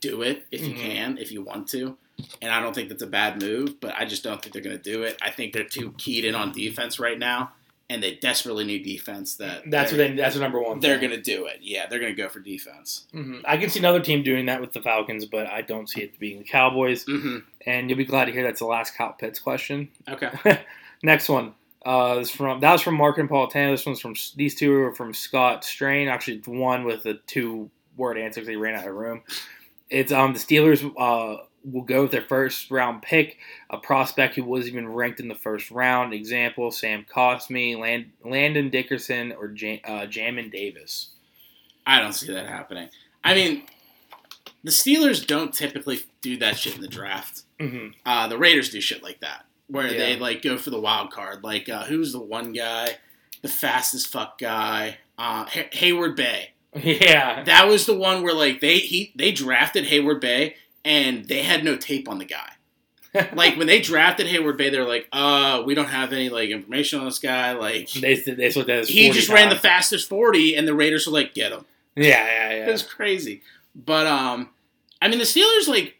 do it if you Mhm. can, if you want to. And I don't think that's a bad move, but I just don't think they're going to do it. I think they're too keyed in on defense right now, and they desperately need defense. That That's what they're, that's the number one. they're thing. going to do it. Yeah, they're going to go for defense. Mhm. I can see another team doing that with the Falcons, but I don't see it being the Cowboys. hmm And you'll be glad to hear that's the last Kyle Pitts question. Okay. Next one. Uh, is from that was from Mark and Paul Tanner. This one's from these two are from Scott Strain. Actually, one with a two word answer because he ran out of room. It's um the Steelers uh will go with their first round pick, a prospect who wasn't even ranked in the first round. Example: Sam Cosmi, Land, Landon Dickerson, or Jam, uh, Jamin Davis. I don't see that happening. I mean, the Steelers don't typically do that shit in the draft. Mm-hmm. Uh, the Raiders do shit like that, where they like go for the wild card. Like uh, who's the one guy, the fastest fuck guy, uh, Hay- Heyward-Bey. Yeah, That was the one where like they he they drafted Heyward-Bey and they had no tape on the guy. Like when they drafted Heyward-Bey, they're like, uh, we don't have any like information on this guy. Like they they looked that he 40 just ran the fastest forty, and the Raiders were like, get him. Yeah, yeah, yeah. It was crazy. But um, I mean, the Steelers like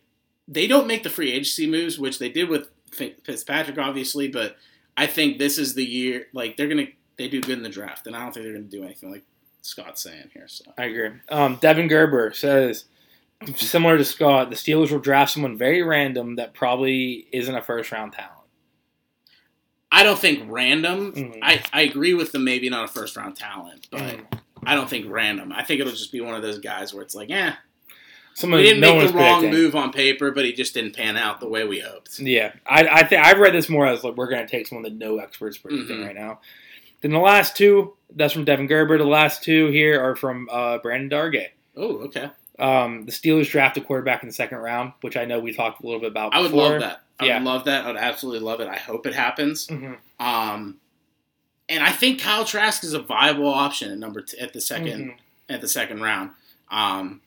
they don't make the free agency moves, which they did with Fitzpatrick, obviously. But I think this is the year. Like they're gonna they do good in the draft, and I don't think they're gonna do anything like Scott's saying here. So I agree. Um, Devin Gerber says, similar to Scott, the Steelers will draft someone very random that probably isn't a first round talent. I don't think random. Mhm. I I agree with them maybe not a first round talent, but Mhm. I don't think random. I think it'll just be one of those guys where it's like, eh, Someone we didn't no make the wrong predicting. move on paper, but he just didn't pan out the way we hoped. Yeah, I, I think I've read this more as like we're going to take someone that no experts predicting Mhm. right now. Then the last two, that's from Devin Gerber. The last two here are from uh, Brandon Dargay. Oh, okay. Um, the Steelers draft a quarterback in the second round, which I know we talked a little bit about. I would before. love that. I Yeah. would love that. I would absolutely love it. I hope it happens. Mhm. Um, and I think Kyle Trask is a viable option at number t- at the 2nd Mhm. at the second round. Um,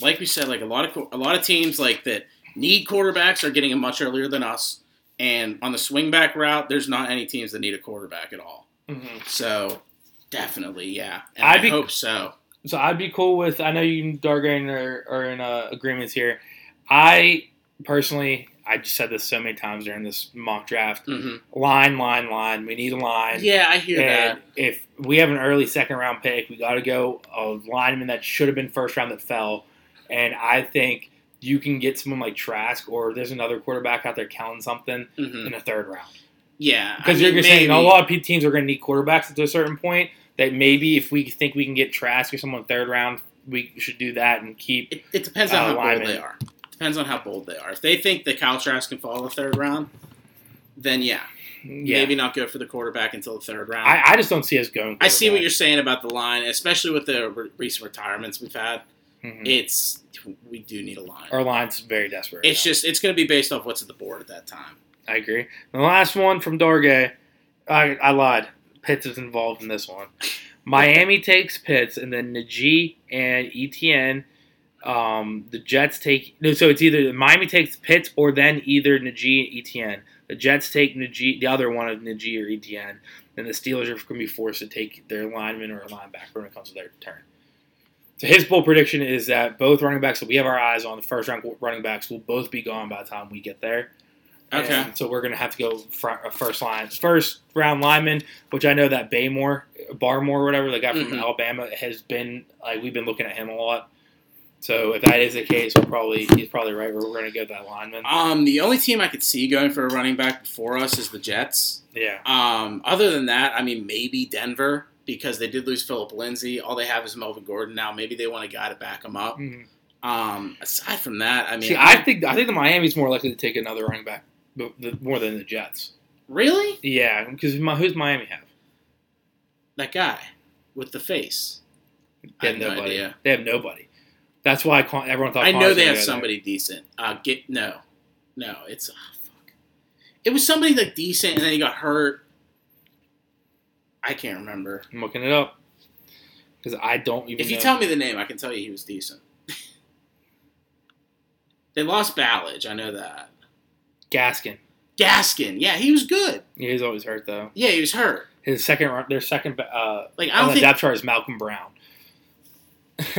like we said, like a lot of a lot of teams like that need quarterbacks are getting them much earlier than us. And on the swing back route, there's not any teams that need a quarterback at all. Mhm. So definitely, yeah. And I'd I be- hope so. So I'd be cool with. I know you and Dargain are, are in uh, agreements here. I personally, I just said this so many times during this mock draft. hmm Line, line, line. We need a line. Yeah, I hear And that. if we have an early second round pick, we got to go a lineman that should have been first round that fell. And I think you can get someone like Trask, or there's another quarterback out there counting something hmm in the third round. Yeah, Because I you're mean, saying a lot of teams are going to need quarterbacks to a certain point. That maybe if we think we can get Trask or someone third round, we should do that and keep. It, it depends on Uh, how bold they are. Depends on how bold they are. If they think that Kyle Trask can fall in the third round, then yeah, Yeah, maybe not go for the quarterback until the third round. I, I just don't see us going. I see what you're saying about the line, especially with the re- recent retirements we've had. Mhm. It's we do need a line. Our line's very desperate. It's just it's going to be based off what's at the board at that time. I agree. The last one from Dorgay, I, I lied. Pitts is involved in this one. Miami takes Pitts, and then Najee and ETN. Um, the Jets take no, so it's either Miami takes Pitts or then either Najee and ETN. The Jets take Najee, the other one of Najee or ETN. Then the Steelers are going to be forced to take their lineman or a linebacker when it comes to their turn. So his bold prediction is that both running backs that we have our eyes on, the first round running backs, will both be gone by the time we get there. Okay. And so we're going to have to go front, uh, first line, first round lineman, which I know that Baymore, Barmore, whatever the guy from Mhm. Alabama has been like we've been looking at him a lot. So if that is the case, we're probably he's probably right. We're, we're going to go that lineman. Um, the only team I could see going for a running back before us is the Jets. Yeah, Um, other than that, I mean, maybe Denver because they did lose Phillip Lindsay. All they have is Melvin Gordon now. Maybe they want a guy to back him up. Mhm. Um, aside from that, I mean, see, I think I think the Miami's more likely to take another running back, but the, more than the Jets. really Yeah, because who's Miami have? that guy with the face. They have have no nobody. idea. They have nobody. That's why Con- everyone thought. I know they have go there. somebody decent. Uh, get no, no, it's oh, fuck. It was somebody like decent, and then he got hurt. I can't remember. I'm looking it up because I don't even. If you know. tell me the name, I can tell you he was decent. they lost Ballage, I know that. Gaskin. Gaskin. Yeah, he was good. Yeah, he's always hurt though. Yeah, he was hurt. His second, run- their second, uh, Like I don't on the think depth chart is Malcolm Brown.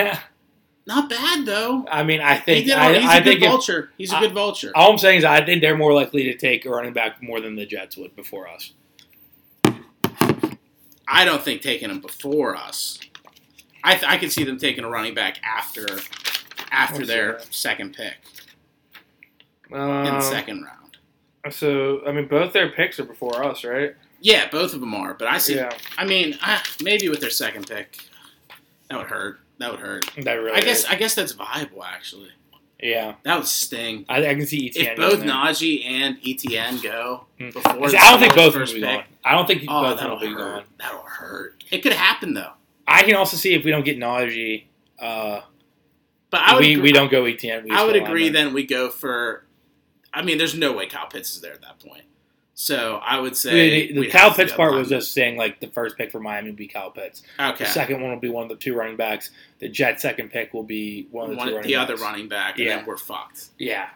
not bad though. I mean, I He think did, I, he's a I good think if, vulture. He's a good vulture. all I'm saying is I think they're more likely to take a running back more than the Jets would before us. I don't think taking him before us. I th- I could see them taking a running back after after their see. second pick in Um, the second round. So I mean, both their picks are before us, right? Yeah, both of them are, but I see. Yeah, I mean, I, maybe with their second pick, that would hurt. That would hurt. that really. I guess is. I guess that's viable actually. Yeah, That would sting. I, I can see ETN. If both. Najee and ETN go Mm. before, I don't think both of them first will be pick, gone. I don't think Oh, both of that'll will be hurt. gone. That'll hurt. It could happen though. I can also see if we don't get Najee, uh, But I would. we, agree, we don't go ETN. We I would agree. Then we go for. I mean, there's no way Kyle Pitts is there at that point. So I would say The, the Kyle Pitts part was just saying like the first pick for Miami would be Kyle Pitts. okay. The second one will be one of the two running backs. The Jet second pick will be one of the One, two the other running back, and Yeah. then we're fucked. Yeah,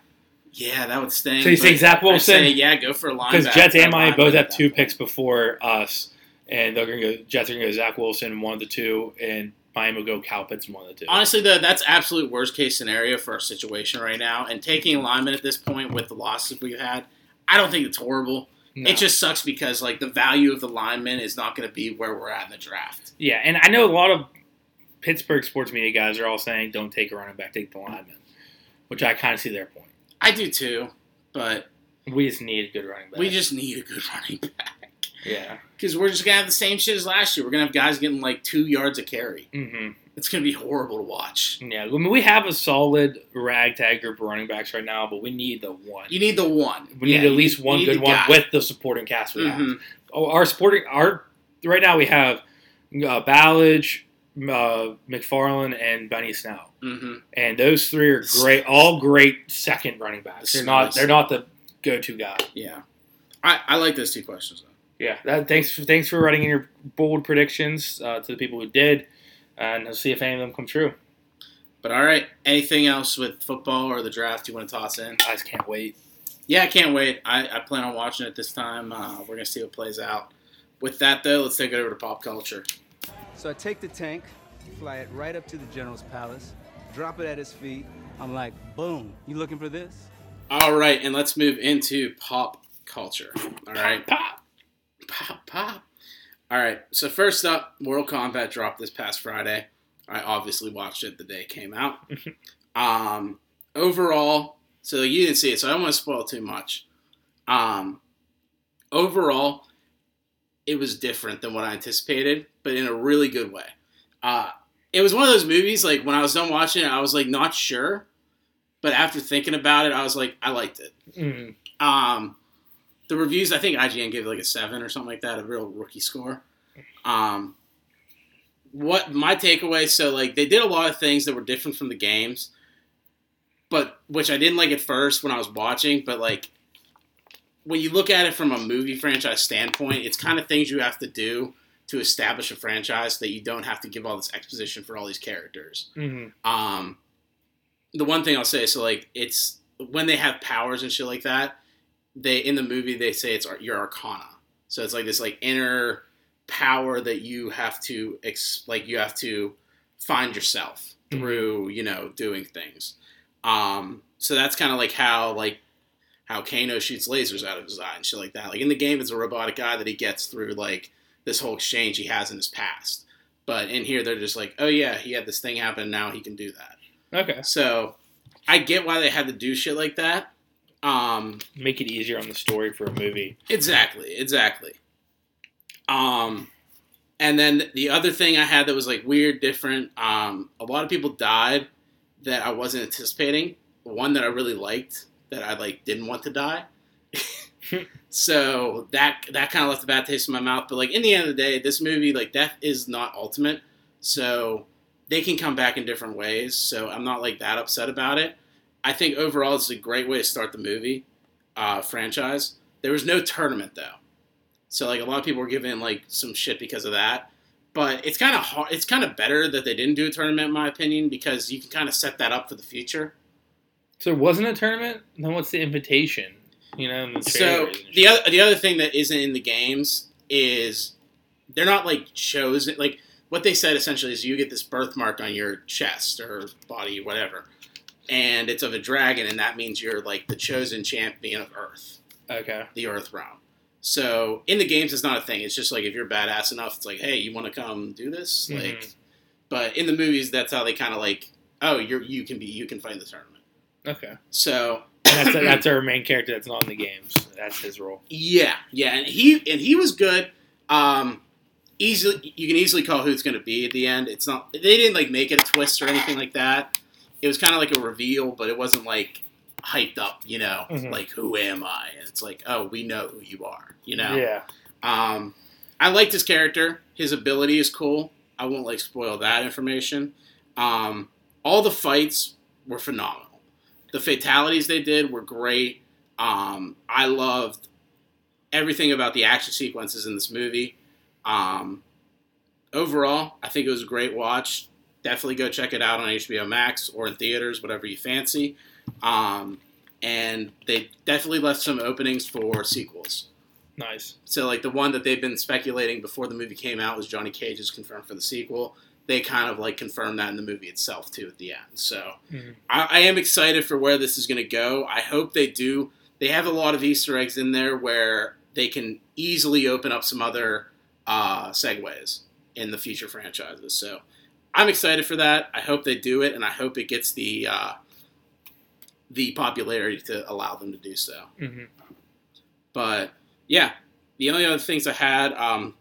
Yeah, that would sting. So you say Zach Wilson? say, yeah, go for a linebacker. because Jets and Miami both have two picks before us, and they're gonna go. Jets are gonna go Zach Wilson, one of the two, and Miami will go Kyle Pitts, one of the two. Honestly, though, that's absolute worst case scenario for our situation right now. And taking alignment at this point with the losses we've had, I don't think it's horrible. No. It just sucks because like the value of the lineman is not going to be where we're at in the draft. yeah, and I know a lot of Pittsburgh sports media guys are all saying don't take a running back, take the lineman, which I kind of see their point. I do too, but We just need a good running back. we just need a good running back yeah. Because we're just gonna have the same shit as last year. We're gonna have guys getting like two yards a carry. hmm It's gonna be horrible to watch. Yeah, I mean, we have a solid ragtag group of running backs right now, but we need the one. You need the one. We Yeah, need at least one good one guy. with the supporting cast we have. Mhm. Oh, our supporting our right now we have uh, Ballage, uh, McFarland, and Benny Snell, Mhm. and those three are great, all great second running backs. They're not they're not the go to guy. Yeah, I, I like those two questions though. Yeah, that, thanks for, thanks for writing in your bold predictions uh, to the people who did, and we'll see if any of them come true. But all right, anything else with football or the draft you want to toss in? I just can't wait. Yeah, I can't wait. I, I plan on watching it this time. Uh, we're gonna see what plays out. With that though, let's take it over to pop culture. So I take the tank, fly it right up to the general's palace, drop it at his feet. I'm like, boom, you looking for this? All right, and let's move into pop culture. All right, Pop. pop pop. pop. All right, so first up, Mortal Kombat dropped this past Friday. I obviously watched it the day it came out. um, overall, so you didn't see it, so I don't want to spoil too much. Um, overall, it was different than what I anticipated, but in a really good way. Uh, it was one of those movies like when I was done watching it, I was like not sure, but after thinking about it, I was like I liked it. Mm. Um, the reviews, I think IGN gave it like a seven or something like that, a real rookie score. Um, what my takeaway? So like they did a lot of things that were different from the games, but which I didn't like at first when I was watching. But like when you look at it from a movie franchise standpoint, it's kind of things you have to do to establish a franchise that you don't have to give all this exposition for all these characters. hmm Um, the one thing I'll say, so like it's when they have powers and shit like that, they in the movie they say it's your arcana. So it's like this like inner power that you have to ex- like you have to find yourself through you know doing things. Um, so that's kind of like how like how Kano shoots lasers out of his eye and shit like that. Like in the game, it's a robotic guy that he gets through like this whole exchange he has in his past. But in here, they're just like, oh yeah, he had this thing happen, now he can do that. Okay, So I get why they had to do shit like that. Um, make it easier on the story for a movie. exactly, exactly. Um, and then the other thing I had that was like weird, different. Um, a lot of people died that I wasn't anticipating. One that I really liked that I like didn't want to die. so that that kind of left a bad taste in my mouth. But like in the end of the day, this movie like death is not ultimate. So they can come back in different ways. So I'm not like that upset about it. I think overall it's a great way to start the movie uh, franchise. There was no tournament though, so like a lot of people were giving like some shit because of that. But it's kind of hard. It's kind of better that they didn't do a tournament, in my opinion, because you can kind of set that up for the future. So there wasn't a tournament. Then what's the invitation? You know, the So the other the other thing that isn't in the games is they're not like chosen. Like what they said essentially is you get this birthmark on your chest or body, whatever, and it's of a dragon, and that means you're like the chosen champion of Earth, okay. the Earth realm. So in the games, it's not a thing. It's just like if you're badass enough, it's like, hey, you want to come do this? Mhm. Like, but in the movies, that's how they kind of like, oh, you're you can be you can fight in the tournament. Okay. So that's that's our main character that's not in the games. That's his role. Yeah, yeah, and he and he was good. Um, easily, you can easily call who it's going to be at the end. It's not they didn't like make it a twist or anything like that. It was kind of like a reveal, but it wasn't like hyped up. You know, Mhm. like who am I? And it's like, oh, we know who you are. You know. Yeah. Um, I liked his character. His ability is cool. I won't like spoil that information. Um, all the fights were phenomenal. The fatalities they did were great. Um, I loved everything about the action sequences in this movie. Um, overall, I think it was a great watch. Definitely go check it out on HBO Max or in theaters, whatever you fancy. Um, and they definitely left some openings for sequels. Nice. So like the one that they've been speculating before the movie came out was Johnny Cage is confirmed for the sequel. They kind of like confirmed that in the movie itself too at the end. So Mhm. I, I am excited for where this is going to go. I hope they do. They have a lot of Easter eggs in there where they can easily open up some other uh, segues in the future franchises. So I'm excited for that. I hope they do it, and I hope it gets the uh, the popularity to allow them to do so. hmm But yeah, the only other things I had, um,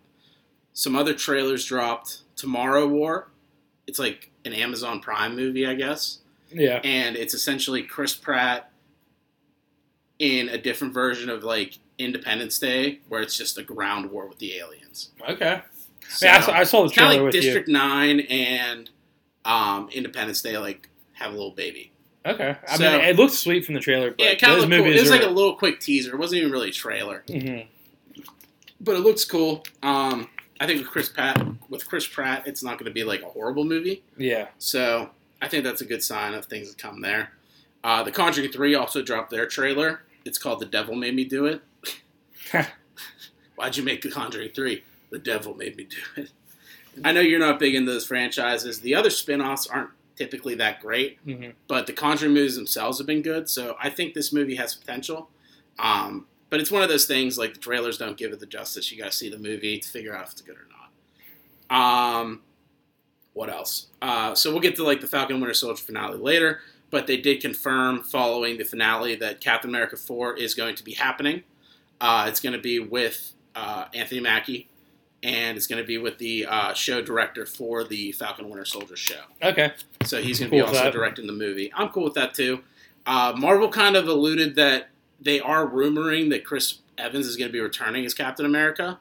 some other trailers dropped. Tomorrow War, it's like an Amazon Prime movie, I guess, Yeah. and it's essentially Chris Pratt in a different version of like Independence Day, where it's just a ground war with the aliens. Okay. So, yeah, I saw, I saw the trailer of like with District Nine and um, Independence Day, like have a little baby. Okay. I So- mean, it looked sweet from the trailer, but Yeah, it kind of cool. It was like a little quick teaser. It wasn't even really a trailer. Mhm. but it looks cool. Um, I think with Chris Pratt, with Chris Pratt, it's not going to be like a horrible movie. Yeah. So I think that's a good sign of things that come there. Uh, the Conjuring Three also dropped their trailer. It's called "The Devil Made Me Do It." Why'd you make The Conjuring Three? The devil made me do it. I know you're not big into those franchises. The other spin-offs aren't typically that great, hmm but the Conjuring movies themselves have been good. So I think this movie has potential. Um, but it's one of those things like the trailers don't give it the justice. You got to see the movie to figure out if it's good or not. Um, what else? Uh, so we'll get to like the Falcon Winter Soldier finale later. But they did confirm following the finale that Captain America 4 is going to be happening. Uh, it's going to be with uh, Anthony Mackie, and it's going to be with the uh, show director for the Falcon Winter Soldier show. Okay. So he's going to Cool be also that. directing the movie. I'm cool with that too. Uh, Marvel kind of alluded that they are rumoring that Chris Evans is going to be returning as Captain America,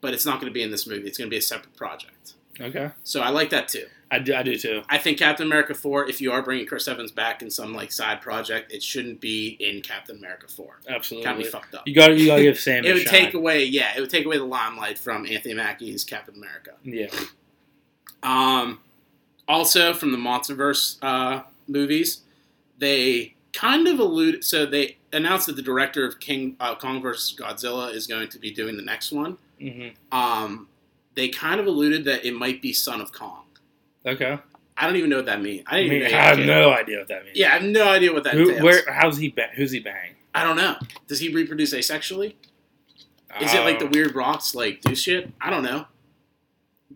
but it's not going to be in this movie. It's going to be a separate project. Okay. So I like that too. I do, I do too. I think Captain America 4, if you are bringing Chris Evans back in some like side project, it shouldn't be in Captain America 4. Absolutely. Of be fucked up. You got you got to give Sam. It would shine. take away, yeah, it would take away the limelight from Anthony Mackie's Captain America. Yeah. Um, also, from the MonsterVerse uh, movies, they kind of allude. So they announced that the director of King uh, Kong vs. Godzilla is going to be doing the next one. hmm Um, they kind of alluded that it might be Son of Kong. Okay. I don't even know what that means. I I, mean, even I have no idea what that means. Yeah, I have no idea what that Who, entails. where? How's he? Ba- who's he bang? I don't know. Does he reproduce asexually? Is it like the Uh, weird rocks like do shit? I don't know.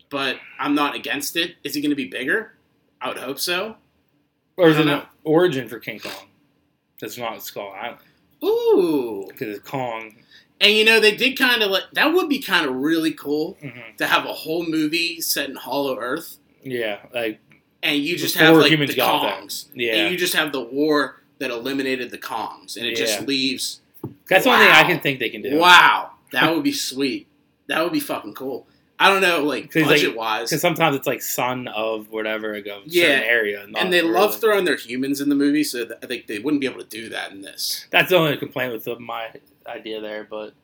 But I'm not against it. Is he going to be bigger? I would hope so. Or is it don't an origin for King Kong? That's not Skull Island Ooh. because it's Kong. And you know, they did kind of like that would be kind of really cool hmm to have a whole movie set in Hollow Earth, Yeah, like and you just have like the. Kongs, yeah. and you just have the war that eliminated the Kongs, and it just leaves. That's the only thing I can think they can do. Wow, that would be sweet. That would be fucking cool. I don't know, like 'Cause, like, budget wise, Because sometimes it's like son of whatever like a Yeah, certain area, and they really. love throwing their humans in the movie, so that I think they wouldn't be able to do that in this. That's the only complaint with the, my idea there, but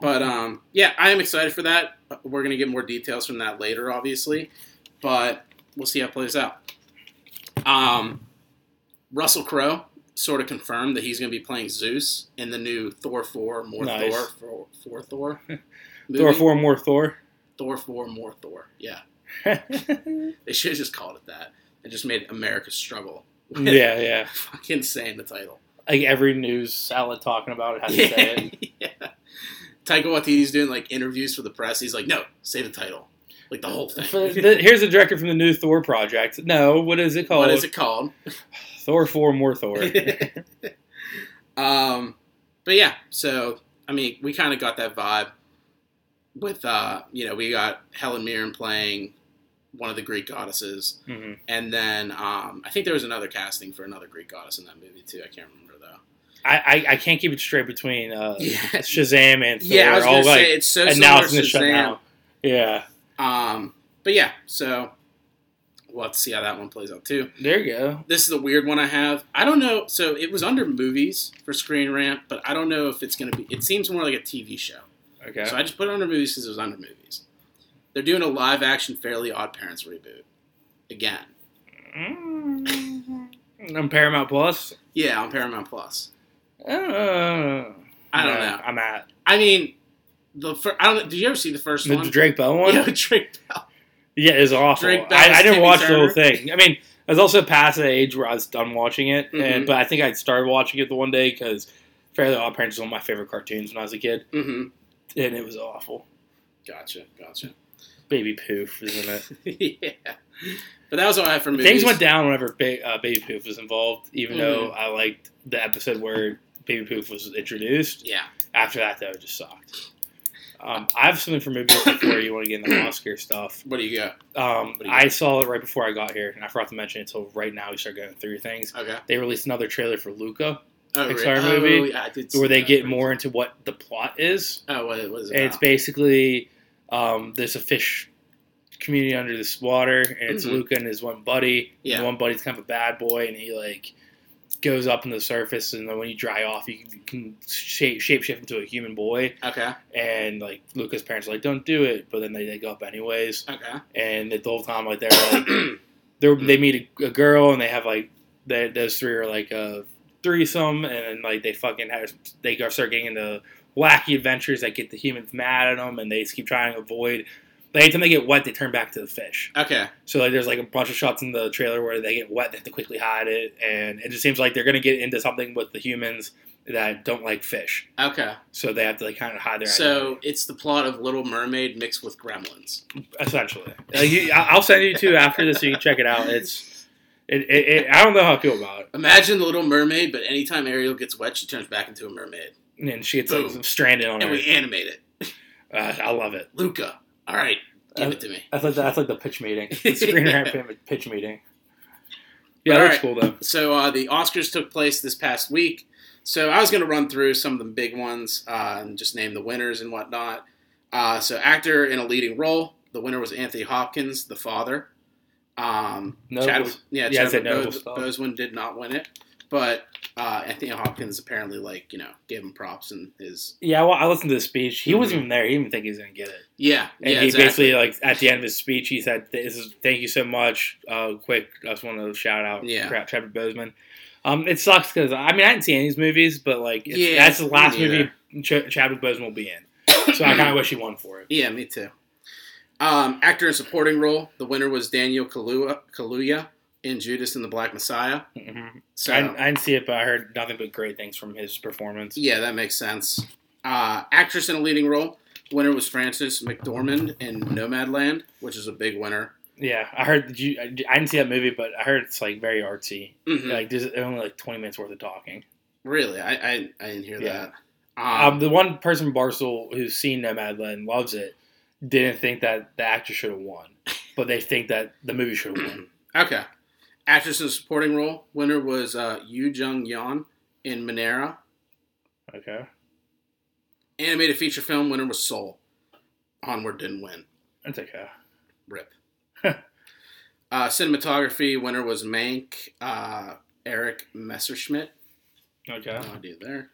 But um, yeah, I am excited for that. We're gonna get more details from that later, obviously, but we'll see how it plays out. Um, Russell Crowe sort of confirmed that he's going to be playing Zeus in the new Thor four more Nice. Thor for, for Thor. Thor four more Thor. Thor four more Thor. Yeah, yeah, they should have just called it that. It just made America struggle. yeah, yeah. fucking saying the title. Like every news outlet talking about it has to say it. yeah. Taika Waititi's doing like interviews for the press. He's like, no, say the title, like the whole thing. Here's a director from the new Thor project. No, what is it called? what is it called? Thor four more Thor. um, but yeah, so I mean, we kind of got that vibe with uh, you know, we got Helen Mirren playing one of the Greek goddesses, hmm and then um, I think there was another casting for another Greek goddess in that movie too. I can't remember. I, I I can't keep it straight between uh, Yeah. Shazam and Thor. Yeah, I was all gonna like say it's so similar announcing to the shutdown. Shazam. Yeah, Um, but yeah, so we'll have to see how that one plays out too. there you go. This is a weird one I have. I don't know. So it was under movies for Screen Rant, but I don't know if it's going to be. It seems more like a TV show. Okay. So I just put it under movies because it was under movies. They're doing a live action Fairly Odd Parents reboot again. Mm, on Paramount Plus. Yeah, on Paramount Plus. Uh, I don't know. I'm at I mean, the fir- I don't. know. Did you ever see the first the, one? the Drake Bell one. Yeah, Drake Bell. Yeah, it's awful. Drake I, I didn't Timmy watch the whole thing. I mean, I was also past the age where I was done watching it, Mhm. and but I think I started watching it the one day because Fairly Odd Parents was one of my favorite cartoons when I was a kid, Mm-hmm. and it was awful. Gotcha. Gotcha. Baby Poof isn't it. yeah. But that was all I have for movies. Things went down whenever ba- uh, Baby Poof was involved, even Mhm. though I liked the episode where Baby Poof was introduced. Yeah. After that, though, it just sucked. Um, I have something for movies before you want to get into the Oscar stuff. What do you got? Um, do you I got? saw it right before I got here, and I forgot to mention it until right now we start going through things. Okay. They released another trailer for Luca, Oh, Pixar movie, Oh, yeah, I did see where they get more into what the plot is. Oh, what it was. And it's basically um, there's a fish community under this water, and it's Mhm. Luca and his one buddy. Yeah. And one buddy's kind of a bad boy, and he like goes up in the surface, and then when you dry off, you can, shape shapeshift into a human boy. Okay. And like Luca's parents are like, don't do it, but then they, they go up anyways. Okay. And the whole time, like they're like they're, they meet a, a girl, and they have like they, those three are like a threesome, and then, like they fucking have they start getting into wacky adventures that get the humans mad at them, and they just keep trying to avoid. But anytime they get wet, they turn back to the fish. okay. So like, there's like a bunch of shots in the trailer where they get wet, they have to quickly hide it, and it just seems like they're gonna get into something with the humans that don't like fish, Okay. so they have to like kind of hide their So it's the plot of Little Mermaid mixed with Gremlins. essentially. Uh, you, I'll send you two after this so you can check it out. It's it, it, it, I don't know how I feel about it. Imagine the Little Mermaid, but anytime Ariel gets wet, she turns back into a mermaid, And she gets like stranded on and her. we animate it. Uh, I love it. Luca. All right, give Uh, it to me. That's like that's like the pitch meeting, the screen rant pitch meeting. Yeah, that's right. cool though. So uh, the Oscars took place this past week. So I was going to run through some of the big ones uh, and just name the winners and whatnot. Uh, so actor in a leading role, the winner was Anthony Hopkins, the father. Um, Nobles. Chadwick, yeah, Yeah, I Chadwick noble Bos- Boseman did not win it, but uh, Anthony Hopkins apparently like you know gave him props and his Yeah, well, I listened to the speech. He wasn't Mhm. even there. He didn't think he was gonna get it. yeah And yeah he exactly. basically like at the end of his speech, he said, "This is thank you so much. Uh, quick, I just want to shout out Yeah. Chadwick Boseman. Um, it sucks because I mean I didn't see any of these movies, but like it's, Yeah, that's the last movie Ch- Chadwick Boseman will be in. So I kind of wish he won for it. Yeah, me too. Um, actor in supporting role, the winner was Daniel Kaluuya, Kaluuya in Judas and the Black Messiah. hmm So I, I didn't see it, but I heard nothing but great things from his performance. yeah, that makes sense. Uh, actress in a leading role, winner was Frances McDormand in Nomadland, which is a big winner. Yeah, I heard. You, I didn't see that movie, but I heard it's like very artsy. Mhm. Like there's only like 20 minutes worth of talking. Really, I, I I didn't hear Yeah. that. Um, Um, the one person in Barstool who's seen Nomadland loves it. Didn't think that the actor should have won, but they think that the movie should have won. okay, actress in supporting role, winner was uh, Yu Jung Yeon in Minari. Okay, Animated feature film winner was Soul. Onward didn't win. that's okay. Rip. uh, cinematography winner was Mank uh, Erik Messerschmidt. Okay, No idea there.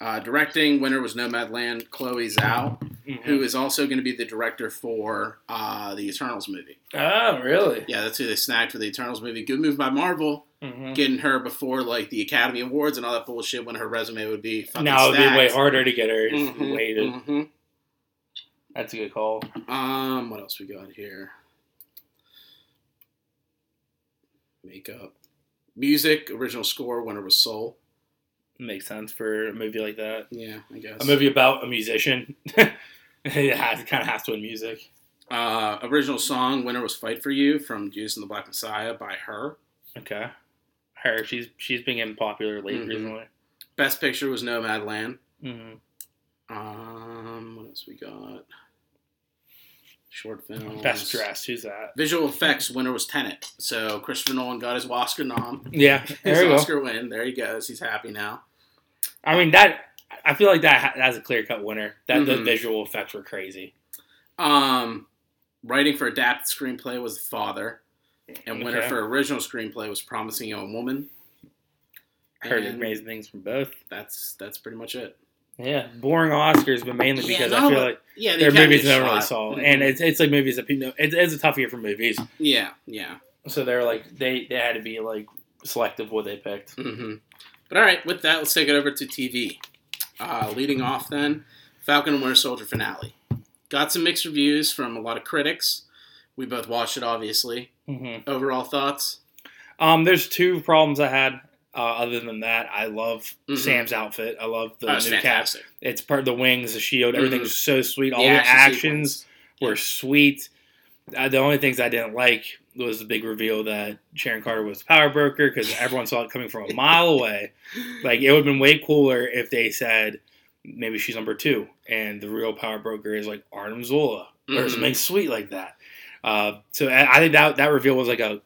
Uh, directing winner was Nomadland Chloe Zhao. Mhm. who is also going to be the director for uh, the Eternals movie. Oh, really? Yeah, that's who they snagged for the Eternals movie. Good move by Marvel, Mhm. getting her before like the Academy Awards and all that bullshit when her resume would be fucking Now it'd be way harder to get her Mhm, waited. mhm. That's a good call. Um, what else we got here? Makeup, music, original score. Winner was Soul. Makes sense for a movie like that. Yeah, I guess. A movie about a musician. it has it kind of has to win music. Uh, original song winner was "Fight for You" from Judas and the Black Messiah by her. Okay. H.E.R., she's she's been getting popular late Mhm. recently. Best picture was Nomadland. hmm Um, what else we got? Short film. Best dressed, who's that? Visual effects winner was Tenet. So Christopher Nolan got his Oscar nom. Yeah, His there go. Oscar win. There he goes. He's happy now. I mean that. I feel like that has a clear cut winner. That the Mhm. visual effects were crazy. Um, writing for adapted screenplay was The Father, and winner Okay. for original screenplay was Promising Young Woman. I heard And amazing things from both. That's that's pretty much it. Yeah, boring Oscars, but mainly Yeah, because no, I feel like Yeah, the their movies never really shot. saw, Mhm. and it's it's like movies that people. It's, it's a tough year for movies, yeah, yeah. so they're like they they had to be like selective what they picked. hmm But all right, with that, let's take it over to TV. Uh, leading off, then Falcon and Winter Soldier finale. Got some mixed reviews from a lot of critics. We both watched it, obviously. hmm Overall thoughts? Um, there's two problems I had. Uh, other than that, I love Mhm. Sam's outfit. I love the Oh, new cap. It's part of the wings, the shield. Everything's so sweet. All The the, actions were sweet. Uh, the only things I didn't like was the big reveal that Sharon Carter was the power broker because everyone saw it coming from a mile away. Like it would have been way cooler if they said maybe she's number two and the real power broker is like Arnim Zola or Mhm. something sweet like that. Uh, so I, I think that that reveal was like a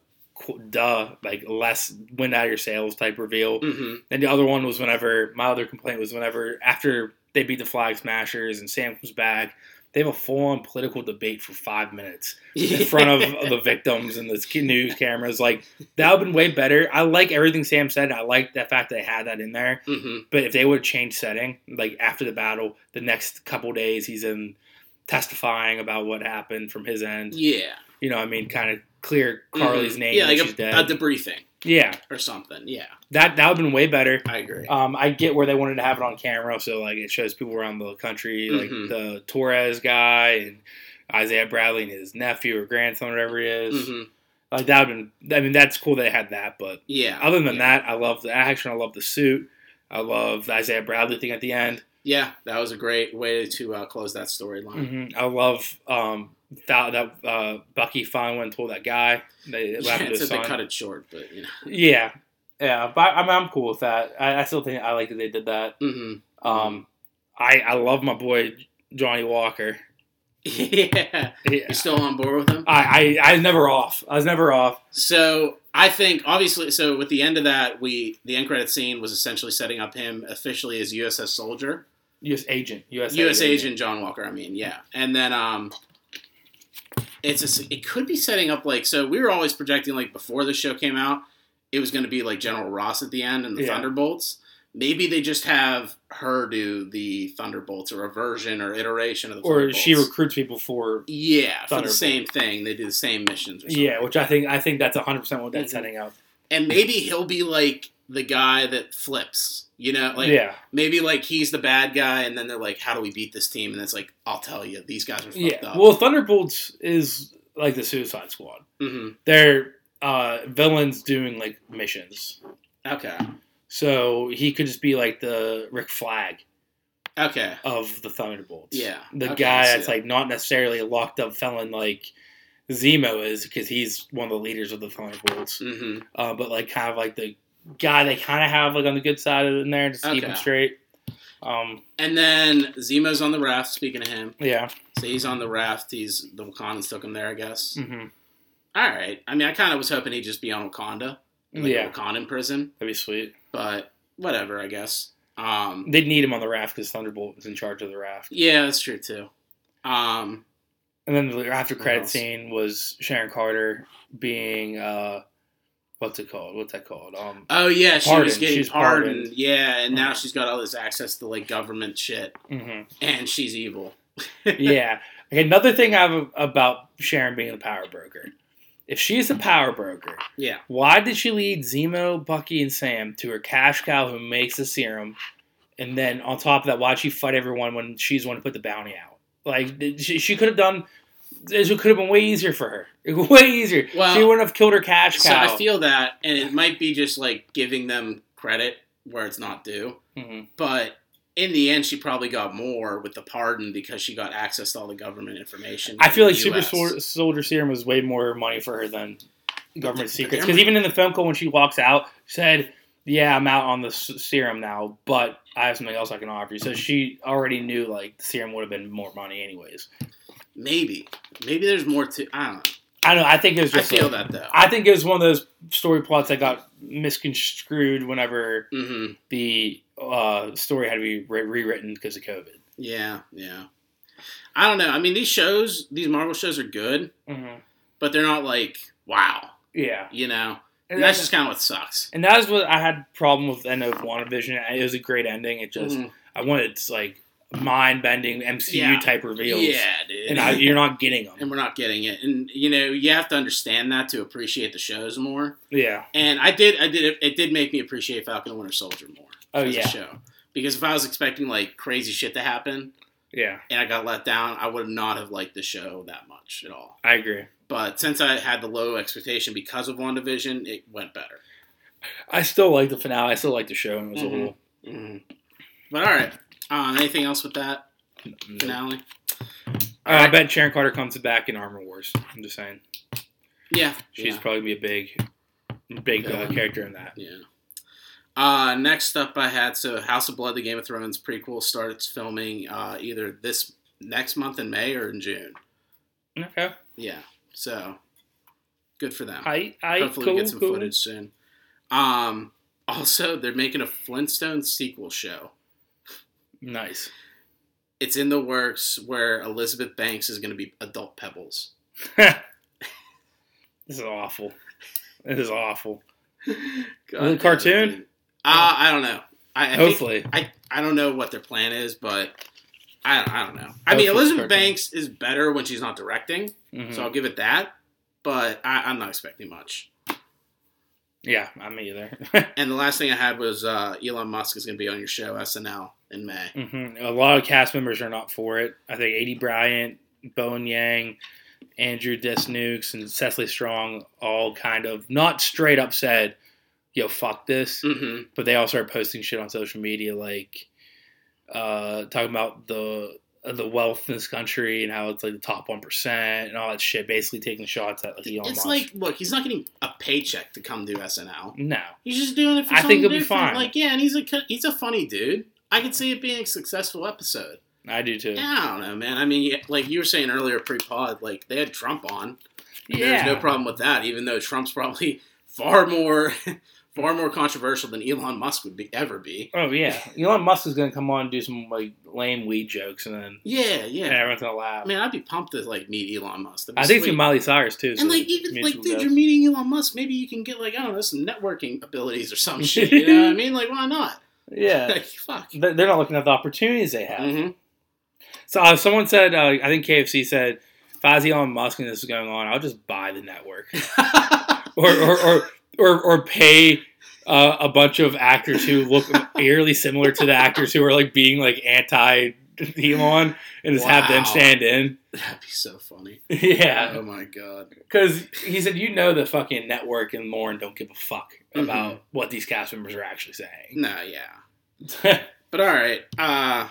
duh, like less wind out of your sails type reveal. hmm And the other one was whenever my other complaint was whenever after they beat the Flag Smashers and Sam comes back, they have a full on political debate for five minutes in front of the victims and the news cameras. Like that would have been way better. I like everything Sam said. I like the fact that they had that in there. hmm But if they would change setting, like after the battle, the next couple days he's in testifying about what happened from his end. Yeah. You know, I mean, kind of clear Karli's Mhm. name. Yeah, like a, a debriefing yeah, or something. Yeah, that that would have been way better. I agree. Um, I get where they wanted to have it on camera, so like it shows people around the country, like Mhm. the Torres guy and Isaiah Bradley and his nephew or grandson, whatever he is. hmm Like that would been. I mean, that's cool they had that, but Yeah. other than yeah. that, I love the action. I love the suit. I love the Isaiah Bradley thing at the end. Yeah, that was a great way to uh, close that storyline. hmm I love um, that, that uh, Bucky finally went and told that guy. They Yeah, said they son. cut it short, but you know. Yeah, yeah, but I'm, I'm cool with that. I, I still think I like that they did that. hmm Um, I I love my boy Johnny Walker. yeah, Yeah. you still on board with him? I, I I was never off. I was never off. So I think obviously, so with the end of that, we the end credit scene was essentially setting up him officially as USS Soldier, U.S. agent, U.S. U.S. agent John Walker. I mean, yeah, and then um, it's a, it could be setting up like so. We were always projecting like before the show came out, it was going to be like General Ross at the end and the Yeah. Thunderbolts. Maybe they just have her do the Thunderbolts or a version or iteration of the or she recruits people for yeah, for the same thing. They do the same missions. Or something. yeah, which I think I think that's 100 percent what that's Mhm. setting up. and maybe he'll be like the guy that flips. You know, like yeah, maybe like he's the bad guy, and then they're like, "How do we beat this team?" And it's like, "I'll tell you, these guys are fucked yeah. up." Well, Thunderbolts is like the Suicide Squad. hmm They're uh, villains doing like missions. Okay, So he could just be like the Rick Flag okay, of the Thunderbolts. Yeah, The okay, guy that's that. like not necessarily a locked up felon like Zemo is because he's one of the leaders of the Thunderbolts. hmm Uh, but like kind of like the guy they kind of have like on the good side of it in there to keep him straight. Um, And then Zemo's on the raft. Speaking of him, yeah. so he's on the raft. He's the Wakandans took him there, I guess. hmm All right. I mean, I kind of was hoping he'd just be on Wakanda, like Yeah, a Wakandan prison, that'd be sweet. but whatever, I guess. Um, They'd need him on the raft because Thunderbolt is in charge of the raft. yeah, that's true too. Um, And then the after credit scene was Sharon Carter being uh, what's it called? What's that called? Um, oh yeah, she was getting She's pardoned. pardoned. Yeah, and now Mhm. she's got all this access to like government shit, mhm. and she's evil. yeah. Okay, another thing I have about Sharon being a power broker. If she's a power broker, Yeah. why did she lead Zemo, Bucky, and Sam to her cash cow who makes the serum? And then on top of that, why'd she fight everyone when she's the one to put the bounty out? Like she, she could have done. It could have been way easier for her. Way easier. Well, she wouldn't have killed her cash cow. So. I feel that, and it might be just like giving them credit where it's not due. Mhm. But in the end, she probably got more with the pardon because she got access to all the government information. I feel like Super. Sol- Soldier Serum was way more money for her than government But secrets. Because even in the film call, when she walks out, she said, "Yeah, I'm out on the serum now, but I have something else I can offer you." So she already knew like the serum would have been more money anyways. Maybe, maybe there's more to. I don't know. I don't know. I think it was I just. feel a- that though. I think it was one of those story plots that got misconstrued whenever hmm the uh, story had to be re- rewritten because of COVID. Yeah, yeah. I don't know. I mean, these shows, these Marvel shows are good, Mm-hmm. but they're not like wow. Yeah, You know, and and that's just kind of what sucks. and that is what I had problem with the end of WandaVision. It was a great ending. It just Mhm. I wanted like mind bending MCU Yeah. type reveals. Yeah, dude. and I, you're not getting them. and we're not getting it. And you know, you have to understand that to appreciate the shows more. Yeah. And I did, I did. It, it did make me appreciate Falcon and Winter Soldier more. Oh as yeah. a show. Because if I was expecting like crazy shit to happen Yeah. and I got let down, I would not have liked the show that much at all. I agree. But since I had the low expectation because of WandaVision, it went better. I still like the finale. I still like the show. And it was Mhm. a little. hmm But all right, um, anything else with that No. finale? I bet Sharon Carter comes back in Armor Wars. I'm just saying. Yeah, She's yeah. probably be a big, big uh, character in that. Yeah. Uh, next up, I had so House of Blood, the Game of Thrones prequel starts filming uh, either this next month in May or in June. Okay. Yeah, so good for them. I, I, Hopefully, cool, we get some cool. footage soon. Um, also, they're making a Flintstone sequel show. Nice. It's in the works where Elizabeth Banks is going to be Adult Pebbles. this is awful. This is awful. God it cartoon? Damn it, dude. Uh, I don't know. I, I think- Hopefully. I, I don't know what their plan is, but I, I don't know. I mean, Hopefully it's Elizabeth. Banks is better when she's not directing, Mhm. so I'll give it that. But I, I'm not expecting much. yeah, I'm either. And the last thing I had was uh, Elon Musk is going to be on your show SNL in May. hmm A lot of cast members are not for it. I think Aidy Bryant, Bowen Yang, Andrew Dismukes, and Cecily Strong all kind of not straight up said, "Yo, fuck this," hmm but they all started posting shit on social media, like uh, talking about the the wealth in this country and how it's like the top one percent and all that shit. Basically, taking shots at like Elon It's Musk. like, look, he's not getting a paycheck to come do SNL. no, He's just doing it for I think it'll be fine. Like, yeah, and he's a he's a funny dude. I could see it being a successful episode. I do too. Yeah, I don't know, man. I mean, like you were saying earlier pre-pod, like they had Trump on. Yeah. There's no problem with that, even though Trump's probably far more far more controversial than Elon Musk would be ever be. Oh yeah, Elon Musk is gonna come on and do some like lame weed jokes, and then Yeah, yeah. and everyone's gonna laugh. Man, I'd be pumped to like meet Elon Musk. I think it's Miley Cyrus too. so and like even like dude, you're meeting Elon Musk. Maybe you can get like I don't know some networking abilities or some shit. You know what I mean? Like why not? yeah, Like fuck. They're not looking at the opportunities they have. hmm So uh, someone said, uh, I think KFC said, if I was Elon Musk and this is going on, I'll just buy the network, or or or or, or pay. Uh, a bunch of actors who look eerily similar to the actors who are like being like anti Elon and just have them stand in. That'd be so funny. yeah, Oh my god. Because he said, you know, the fucking network and Lorne don't give a fuck Mhm. about what these cast members are actually saying. No, yeah. But all right. Uh,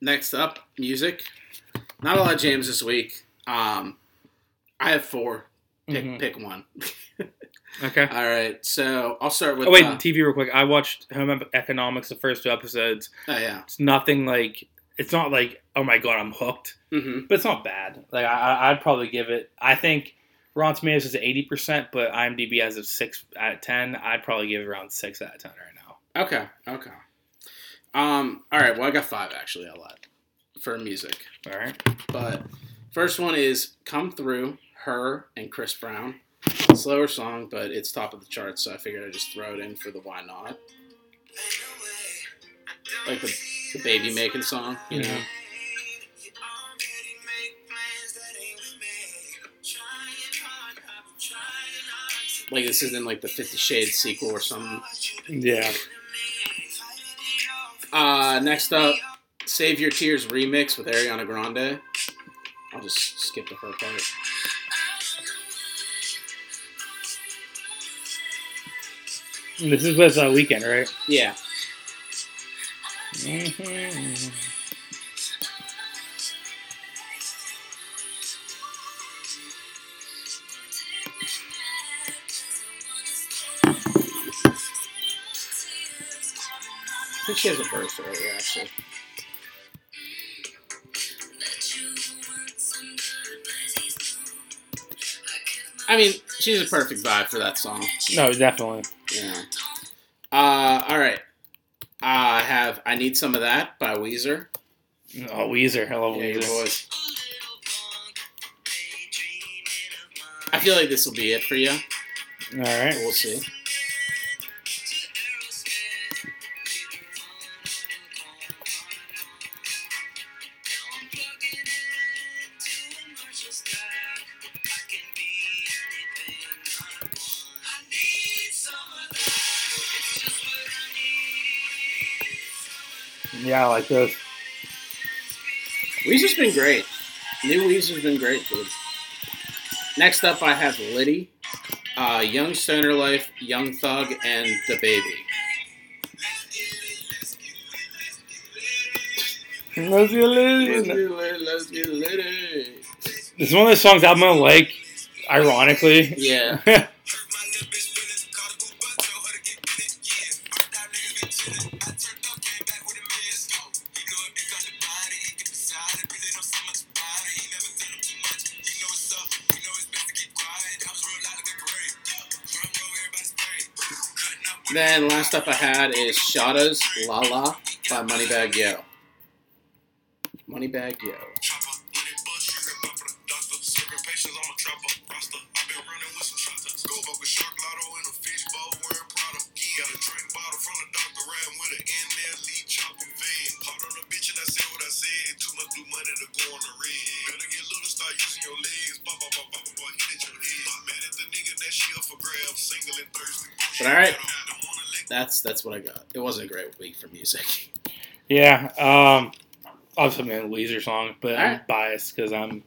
next up, music. Not a lot of jams this week. Um, I have four. Pick Mhm. pick one. Okay. All right. So I'll start with. Oh wait, uh, TV real quick. I watched Home Economics the first two episodes. oh yeah. It's nothing like. It's not like oh my god I'm hooked, hmm but it's not bad. Like I, I- I'd probably give it. I think Rotten Tomatoes is eighty percent, but IMDb has a six out of ten. I'd probably give it around six out of ten right now. Okay. Okay. Um. All right. Well, I got five actually. A lot for music. All right. But first one is "Come Through." H.E.R. and Chris Brown. Slower song, but it's top of the charts, so I figured I'd just throw it in for the why not. Like the, the baby making song, you know? Like this isn't like the Fifty Shades sequel or something. Yeah. Uh, next up, Save Your Tears remix with Ariana Grande. I'll just skip the her part. This is with uh, Weeknd, right? Yeah. Mm-hmm. I think she has a verse earlier, actually. I mean, she's a perfect vibe for that song. No, definitely. Yeah. Uh, all right. I have "I Need Some of That" by Weezer. Oh, Weezer. I love Yeah, Weezer. boys. I feel like this will be it for you. All right. We'll see. Yeah, like this. Weezer's been great. New Weezer's been great, dude. Next up, I have Liddy, uh, Young Stoner Life, Young Thug, and The Baby. Let's get lit. Let's get Liddy. This is one of the songs I'm gonna like. Ironically. Yeah. last up I had is Shottas La La by Moneybagg Yo. Moneybagg Yo. But all right, that's that's what I got. It wasn't a great week for music. Yeah. Um. Obviously, a Weezer song, but I'm biased because I'm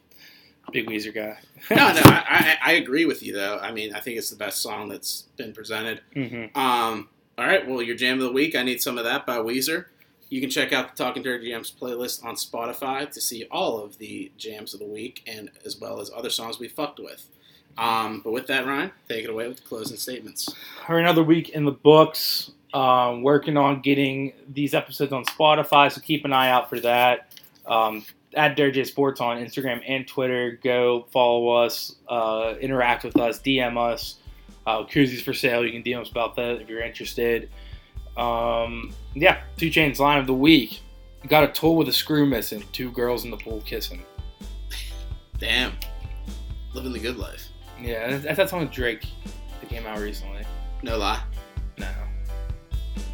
a big Weezer guy. no, no, I, I I agree with you though. I mean, I think it's the best song that's been presented. hmm Um, all right, well, your jam of the week. I need some of that by Weezer. You can check out the Talking Dirty Jams playlist on Spotify to see all of the jams of the week and as well as other songs we fucked with. Um, but with that, Ryan, take it away with the closing statements. Or another week in the books. Um, working on getting these episodes on Spotify, so keep an eye out for that. Um, at Dirty J Sports on Instagram and Twitter. Go follow us, uh, interact with us, DM us. Uh, koozies for sale. You can DM us about that if you're interested. Um, yeah, 2 Chainz line of the week. Got a tool with a screw missing. Two girls in the pool kissing. Damn, living the good life. Yeah, that's that song with Drake that came out recently. No lie. No,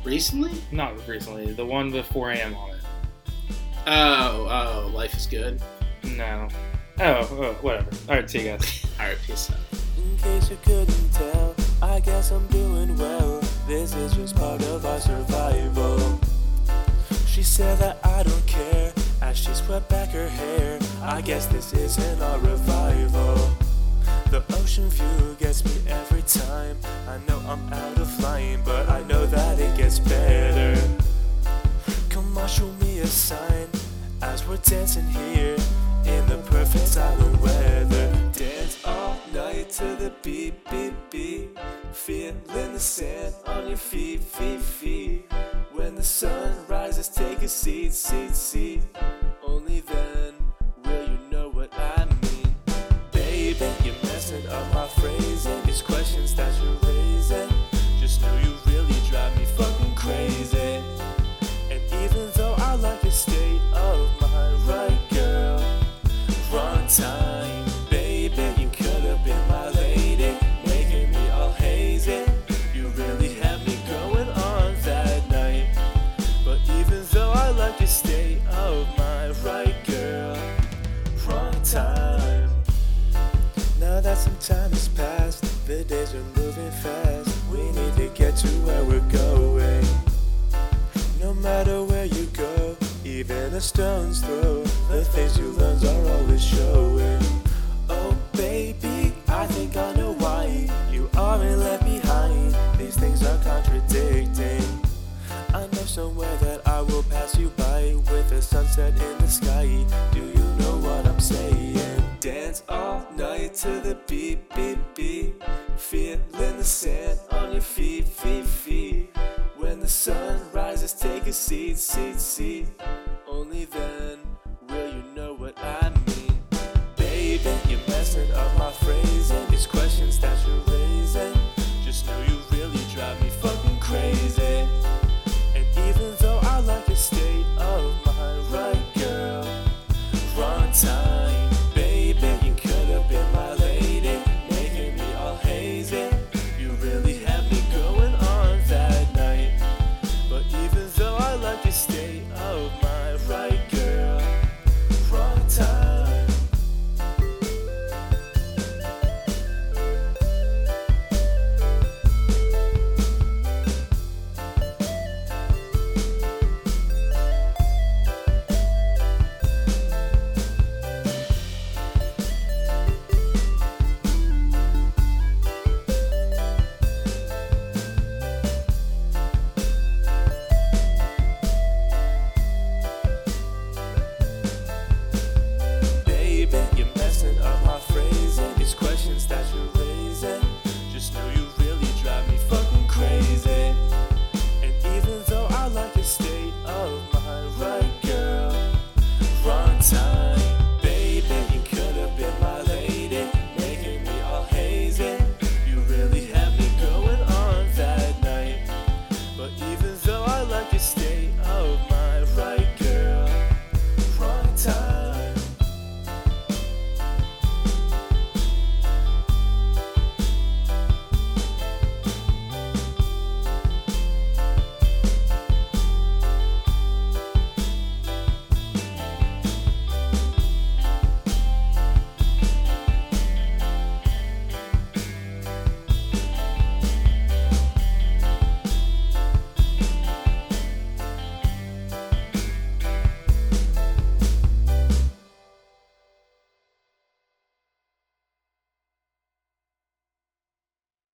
Recently? not recently. The one with 4 a.m. on it. Oh, oh, life is good. No. Oh, oh, whatever. All right, see you guys. All right, peace out. In case you couldn't tell, I guess I'm doing well. This is just part of our survival. She said that I don't care as she swept back her hair. I guess this isn't our revival. The ocean view gets me every time. I know I'm out of line, but I know that it gets better. Come on, show me a sign as we're dancing here in the perfect silent weather. Dance all night to the beat, beat, beat. Feeling the sand on your feet, feet, feet. When the sun rises, take a seat, seat, seat. Only then will you stone's throw. The things you learn are always showing. Oh, baby, I think I know why you aren't left behind. These things are contradicting. I know somewhere that I will pass you by with a sunset in the sky. Do you know what I'm saying? Dance all night to the beat, beat, beat. Feeling the sand on your feet, feet, feet. When the sun rises, take a seat, seat, seat. Only then will you know what I mean. Baby, you're messing up my phrasing. These questions that you're.